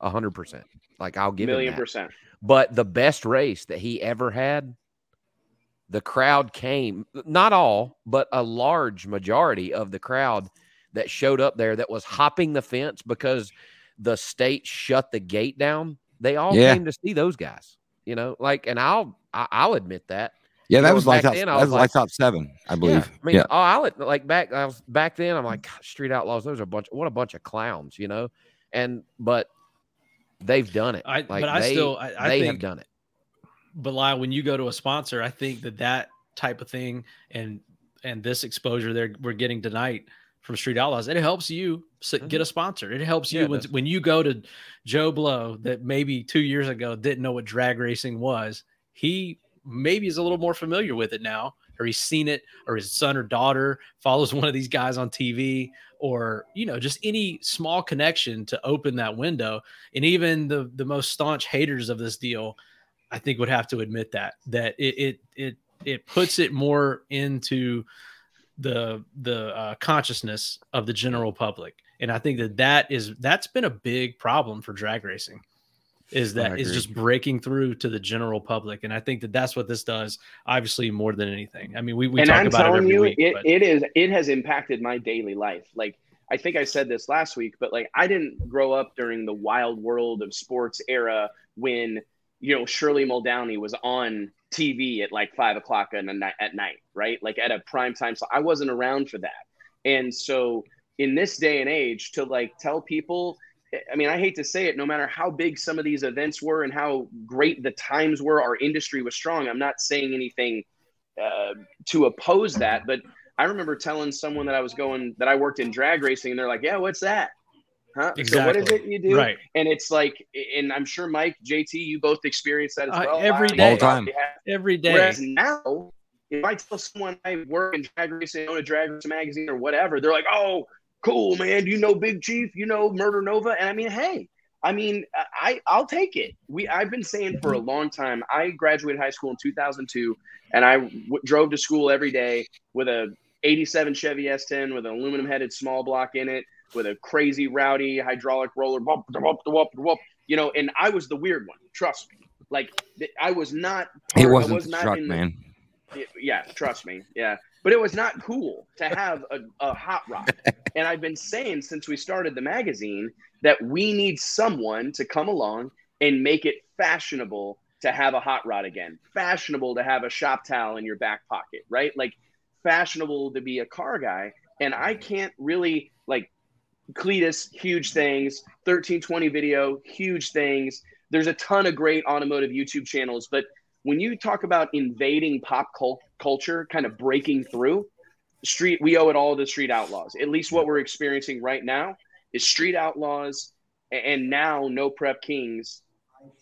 A hundred percent. Like I'll give million percent. But the best race that he ever had, the crowd came, not all, but a large majority of the crowd that showed up there that was hopping the fence because the state shut the gate down. They all Yeah. came to see those guys, you know, like, and I'll, I- I'll admit that. Yeah, You that know, was back lights out. then, I That was was like- lights out seven, I believe. Yeah, I mean, yeah. oh, I let, like back. I was back then. I'm like "God, Street Outlaws. Those are a bunch. What a bunch of clowns, you know. And but they've done it. I- like but I they, still- I- I they have done it. but Lyle, when you go to a sponsor, I think that that type of thing and and this exposure there we're getting tonight from Street Outlaws, it helps you get a sponsor. It helps you Mm-hmm. Yeah, it when when you go to Joe Blow that maybe two years ago didn't know what drag racing was. He maybe is a little more familiar with it now, or he's seen it, or his son or daughter follows one of these guys on TV, or you know, just any small connection to open that window. And even the the most staunch haters of this deal I think would have to admit that that it it it, it puts it more into the the uh, consciousness of the general public, and I think that that is that's been a big problem for drag racing, is that is just breaking through to the general public, and I think that that's what this does. Obviously, more than anything. I mean, we we and talk I'm about it telling every you, week. it, but- it is it has impacted my daily life. Like I think I said this last week, but like I didn't grow up during the wild world of sports era when you know Shirley Muldowney was on TV at like five o'clock at night, at night, right? Like at a prime time. So I wasn't around for that, and so in this day and age, to like tell people. I mean, I hate to say it, no matter how big some of these events were and how great the times were, our industry was strong. I'm not saying anything uh, to oppose that. But I remember telling someone that I was going that I worked in drag racing, and they're like, "Yeah, what's that? Huh? So what is Exactly. it you do?" right. And it's like, and I'm sure Mike, JT, you both experience that as Uh, well. every Wow, day. All the time. yeah. Every day. Whereas now, if I tell someone I work in drag racing, own a drag racing magazine or whatever, they're like, "Oh, cool, man. Do you know Big Chief? You know Murder Nova?" And I mean, hey, I mean, I I'll take it. We I've been saying for a long time. I graduated high school in 2002, and I w- drove to school every day with a 87 Chevy S10 with an aluminum headed small block in it, with a crazy rowdy hydraulic roller, whoop, whoop, whoop, whoop, you know. And I was the weird one. Trust me. Like I was not. It wasn't was not truck, in man. yeah, trust me. Yeah. But it was not cool to have a, a hot rod. and I've been saying since we started the magazine that we need someone to come along and make it fashionable to have a hot rod again, fashionable to have a shop towel in your back pocket, right? Like fashionable to be a car guy. And I can't really like Cleetus, huge things, 1320 video, huge things. There's a ton of great automotive YouTube channels, but when you talk about invading pop cult- culture, kind of breaking through, street, we owe it all to street outlaws. At least what we're experiencing right now is street outlaws, and now no prep kings.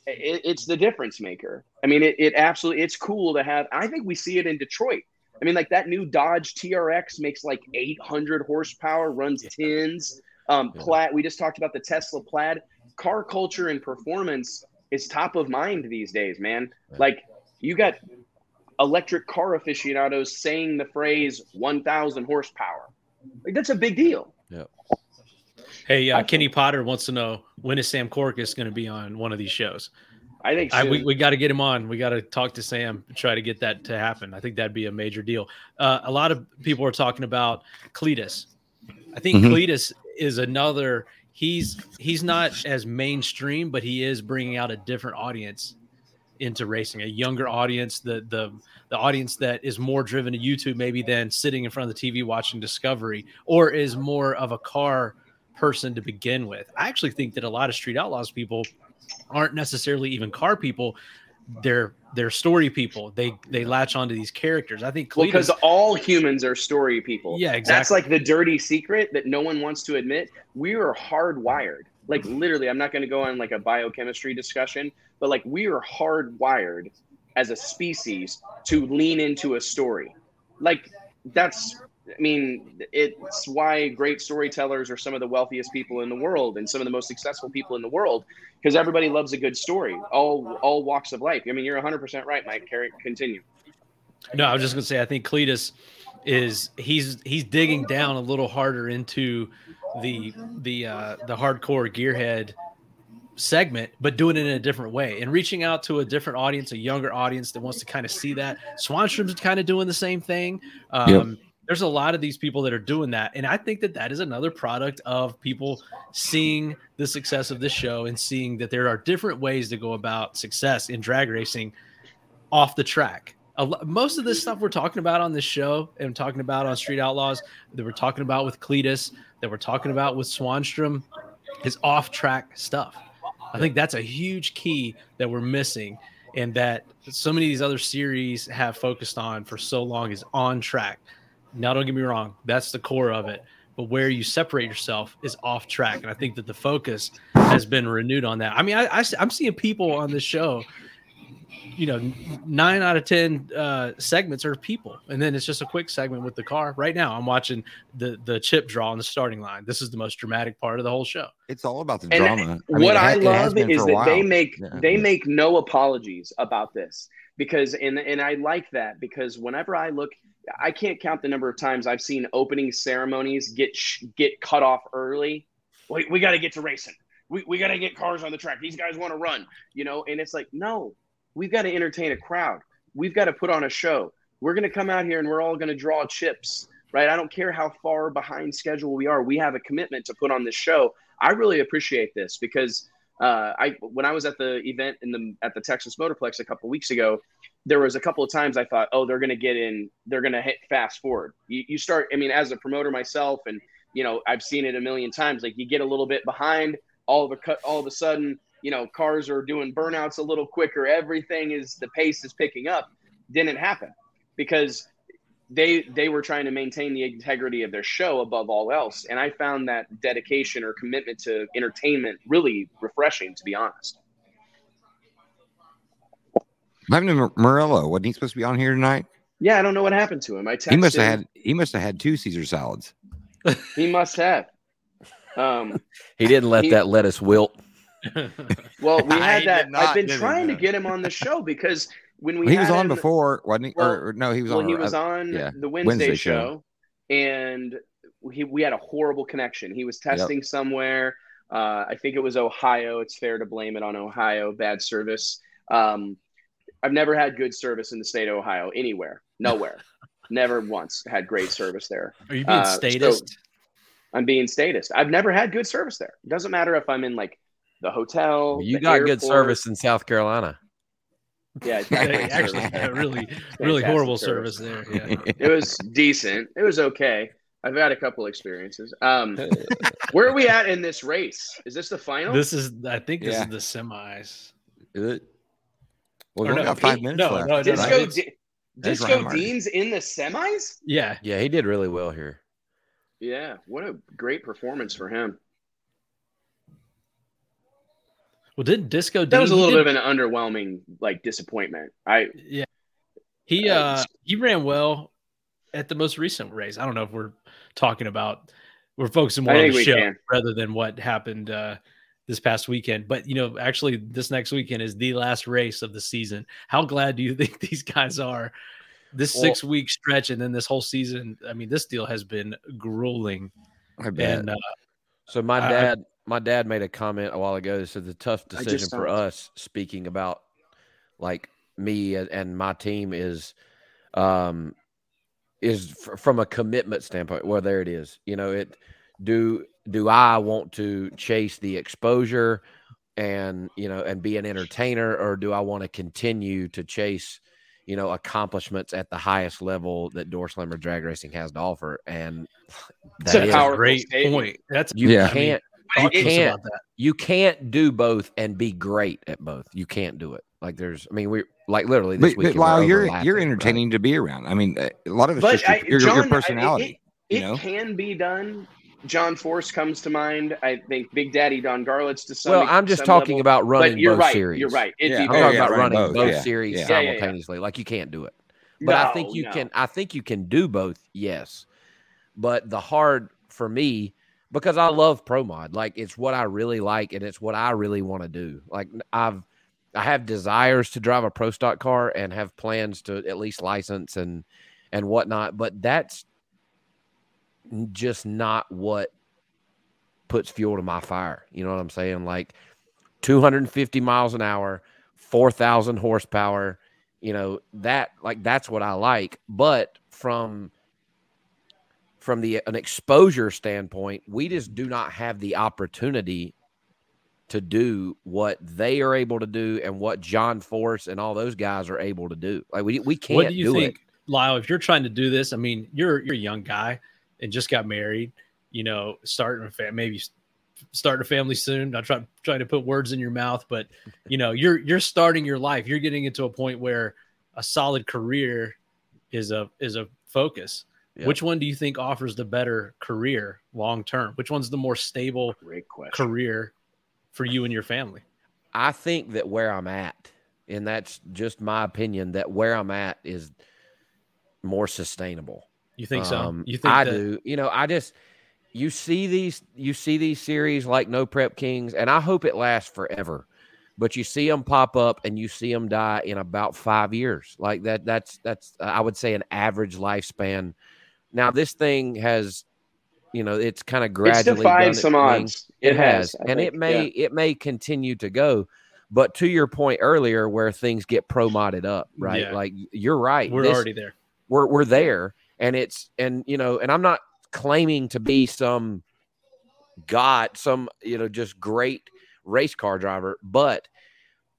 It, it's the difference maker. I mean, it, it absolutely, it's cool to have. I think we see it in Detroit. I mean, like that new Dodge TRX makes like 800 horsepower, runs tins. Um, Yeah. Plaid. We just talked about the Tesla Plaid. Car culture and performance is top of mind these days, man. Yeah. Like you got electric car aficionados saying the phrase 1,000 horsepower. Like that's a big deal. Yeah. Hey, uh, Kenny Potter wants to know when is Sam Korkis going to be on one of these shows? I think I, we, we got to get him on. We got to talk to Sam and try to get that to happen. I think that'd be a major deal. Uh, a lot of people are talking about Cleetus. I think Mhm. Cleetus is another. He's he's not as mainstream, but he is bringing out a different audience into racing, a younger audience, the the the audience that is more driven to YouTube maybe than sitting in front of the TV watching Discovery, or is more of a car person to begin with. I actually think that a lot of Street Outlaws people aren't necessarily even car people. They're they're story people. They they latch onto these characters. I think Cleetus, because all humans are story people. Yeah, exactly. That's like the dirty secret that no one wants to admit. We are hardwired. Like literally, I'm not going to go on like a biochemistry discussion, but like we are hardwired as a species to lean into a story. Like that's I mean, it's why great storytellers are some of the wealthiest people in the world and some of the most successful people in the world because everybody loves a good story. All all walks of life. I mean, you're 100% right, Mike. Carry continue. No, I was just gonna say I think Cleetus is he's he's digging down a little harder into the the uh the hardcore gearhead segment, but doing it in a different way and reaching out to a different audience, a younger audience that wants to kind of see that. Swanstrom's kind of doing the same thing. Um there's a lot of these people that are doing that. And I think that that is another product of people seeing the success of this show and seeing that there are different ways to go about success in drag racing off the track. most of this stuff we're talking about on this show and talking about on Street Outlaws that we're talking about with Cleetus, that we're talking about with Swanstrom, is off track stuff. I think that's a huge key that we're missing, and that so many of these other series have focused on for so long is on track. Now, don't get me wrong, that's the core of it. But where you separate yourself is off track, and I think that the focus has been renewed on that. I mean, I, I am seeing people on this show you know, nine out of ten uh, segments are people, and then it's just a quick segment with the car. Right now, I'm watching the the chip draw on the starting line. This is the most dramatic part of the whole show. It's all about the And drama. I mean, what it I love is that they make Yeah. they make no apologies about this because and and I like that because whenever I look, I can't count the number of times I've seen opening ceremonies get get cut off early. We, we got to get to racing. We, we got to get cars on the track. These guys want to run, you know. And it's like, no, we've got to entertain a crowd. We've got to put on a show. We're going to come out here and we're all going to draw chips, right? I don't care how far behind schedule we are. We have a commitment to put on this show. I really appreciate this because uh, I when I was at the event in the at the Texas Motorplex a couple weeks ago, there was a couple of times I thought, oh, they're going to get in, they're going to hit fast forward. You, you start, I mean, as a promoter myself, and you know, I've seen it a million times. Like you get a little bit behind, all of a cut, all of a sudden, you know, cars are doing burnouts a little quicker. Everything is the pace is picking up. Didn't happen because they they were trying to maintain the integrity of their show above all else and i found that dedication or commitment to entertainment really refreshing to be honest What happened to Morello? Wasn't he supposed to be on here tonight? yeah i don't know what happened to him i texted He must have had he must have had two Caesar salads. he must have um He didn't let He- that lettuce wilt. well we had did that i've been did he? trying to get him on the show because when we he was on him- before, wasn't he? Well- or, or no, he was well, on. he uh, was on yeah, the Wednesday, Wednesday show, show. and he, we had a horrible connection. He was testing somewhere. Uh, I think it was Ohio. It's fair to blame it on Ohio. Bad service. Um, I've never had good service in the state of Ohio anywhere, nowhere. never once had great service there. Are you being Uh, so- I'm being statist. I've never had good service there. It doesn't matter if I'm in like the hotel. You the got good service in South Carolina. Yeah, it's Yeah, got great actually, yeah, really, really Fantastic horrible service there. Yeah. it was decent. It was okay. I've had a couple experiences. Um, where are we at in this race? Is this the final? This is, I think, this Yeah. is the semis. Is it? Well, we've only no, got five Pete- minutes no, left. no, no, Disco, right? Di- There's Disco Dean's in the semis. Yeah. Yeah, he did really well here. Yeah, what a great performance for him. Well, didn't Disco That Dean- was a little did- bit of an underwhelming like disappointment. I Yeah. He Uh, uh he ran well at the most recent race. I don't know if we're talking about we're focusing more on the show can. rather than what happened uh this past weekend. But you know, actually this next weekend is the last race of the season. How glad do you think these guys are? This Well- six week stretch and then this whole season. I mean, this deal has been grueling. I bet. And uh, So my I- I- dad, my dad made a comment a while ago. That said the tough decision for us, speaking about like me and- my team, is um is f- from a commitment standpoint. Well, there it is. You know, it do do I want to chase the exposure and you know and be an entertainer, or do I want to continue to chase you know accomplishments at the highest level that Door Slammer drag racing has to offer? And It's that a is- powerful great statement. point. That's you Yeah. can't talk you can't you can't do both and be great at both. You can't do it. Like there's, I mean, we're like literally this but, weekend. but while we're you're overlapping, you're right? entertaining to be around. I mean, uh, a lot of it's but just your, I, your, John, your I- personality. it, you know? it can be done. John Force comes to mind. I think Big Daddy Don Garlits to some. Well, I'm just talking level. about running But you're both right. series. You're right. It'd Yeah. Oh, I'm Oh, talking yeah, about running running both, both, yeah, series yeah. Yeah, yeah, yeah. simultaneously. Like you can't do it. But I think you no. can. I think you can do both. Yes, but the hard for me because I love pro mod. Like it's what I really like, and it's what I really want to do. Like I've I have desires to drive a pro stock car and have plans to at least license and and whatnot. But that's just not what puts fuel to my fire. You know what I'm saying? Like 250 miles an hour, 4,000 horsepower. You know that like that's what I like. But from from the an exposure standpoint, we just do not have the opportunity to do what they are able to do and what John Force and all those guys are able to do. Like we we can't what do you do think, it. Lyle? If you're trying to do this, I mean, you're you're a young guy and just got married. You know, starting a family, maybe starting a family soon. Not trying trying to put words in your mouth, but you know, you're you're starting your life. You're getting into a point where a solid career is a is a focus. Yeah. Which one do you think offers the better career long term? Which one's the more stable career for you and your family? I think that where I'm at, and that's just my opinion, that where I'm at is more sustainable. You think so? Um, You think I that, do. You know, I just you see these you see these series like No Prep Kings, and I hope it lasts forever. But you see them pop up, and you see them die in about five years. Like that. That's that's uh, I would say an average lifespan. Now this thing has, you know, it's kind of It's gradually done its some odds. It, has, I and think, it may it may continue to go. But to your point earlier, where things get pro modded up, right? Yeah. Like you're right. we're This- already there. we're we're there and it's and you know and i'm not claiming to be some god some you know just great race car driver but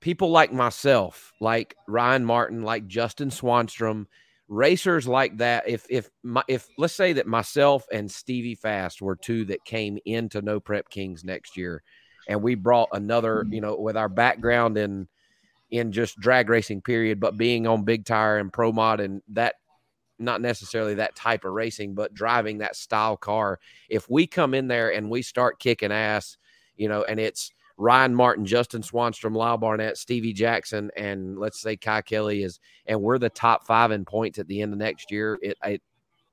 people like myself like ryan martin like justin swanstrom racers like that if if my if let's say that myself and stevie fast were two that came into no prep kings next year and we brought another mm-hmm. you know with our background in in just drag racing period but being on big tire and pro mod and that not necessarily that type of racing, but driving that style car. If we come in there and we start kicking ass, you know, and it's Ryan Martin, Justin Swanstrom, Lyle Barnett, Stevie Jackson, and let's say Kye Kelley is, and we're the top five in points at the end of next year. It, I,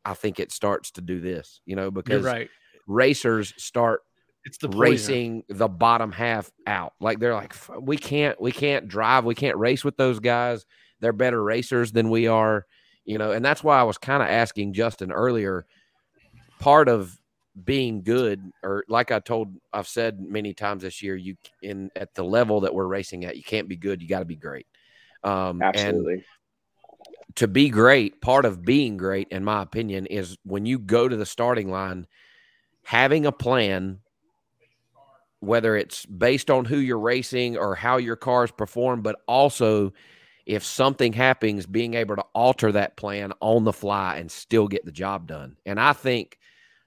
I think it starts to do this, you know, because right. racers start It's the racing the bottom half out. Like they're like, we can't, we can't drive, we can't race with those guys. They're better racers than we are, you know. And that's why I was kind of asking Justin earlier. Part of being good, or like I told, I've said many times this year, you in at the level that we're racing at, you can't be good. You got to be great. Um, And Absolutely. to be great, part of being great, in my opinion, is when you go to the starting line, having a plan, whether it's based on who you're racing or how your cars perform, but also if something happens, being able to alter that plan on the fly and still get the job done. And I think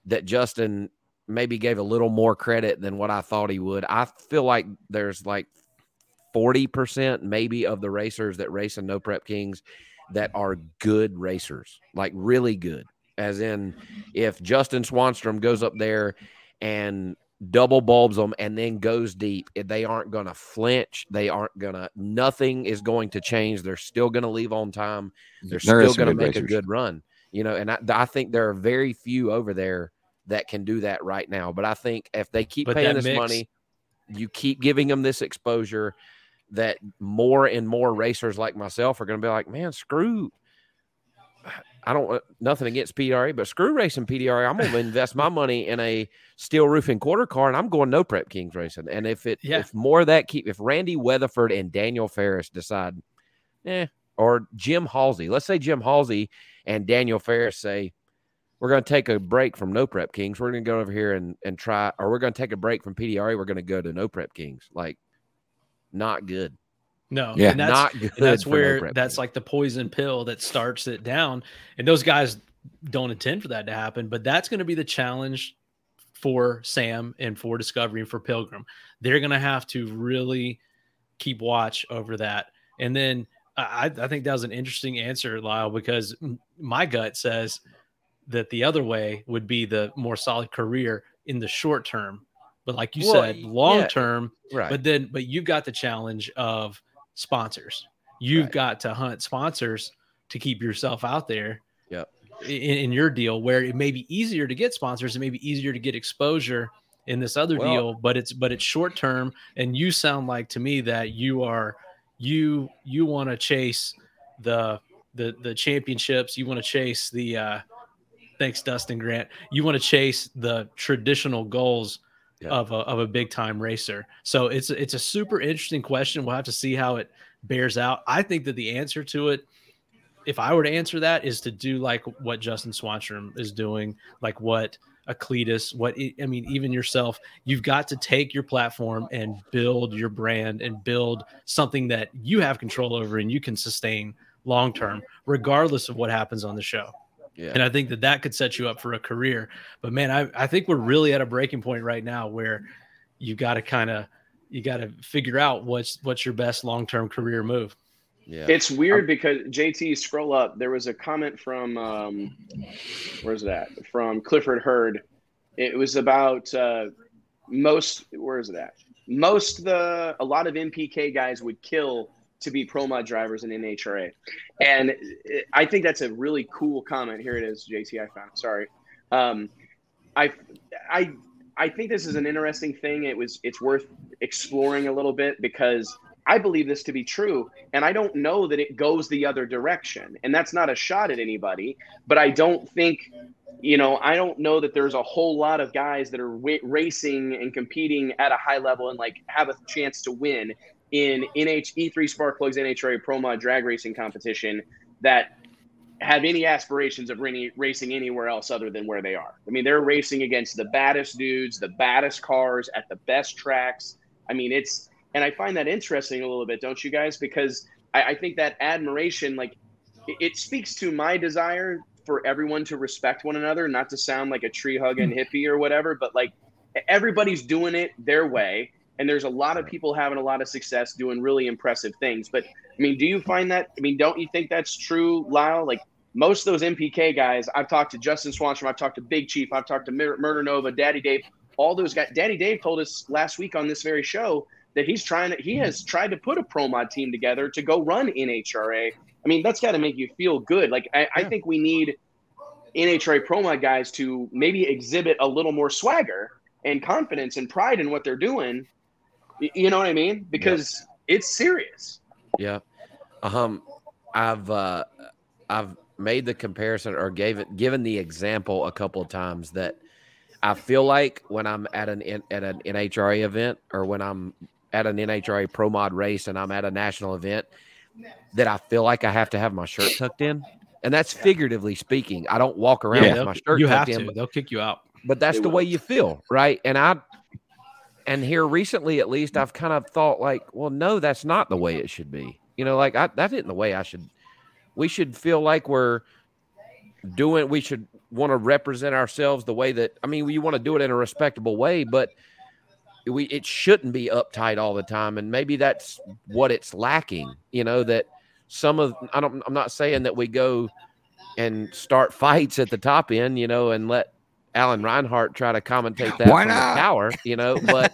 that Justin maybe gave a little more credit than what I thought he would. I feel like there's like 40% maybe of the racers that race in No Prep Kings that are good racers, like really good. As in, if Justin Swanstrom goes up there and double bulbs them and then goes deep, eh, they aren't going to flinch. They aren't going to, nothing is going to change. They're still going to leave on time. They're There is still going to good make a good run, you know. And I, I think there are very few over there that can do that right now. But I think if they keep But paying this mix- money, you keep giving them this exposure that more and more racers like myself are going to be like, man, screw. I don't uh, nothing against PDRA, but screw racing PDRA. I'm going to invest my money in a steel roofing quarter car, and I'm going no prep Kings racing. And if it Yeah. if more of that keep if Randy Weatherford and Daniel Ferris decide, eh, or Jim Halsey, let's say Jim Halsey and Daniel Ferris say, we're going to take a break from no prep Kings. We're going to go over here and and try, or we're going to take a break from PDRA. We're going to go to no prep Kings. Like, not good. No, Yeah. and that's, not good. and that's where that's like the poison pill that starts it down. And those guys don't intend for that to happen, but that's going to be the challenge for Sam and for Discovery and for Pilgrim. They're going to have to really keep watch over that. And then I, I think that was an interesting answer, Lyle, because my gut says that the other way would be the more solid career in the short term. But like you Well, said, long yeah. term, right. but then but you've got the challenge of sponsors you've Right. got to hunt sponsors to keep yourself out there Yep. in, in your deal where it may be easier to get sponsors it may be easier to get exposure in this other Well- deal but it's but it's short term and you sound like to me that you are you you want to chase the the the championships you want to chase the uh thanks dustin grant you want to chase the traditional goals Yeah. of a, of a big time racer so it's it's a super interesting question we'll have to see how it bears out i think that the answer to it if i were to answer that is to do like what justin swanstrom is doing like what a Cleetus, what I mean, even yourself, you've got to take your platform and build your brand and build something that you have control over and you can sustain long term, regardless of what happens on the show. Yeah. And I think that that could set you up for a career. But man, I, I think we're really at a breaking point right now where you got to kind of you got to figure out what's what's your best long term career move. Yeah. It's weird because JT scroll up. There was a comment from um, where's that? From Clifford Hurd. It was about uh, most. Where is it at? Most the a lot of NPK guys would kill to be pro mod drivers in NHRA, and I think that's a really cool comment. Here it is, JT. I found. Sorry. Um, I I I think this is an interesting thing. It was it's worth exploring a little bit because I believe this to be true, and I don't know that it goes the other direction. And that's not a shot at anybody, but I don't think, you know, I don't know that there's a whole lot of guys that are w- racing and competing at a high level and like have a chance to win in NH E3 Spark Plugs NHRA Pro Mod drag racing competition that have any aspirations of racing anywhere else other than where they are. I mean, they're racing against the baddest dudes, the baddest cars at the best tracks. I mean, it's and I find that interesting a little bit, don't you guys? Because I, I think that admiration, like, it, it, speaks to my desire for everyone to respect one another, not to sound like a tree hugging hmm. hippie or whatever, but like everybody's doing it their way. And there's a lot of people having a lot of success doing really impressive things. But I mean, do you find that? I mean, don't you think that's true, Lyle? Like most of those NPK guys, I've talked to Justin Swanstrom, I've talked to Big Chief, I've talked to Murder Nova, Daddy Dave, all those guys. Daddy Dave told us last week on this very show that he's trying to he mm-hmm. has tried to put a pro mod team together to go run NHRA. I mean, that's got to make you feel good. Like I, I think we need NHRA pro mod guys to maybe exhibit a little more swagger and confidence and pride in what they're doing. You know what I mean? Because it's serious. Yeah. Um, I've uh, I've made the comparison or gave it given the example a couple of times that I feel like when I'm at an at an NHRA event or when I'm at an NHRA Pro Mod race and I'm at a national event that I feel like I have to have my shirt tucked in. And that's figuratively speaking. I don't walk around Yeah, with my shirt You have tucked to. in, They'll kick you out. but that's They the will. way you feel, right? And I and here recently at least I've kind of thought like, well, no, that's not the way it should be. You know, like I, that isn't the way I should we should feel like we're doing we should want to represent ourselves the way that I mean you want to do it in a respectable way, but we it shouldn't be uptight all the time and maybe that's what it's lacking you know that some of i don't i'm not saying that we go and start fights at the top end you know and let alan reinhart try to commentate that Why from not? the tower you know but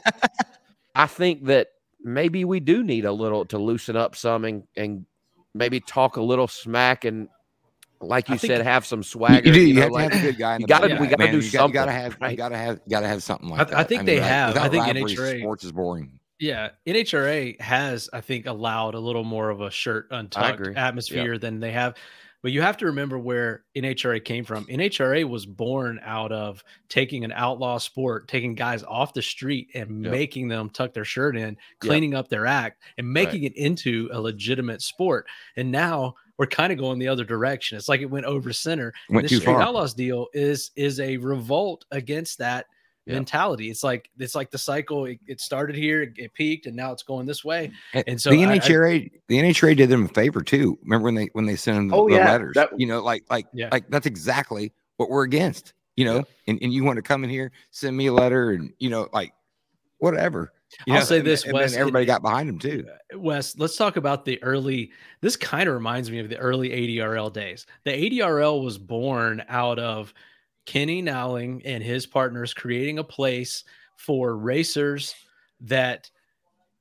i think that maybe we do need a little to loosen up some and, and maybe talk a little smack and like you I said have some swagger you do. You, know, have like- to have a good guy. In you gotta- back, we gotta do you got- You gotta have. right? You gotta have. Gotta have something like I- that. I think they without- have. I think rivalry, NHRA sports is boring. Yeah, NHRA has, I think, allowed a little more of a shirt untucked agree. atmosphere than they have. But you have to remember where NHRA came from. NHRA was born out of taking an outlaw sport, taking guys off the street and Yep. making them tuck their shirt in, cleaning up their act, and making it into a legitimate sport. And now we're kind of going the other direction. It's like it went over center. Went the too Street far. Outlaws deal is is a revolt against that Yeah. mentality. It's like it's like the cycle. It, it started here, it, it peaked, and now it's going this way. And, And so the I- I- the NHRA did them a favor too. Remember when they when they sent them the, Oh, the yeah, letters? that- you know, like like Yeah. like that's exactly what we're against. You know, Yeah. and, and you want to come in here, send me a letter, and you know, like whatever. You I'll know, say this, and Wes, then everybody got behind him too. Uh, Wes, let's talk about the early. This kind of reminds me of the early ADRL days. The ADRL was born out of Kenny Nowling and his partners creating a place for racers that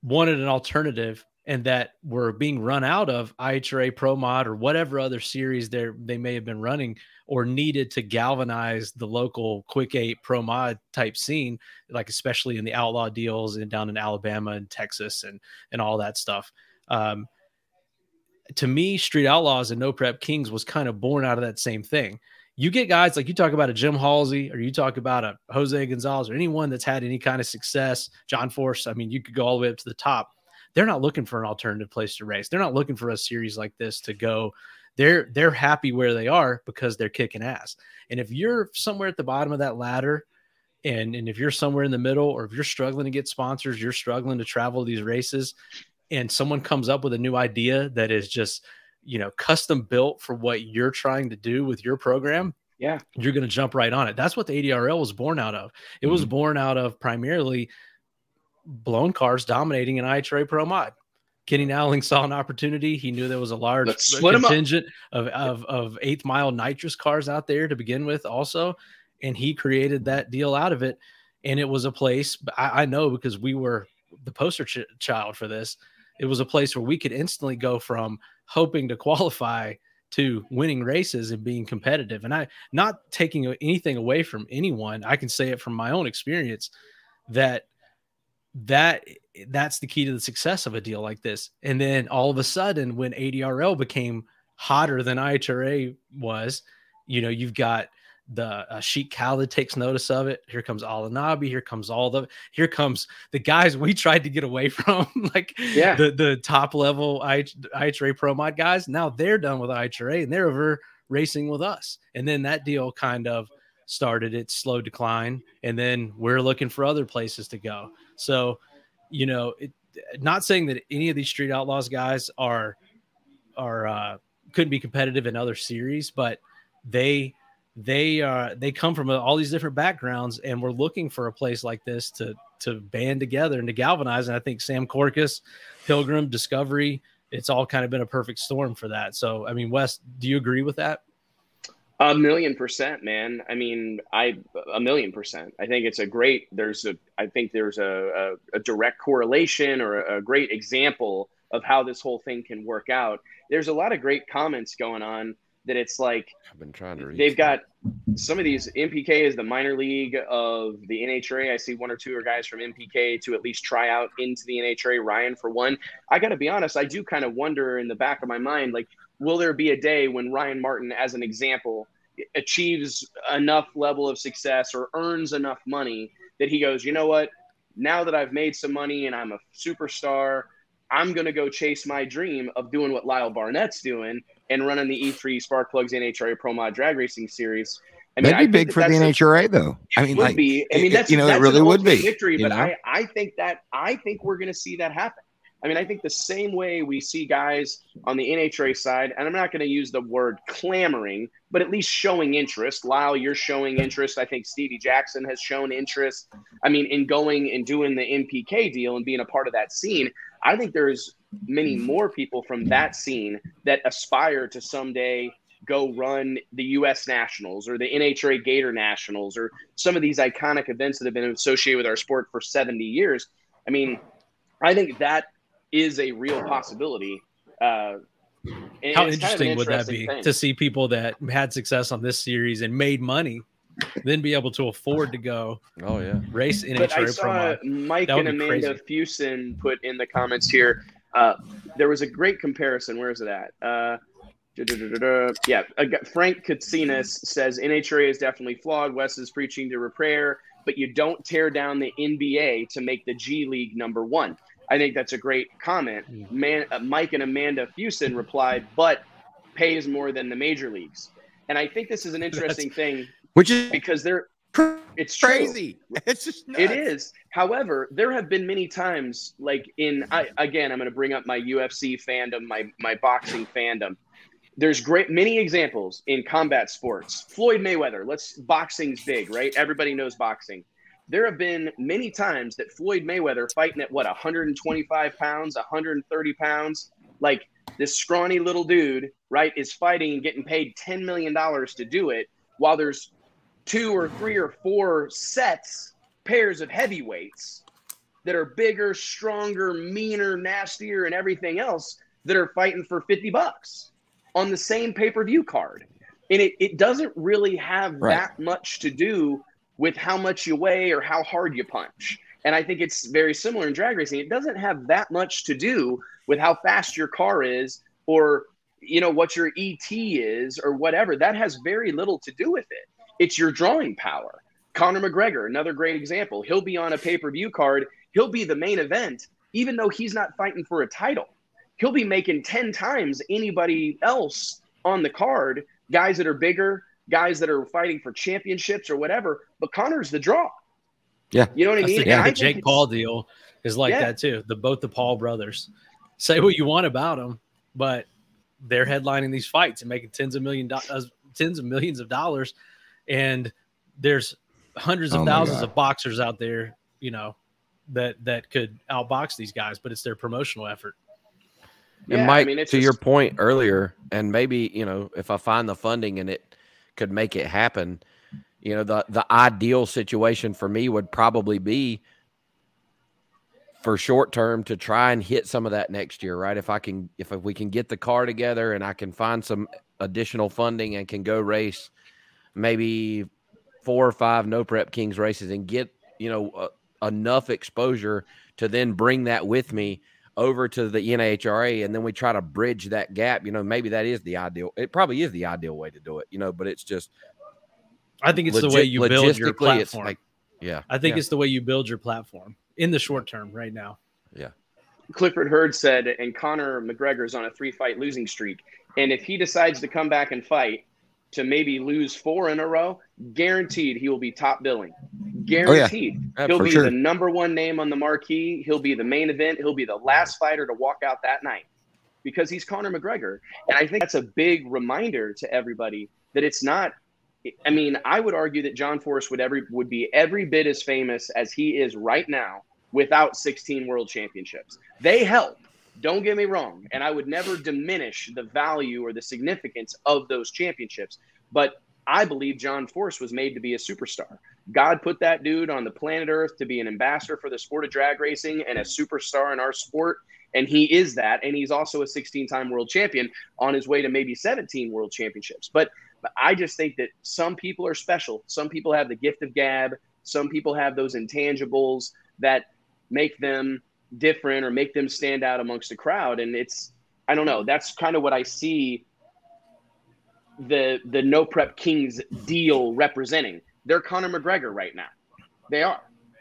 wanted an alternative and that were being run out of IHRA Pro Mod or whatever other series they they may have been running or needed to galvanize the local quick eight pro mod type scene, like especially in the outlaw deals and down in Alabama and Texas and and all that stuff. Um, to me, Street Outlaws and No Prep Kings was kind of born out of that same thing. You get guys like you talk about a Jim Halsey or you talk about a Jose Gonzalez or anyone that's had any kind of success, John Force. I mean, you could go all the way up to the top. They're not looking for an alternative place to race. They're not looking for a series like this to go they're they're happy where they are because they're kicking ass. And if you're somewhere at the bottom of that ladder, and and if you're somewhere in the middle, or if you're struggling to get sponsors, you're struggling to travel these races, and someone comes up with a new idea that is just you know custom built for what you're trying to do with your program Yeah. you're going to jump right on it that's what the adrl was born out of it was Mhm. born out of primarily blown cars dominating an ihra pro mod kenny nowling saw an opportunity he knew there was a large Let's split 'em up. contingent of, of of eighth mile nitrous cars out there to begin with also and he created that deal out of it and it was a place i, I know because we were the poster ch- child for this it was a place where we could instantly go from hoping to qualify to winning races and being competitive. And I not taking anything away from anyone, I can say it from my own experience that that that's the key to the success of a deal like this. And then all of a sudden, when ADRL became hotter than IHRA was, you know, you've got the uh, Sheik Khalid takes notice of it. Here comes Al-Anabi. Here comes all the. Here comes the guys we tried to get away from, like Yeah. the the top level I- IHRA Pro Mod guys. Now they're done with IHRA and they're over racing with us. And then that deal kind of started its slow decline, and then we're looking for other places to go. So, you know, it, not saying that any of these Street Outlaws guys are are uh, couldn't be competitive in other series, but they they uh they come from all these different backgrounds and we're looking for a place like this to to band together and to galvanize and i think Sam Korkis pilgrim discovery it's all kind of been a perfect storm for that so i mean wes do you agree with that A million percent, man. I mean, I a million percent. I think it's a great. There's a. I think there's a a, a direct correlation or a, a great example of how this whole thing can work out. There's a lot of great comments going on that it's like I've been trying to they've got some of these NPK is the minor league of the NHRA. I see one or two are guys from NPK to at least try out into the NHRA. Ryan for one. I got to be honest, I do kind of wonder in the back of my mind, like, will there be a day when Ryan Martin, as an example, achieves enough level of success or earns enough money that he goes, you know what? Now that I've made some money and I'm a superstar, I'm going to go chase my dream of doing what Lyle Barnett's doing and running the E3 Spark Plugs NHRA Pro Mod Drag Racing Series. I That'd be big that for the NHRA, though. I mean, would like, be. I mean, it- that's you know, it that's an really would be, victory. But know? I, I think that I think we're going to see that happen. I mean, I think the same way we see guys on the NHRA side, and I'm not going to use the word clamoring, but at least showing interest. Lyle, you're showing interest. I think Stevie Jackson has shown interest. I mean, in going and doing the NPK deal and being a part of that scene. I think there's many more people from that scene that aspire to someday go run the U.S. Nationals or the NHRA Gator Nationals or some of these iconic events that have been associated with our sport for 70 years. I mean, I think that is a real possibility. Uh, and how it's kind of interesting would that be thing. to see people that had success on this series and made money then be able to afford to go Oh yeah. race in But I NHRA Pro saw Mike and be Amanda Fusen put in the comments here. Uh, there was a great comparison. Where is it at? Uh, yeah, Frank Katsinas says NHRA is definitely flawed. Wes is preaching to repair, but you don't tear down the NBA to make the G League number one. I think that's a great comment. Mm. Man, uh, Mike and Amanda Fusen replied, but pays more than the major leagues. And I think this is an interesting thing which is because they're it's crazy. It's just It nuts. is. However, there have been many times, like in I again, I'm going to bring up my UFC fandom, my my boxing fandom. There's great many examples in combat sports. Floyd Mayweather, let's boxing's big, right? Everybody knows boxing. There have been many times that Floyd Mayweather fighting at what 125 pounds, 130 pounds, like this scrawny little dude, right, is fighting and getting paid 10 million dollars to do it, while there's two or three or four sets pairs of heavyweights that are bigger, stronger, meaner, nastier, and everything else that are fighting for 50 bucks on the same pay per view card. And it, it doesn't really have Right. that much to do with how much you weigh or how hard you punch. And I think it's very similar in drag racing. It doesn't have that much to do with how fast your car is or you know what your ET is or whatever. That has very little to do with it. It's your drawing power. Conor McGregor, another great example. He'll be on a pay per view card. He'll be the main event, even though he's not fighting for a title. He'll be making 10 times anybody else on the card guys that are bigger, guys that are fighting for championships or whatever. But Conor's the draw. Yeah. You know what I I mean? think And the I think Jake Paul deal is like Yeah. that too. The both the Paul brothers. Say what you want about them, but they're headlining these fights and making tens of million dollars, uh, tens of millions of dollars, and there's hundreds of Oh thousands of boxers out there, you know, that that could outbox these guys, but it's their promotional effort. Yeah, and I Mike, mean, it's to your point earlier, and maybe you know, if I find the funding and it could make it happen, you know, the the ideal situation for me would probably be for short term to try and hit some of that next year, right? If I can, if we can get the car together and I can find some additional funding and can go race maybe four or five no prep kings races and get you know uh, enough exposure to then bring that with me over to the NHRA and then we try to bridge that gap. You know, maybe that is the ideal. It probably is the ideal way to do it. You know, but it's just I think it's the way you build your logistically, it's platform. like, yeah, I think yeah. it's the way you build your platform in the short term right now. Yeah. Clifford Hurd said, and Conor McGregor's on a three fight losing streak. And if he decides to come back and fight to maybe lose four in a row, guaranteed he will be top billing. Oh, guaranteed. Yeah, He'll be sure. the number one name on the marquee. He'll be the main event. He'll be the last fighter to walk out that night because he's Conor McGregor. And I think that's a big reminder to everybody that it's not. I mean, I would argue that John Force would every would be every bit as famous as he is right now without 16 world championships. They help. Don't get me wrong, and I would never diminish the value or the significance of those championships. But I believe John Force was made to be a superstar. God put that dude on the planet Earth to be an ambassador for the sport of drag racing and a superstar in our sport. And he is that. And he's also a 16 time world champion on his way to maybe 17 world championships. But I just think that some people are special. Some people have the gift of gab. Some people have those intangibles that make them different or make them stand out amongst the crowd. And it's, I don't know, that's kind of what I see the the no prep kings deal representing. They're Conor McGregor right now. They are.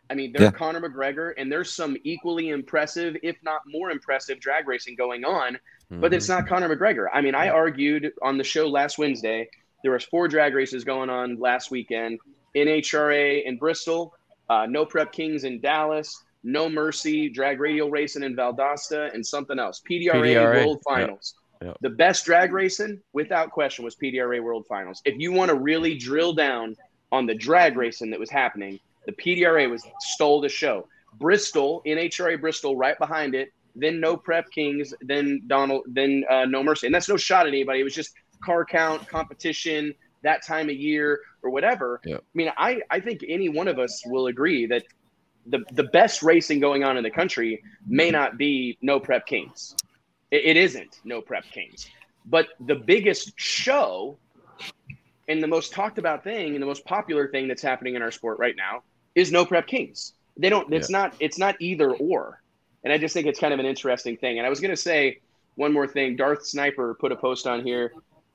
I mean, they're Yeah. Conor McGregor, and there's some equally impressive, if not more impressive, drag racing going on. But it's not Conor McGregor. I mean, I argued on the show last Wednesday. There was four drag races going on last weekend. NHRA in Bristol, uh, No Prep Kings in Dallas, No Mercy drag radial racing in Valdosta, and something else. PDRA, PDRA, World yep, Finals. yep. The best drag racing, without question, was PDRA World Finals. If you want to really drill down on the drag racing that was happening, the PDRA was stole the show. Bristol, NHRA Bristol, right behind it. Then No Prep Kings, then Donald, then uh, No Mercy, and that's no shot at anybody. It was just car count, competition, that time of year, or whatever. Yep. I mean, I I think any one of us will agree that the the best racing going on in the country may not be No Prep Kings. It, it isn't No Prep Kings, but the biggest show and the most talked about thing and the most popular thing that's happening in our sport right now is No Prep Kings. They don't. It's not. It's not either or. And I just think it's kind of an interesting thing. And I was going to say one more thing. Darth Sniper put a post on here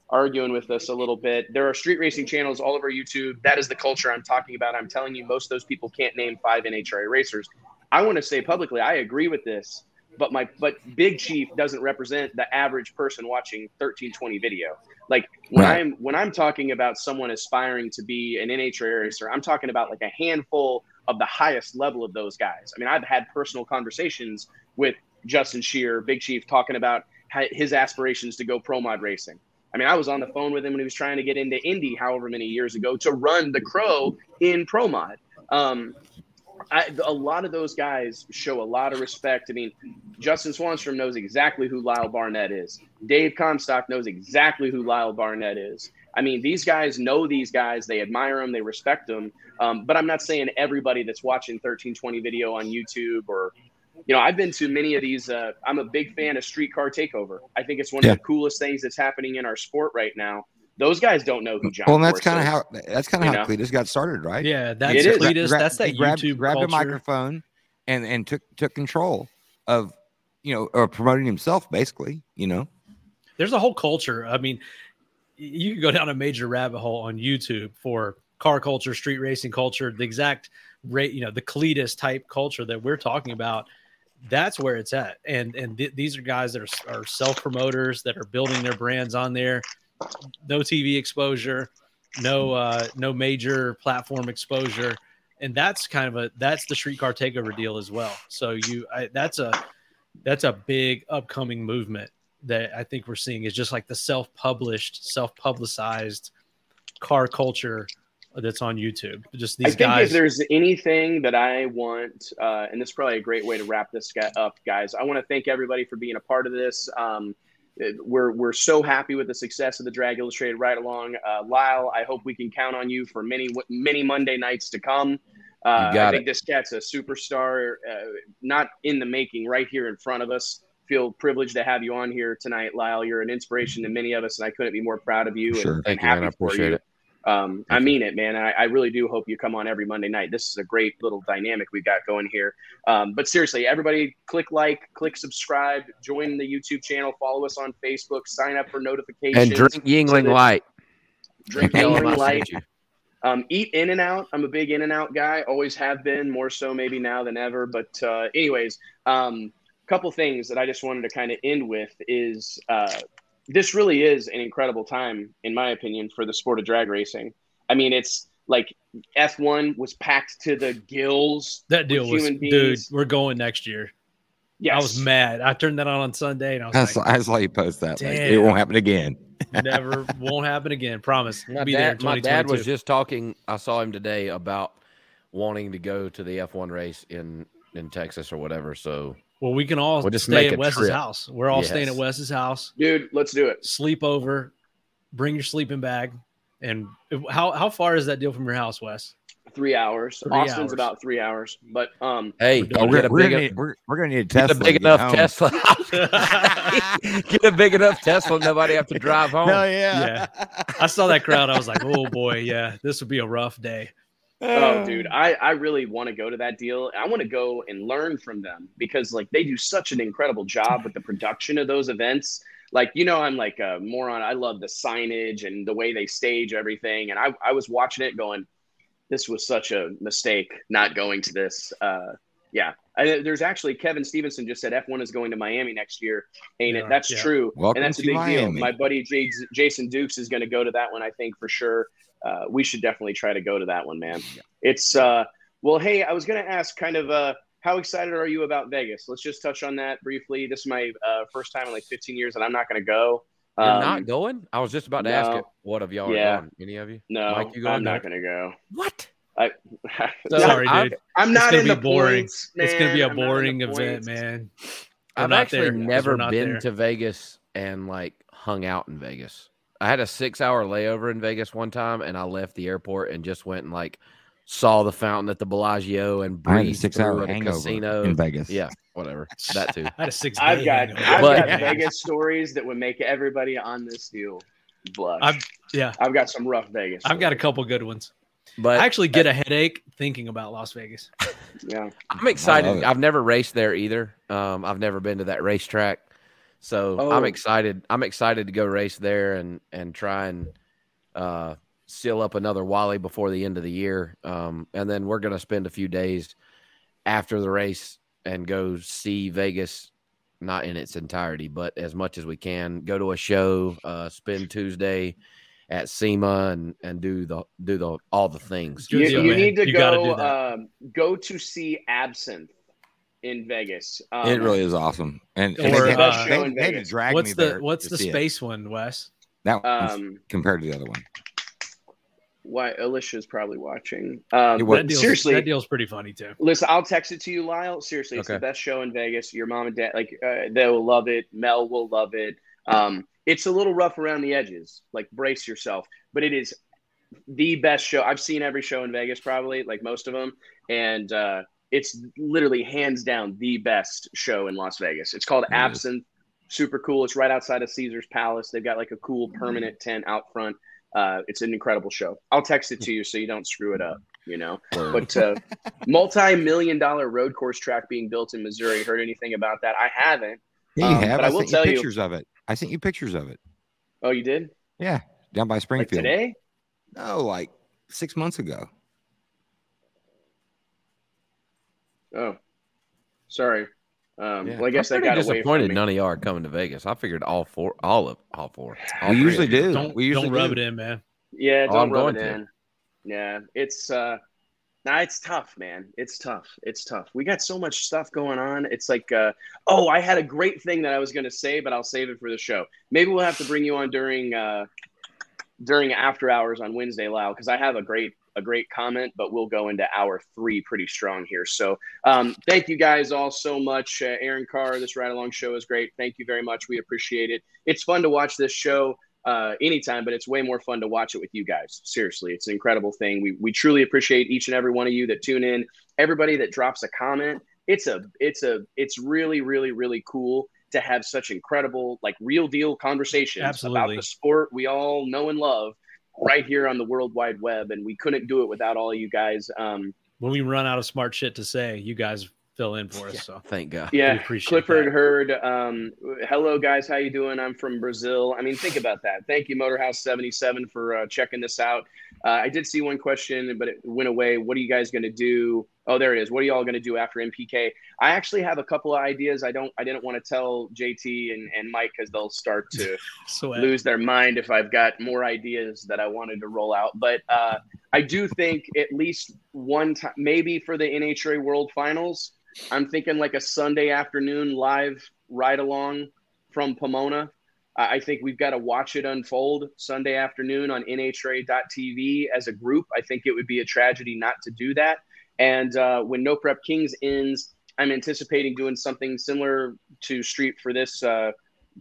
arguing with us a little bit. There are street racing channels all over YouTube. That is the culture I'm talking about. I'm telling you, most of those people can't name five NHRA racers. I want to say publicly, I agree with this, but my but Big Chief doesn't represent the average person watching 1320 video. Like when Right. I'm when I'm talking about someone aspiring to be an NHRA racer, I'm talking about like a handful of the highest level of those guys. I mean, I've had personal conversations with Justin Shearer, Big Chief, talking about his aspirations to go pro mod racing. I mean, I was on the phone with him when he was trying to get into Indy however many years ago to run the Crow in pro mod. Um, I, a lot of those guys show a lot of respect. I mean, Justin Swanstrom knows exactly who Lyle Barnett is. Dave Comstock knows exactly who Lyle Barnett is. I mean, these guys know these guys. They admire them. They respect them. Um, but I'm not saying everybody that's watching 1320 video on YouTube or, you know, I've been to many of these. Uh, I'm a big fan of Streetcar Takeover. I think it's one Yeah. of the coolest things that's happening in our sport right now. Those guys don't know who John. Well, and that's kind of how that's kind of how know? Cleetus got started, right? Yeah, that's is. Cleetus. Gra- that's that he grabbed, YouTube grabbed a microphone and and took took control of you know or promoting himself basically you know There's a whole culture. I mean, you can go down a major rabbit hole on YouTube for car culture, street racing culture, the exact rate, you know, the Cleetus type culture that we're talking about. That's where it's at. And and th- these are guys that are, are self promoters that are building their brands on there. no TV exposure, no uh, no major platform exposure, and that's kind of a that's the streetcar takeover deal as well. So you I, that's a that's a big upcoming movement that I think we're seeing is just like the self-published, self-publicized car culture that's on YouTube. Just these I think guys. if there's anything that I want, uh, and this is probably a great way to wrap this guy up, guys. I want to thank everybody for being a part of this. Um, we're we're so happy with the success of the Drag Illustrated Ride Along. Uh, Lyle, I hope we can count on you for many many Monday nights to come. Uh, got I think this cat's a superstar, uh, not in the making, right here in front of us. Feel privileged to have you on here tonight, Lyle. You're an inspiration to many of us, and I couldn't be more proud of you. Sure. and, Thank you, man. I for appreciate you. it. Um, I mean it, man. I, I really do hope you come on every Monday night. This is a great little dynamic we've got going here. Um, but seriously, everybody click like, click subscribe, join the YouTube channel, follow us on Facebook, sign up for notifications. And drink Yuengling that- Light. Drink Tell 'em I Yuengling Light. Um, eat In-N-Out. I'm a big In-N-Out guy. Always have been, more so maybe now than ever. But uh, anyways, um, couple things that I just wanted to kind of end with is uh, this really is an incredible time, in my opinion, for the sport of drag racing. I mean, it's like F1 was packed to the gills. that deal with was, human dude. We're going next year. Yes. I was mad. I turned that on on Sunday, and I was I saw, like, I saw you post that. Like, it won't happen again. "Never, won't happen again. Promise." We'll My be there. in dad, my dad was just talking. I saw him today about wanting to go to the F1 race in in Texas or whatever. So Well, we can all We'll just stay make at Wes's trip. house. We're all staying at Wes's house. Dude, let's do it. Sleep over. Bring your sleeping bag. And how how far is that deal from your house, Wes? Three hours. Three Austin's hours. about three hours. But um, hey, We're doing we're, a we're, gonna need, we're, we're gonna need a get a big enough home. Tesla. get a big enough Tesla. Nobody have to drive home. Hell yeah. I saw that crowd. I was like, oh boy, yeah, this would be a rough day. Oh, dude, I, I really want to go to that deal. I want to go and learn from them because like they do such an incredible job with the production of those events. Like, you know, I'm like a moron. I love the signage and the way they stage everything. And I, I was watching it going, this was such a mistake not going to this. Uh, yeah. I, there's actually Kevin Stevenson just said F1 is going to Miami next year. Ain't Yeah, it? That's yeah. true. Welcome and that's a to big deal. Miami. My buddy J- Jason Dukes is going to go to that one, I think, for sure. Uh, we should definitely try to go to that one, man. It's uh well, hey, I was gonna ask kind of uh how excited are you about Vegas? Let's just touch on that briefly. This is my uh, first time in like 15 years, and I'm not gonna go. You're Um, not going? I was just about to ask it. What of y'all Yeah. are going? Any of you? No, Mike, you going? I'm not gonna go. What? I, So, Sorry, I've- dude. I'm It's not gonna in be the boring. points, it's gonna be man. a I'm boring event, points. man. We're I've not actually there 'cause we're never not been there. to Vegas and like hung out in Vegas. I had a six hour layover in Vegas one time and I left the airport and just went and like saw the fountain at the Bellagio and I had a breezed six through hour at a hangover casino. in Vegas. Yeah, whatever. That too. I had a six. I've got. I've But- got Vegas stories that would make everybody on this deal blush. I've- yeah. I've got some rough Vegas. I've got a couple good ones. But I actually get a headache thinking about Las Vegas. Yeah. I'm excited. I've never raced there either. Um, I've never been to that racetrack, so Oh. I'm excited. I'm excited to go race there and and try and uh, seal up another Wally before the end of the year. Um, and then we're gonna spend a few days after the race and go see Vegas, not in its entirety, but as much as we can. Go to a show, uh, spend Tuesday at SEMA and and do the do the all the things. You, deal, you need to You gotta go do um, go to see Absinthe in Vegas. Um, it really is awesome. And, Or, they, uh, they, show they had to drag What's me the there What's the see it. space one, Wes? That one's Um, compared to the other one. why Alicia's probably watching. Um, That seriously, that deal's pretty funny too. listen, I'll text it to you, Lyle. Seriously, it's the best show in Vegas. Your mom and dad, like, uh, they'll love it. Mel will love it. Um, it's a little rough around the edges. Like, brace yourself. But it is the best show. I've seen every show in Vegas, probably like most of them, and uh, it's literally hands down the best show in Las Vegas. It's called is. Absinthe. Super cool. It's right outside of Caesar's Palace. They've got like a cool permanent tent out front. Uh, it's an incredible show. I'll text it to you so you don't screw it up. You know, but uh, multi-million dollar road course track being built in Missouri. Heard anything about that? I haven't. Yeah, you Um, have. but I, I will sent tell you you- pictures of it. I sent you pictures of it. Oh, you did? Yeah, down by Like Springfield. today? No, like six months ago. Oh, sorry. Um, Yeah. well, I guess I'm that pretty got away from disappointed me. none of y'all are coming to Vegas. I figured all four, all of all four. All We usually of you. do. Don't we usually don't rub do. it in, man. Yeah, Oh, don't I'm rub going it to. in. Yeah, it's uh nah, it's tough, man. It's tough. It's tough. We got so much stuff going on. It's like uh oh, I had a great thing that I was gonna say, but I'll save it for the show. Maybe we'll have to bring you on during uh during after hours on Wednesday, Lau, because I have a great a great comment, but we'll go into hour three pretty strong here. So um, thank you guys all so much. Uh, Aaron Carr, this ride along show is great. Thank you very much. We appreciate it. It's fun to watch this show uh, anytime, but it's way more fun to watch it with you guys. Seriously, it's an incredible thing. We, we truly appreciate each and every one of you that tune in. Everybody that drops a comment. It's a it's a it's really really really cool to have such incredible like real deal conversations about the sport we all know and love right here on the World Wide Web, and we couldn't do it without all you guys. Um, When we run out of smart shit to say, you guys fill in for us. Yeah, So thank God. we yeah, appreciate Clifford that. heard, um, hello guys, how you doing? I'm from Brazil. I mean, think about that. Thank you, Motorhouse 77, for uh, checking this out. Uh, I did see one question, but it went away. What are you guys going to do? Oh, there it is. What are y'all going to do after NPK? I actually have a couple of ideas. I don't. I didn't want to tell JT and, and Mike because they'll start to lose their mind if I've got more ideas that I wanted to roll out. But uh, I do think at least one time, maybe for the NHRA World Finals, I'm thinking like a Sunday afternoon live ride along from Pomona. I think we've got to watch it unfold Sunday afternoon on NHRA.tv as a group. I think it would be a tragedy not to do that. And uh, when No Prep Kings ends, I'm anticipating doing something similar to Street for this uh,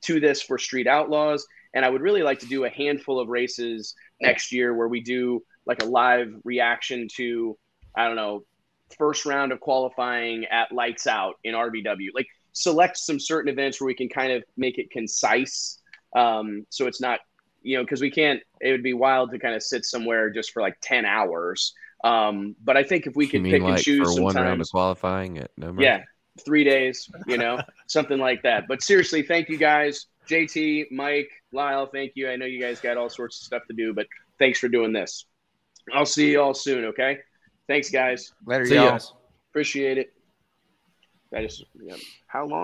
to this for Street Outlaws. And I would really like to do a handful of races next year where we do like a live reaction to, I don't know, first round of qualifying at Lights Out in RVW. Like select some certain events where we can kind of make it concise. Um, so it's not, you know, because we can't, it would be wild to kind of sit somewhere just for like 10 hours. Um, but I think if we You could pick like and choose for one round of qualifying at no yeah, three days, you know, something like that. But seriously, thank you guys. JT, Mike, Lyle, thank you. I know you guys got all sorts of stuff to do, but thanks for doing this. I'll see you all soon, okay? Thanks, guys. Later, See y'all. ya. Appreciate it. I just, yeah. how long?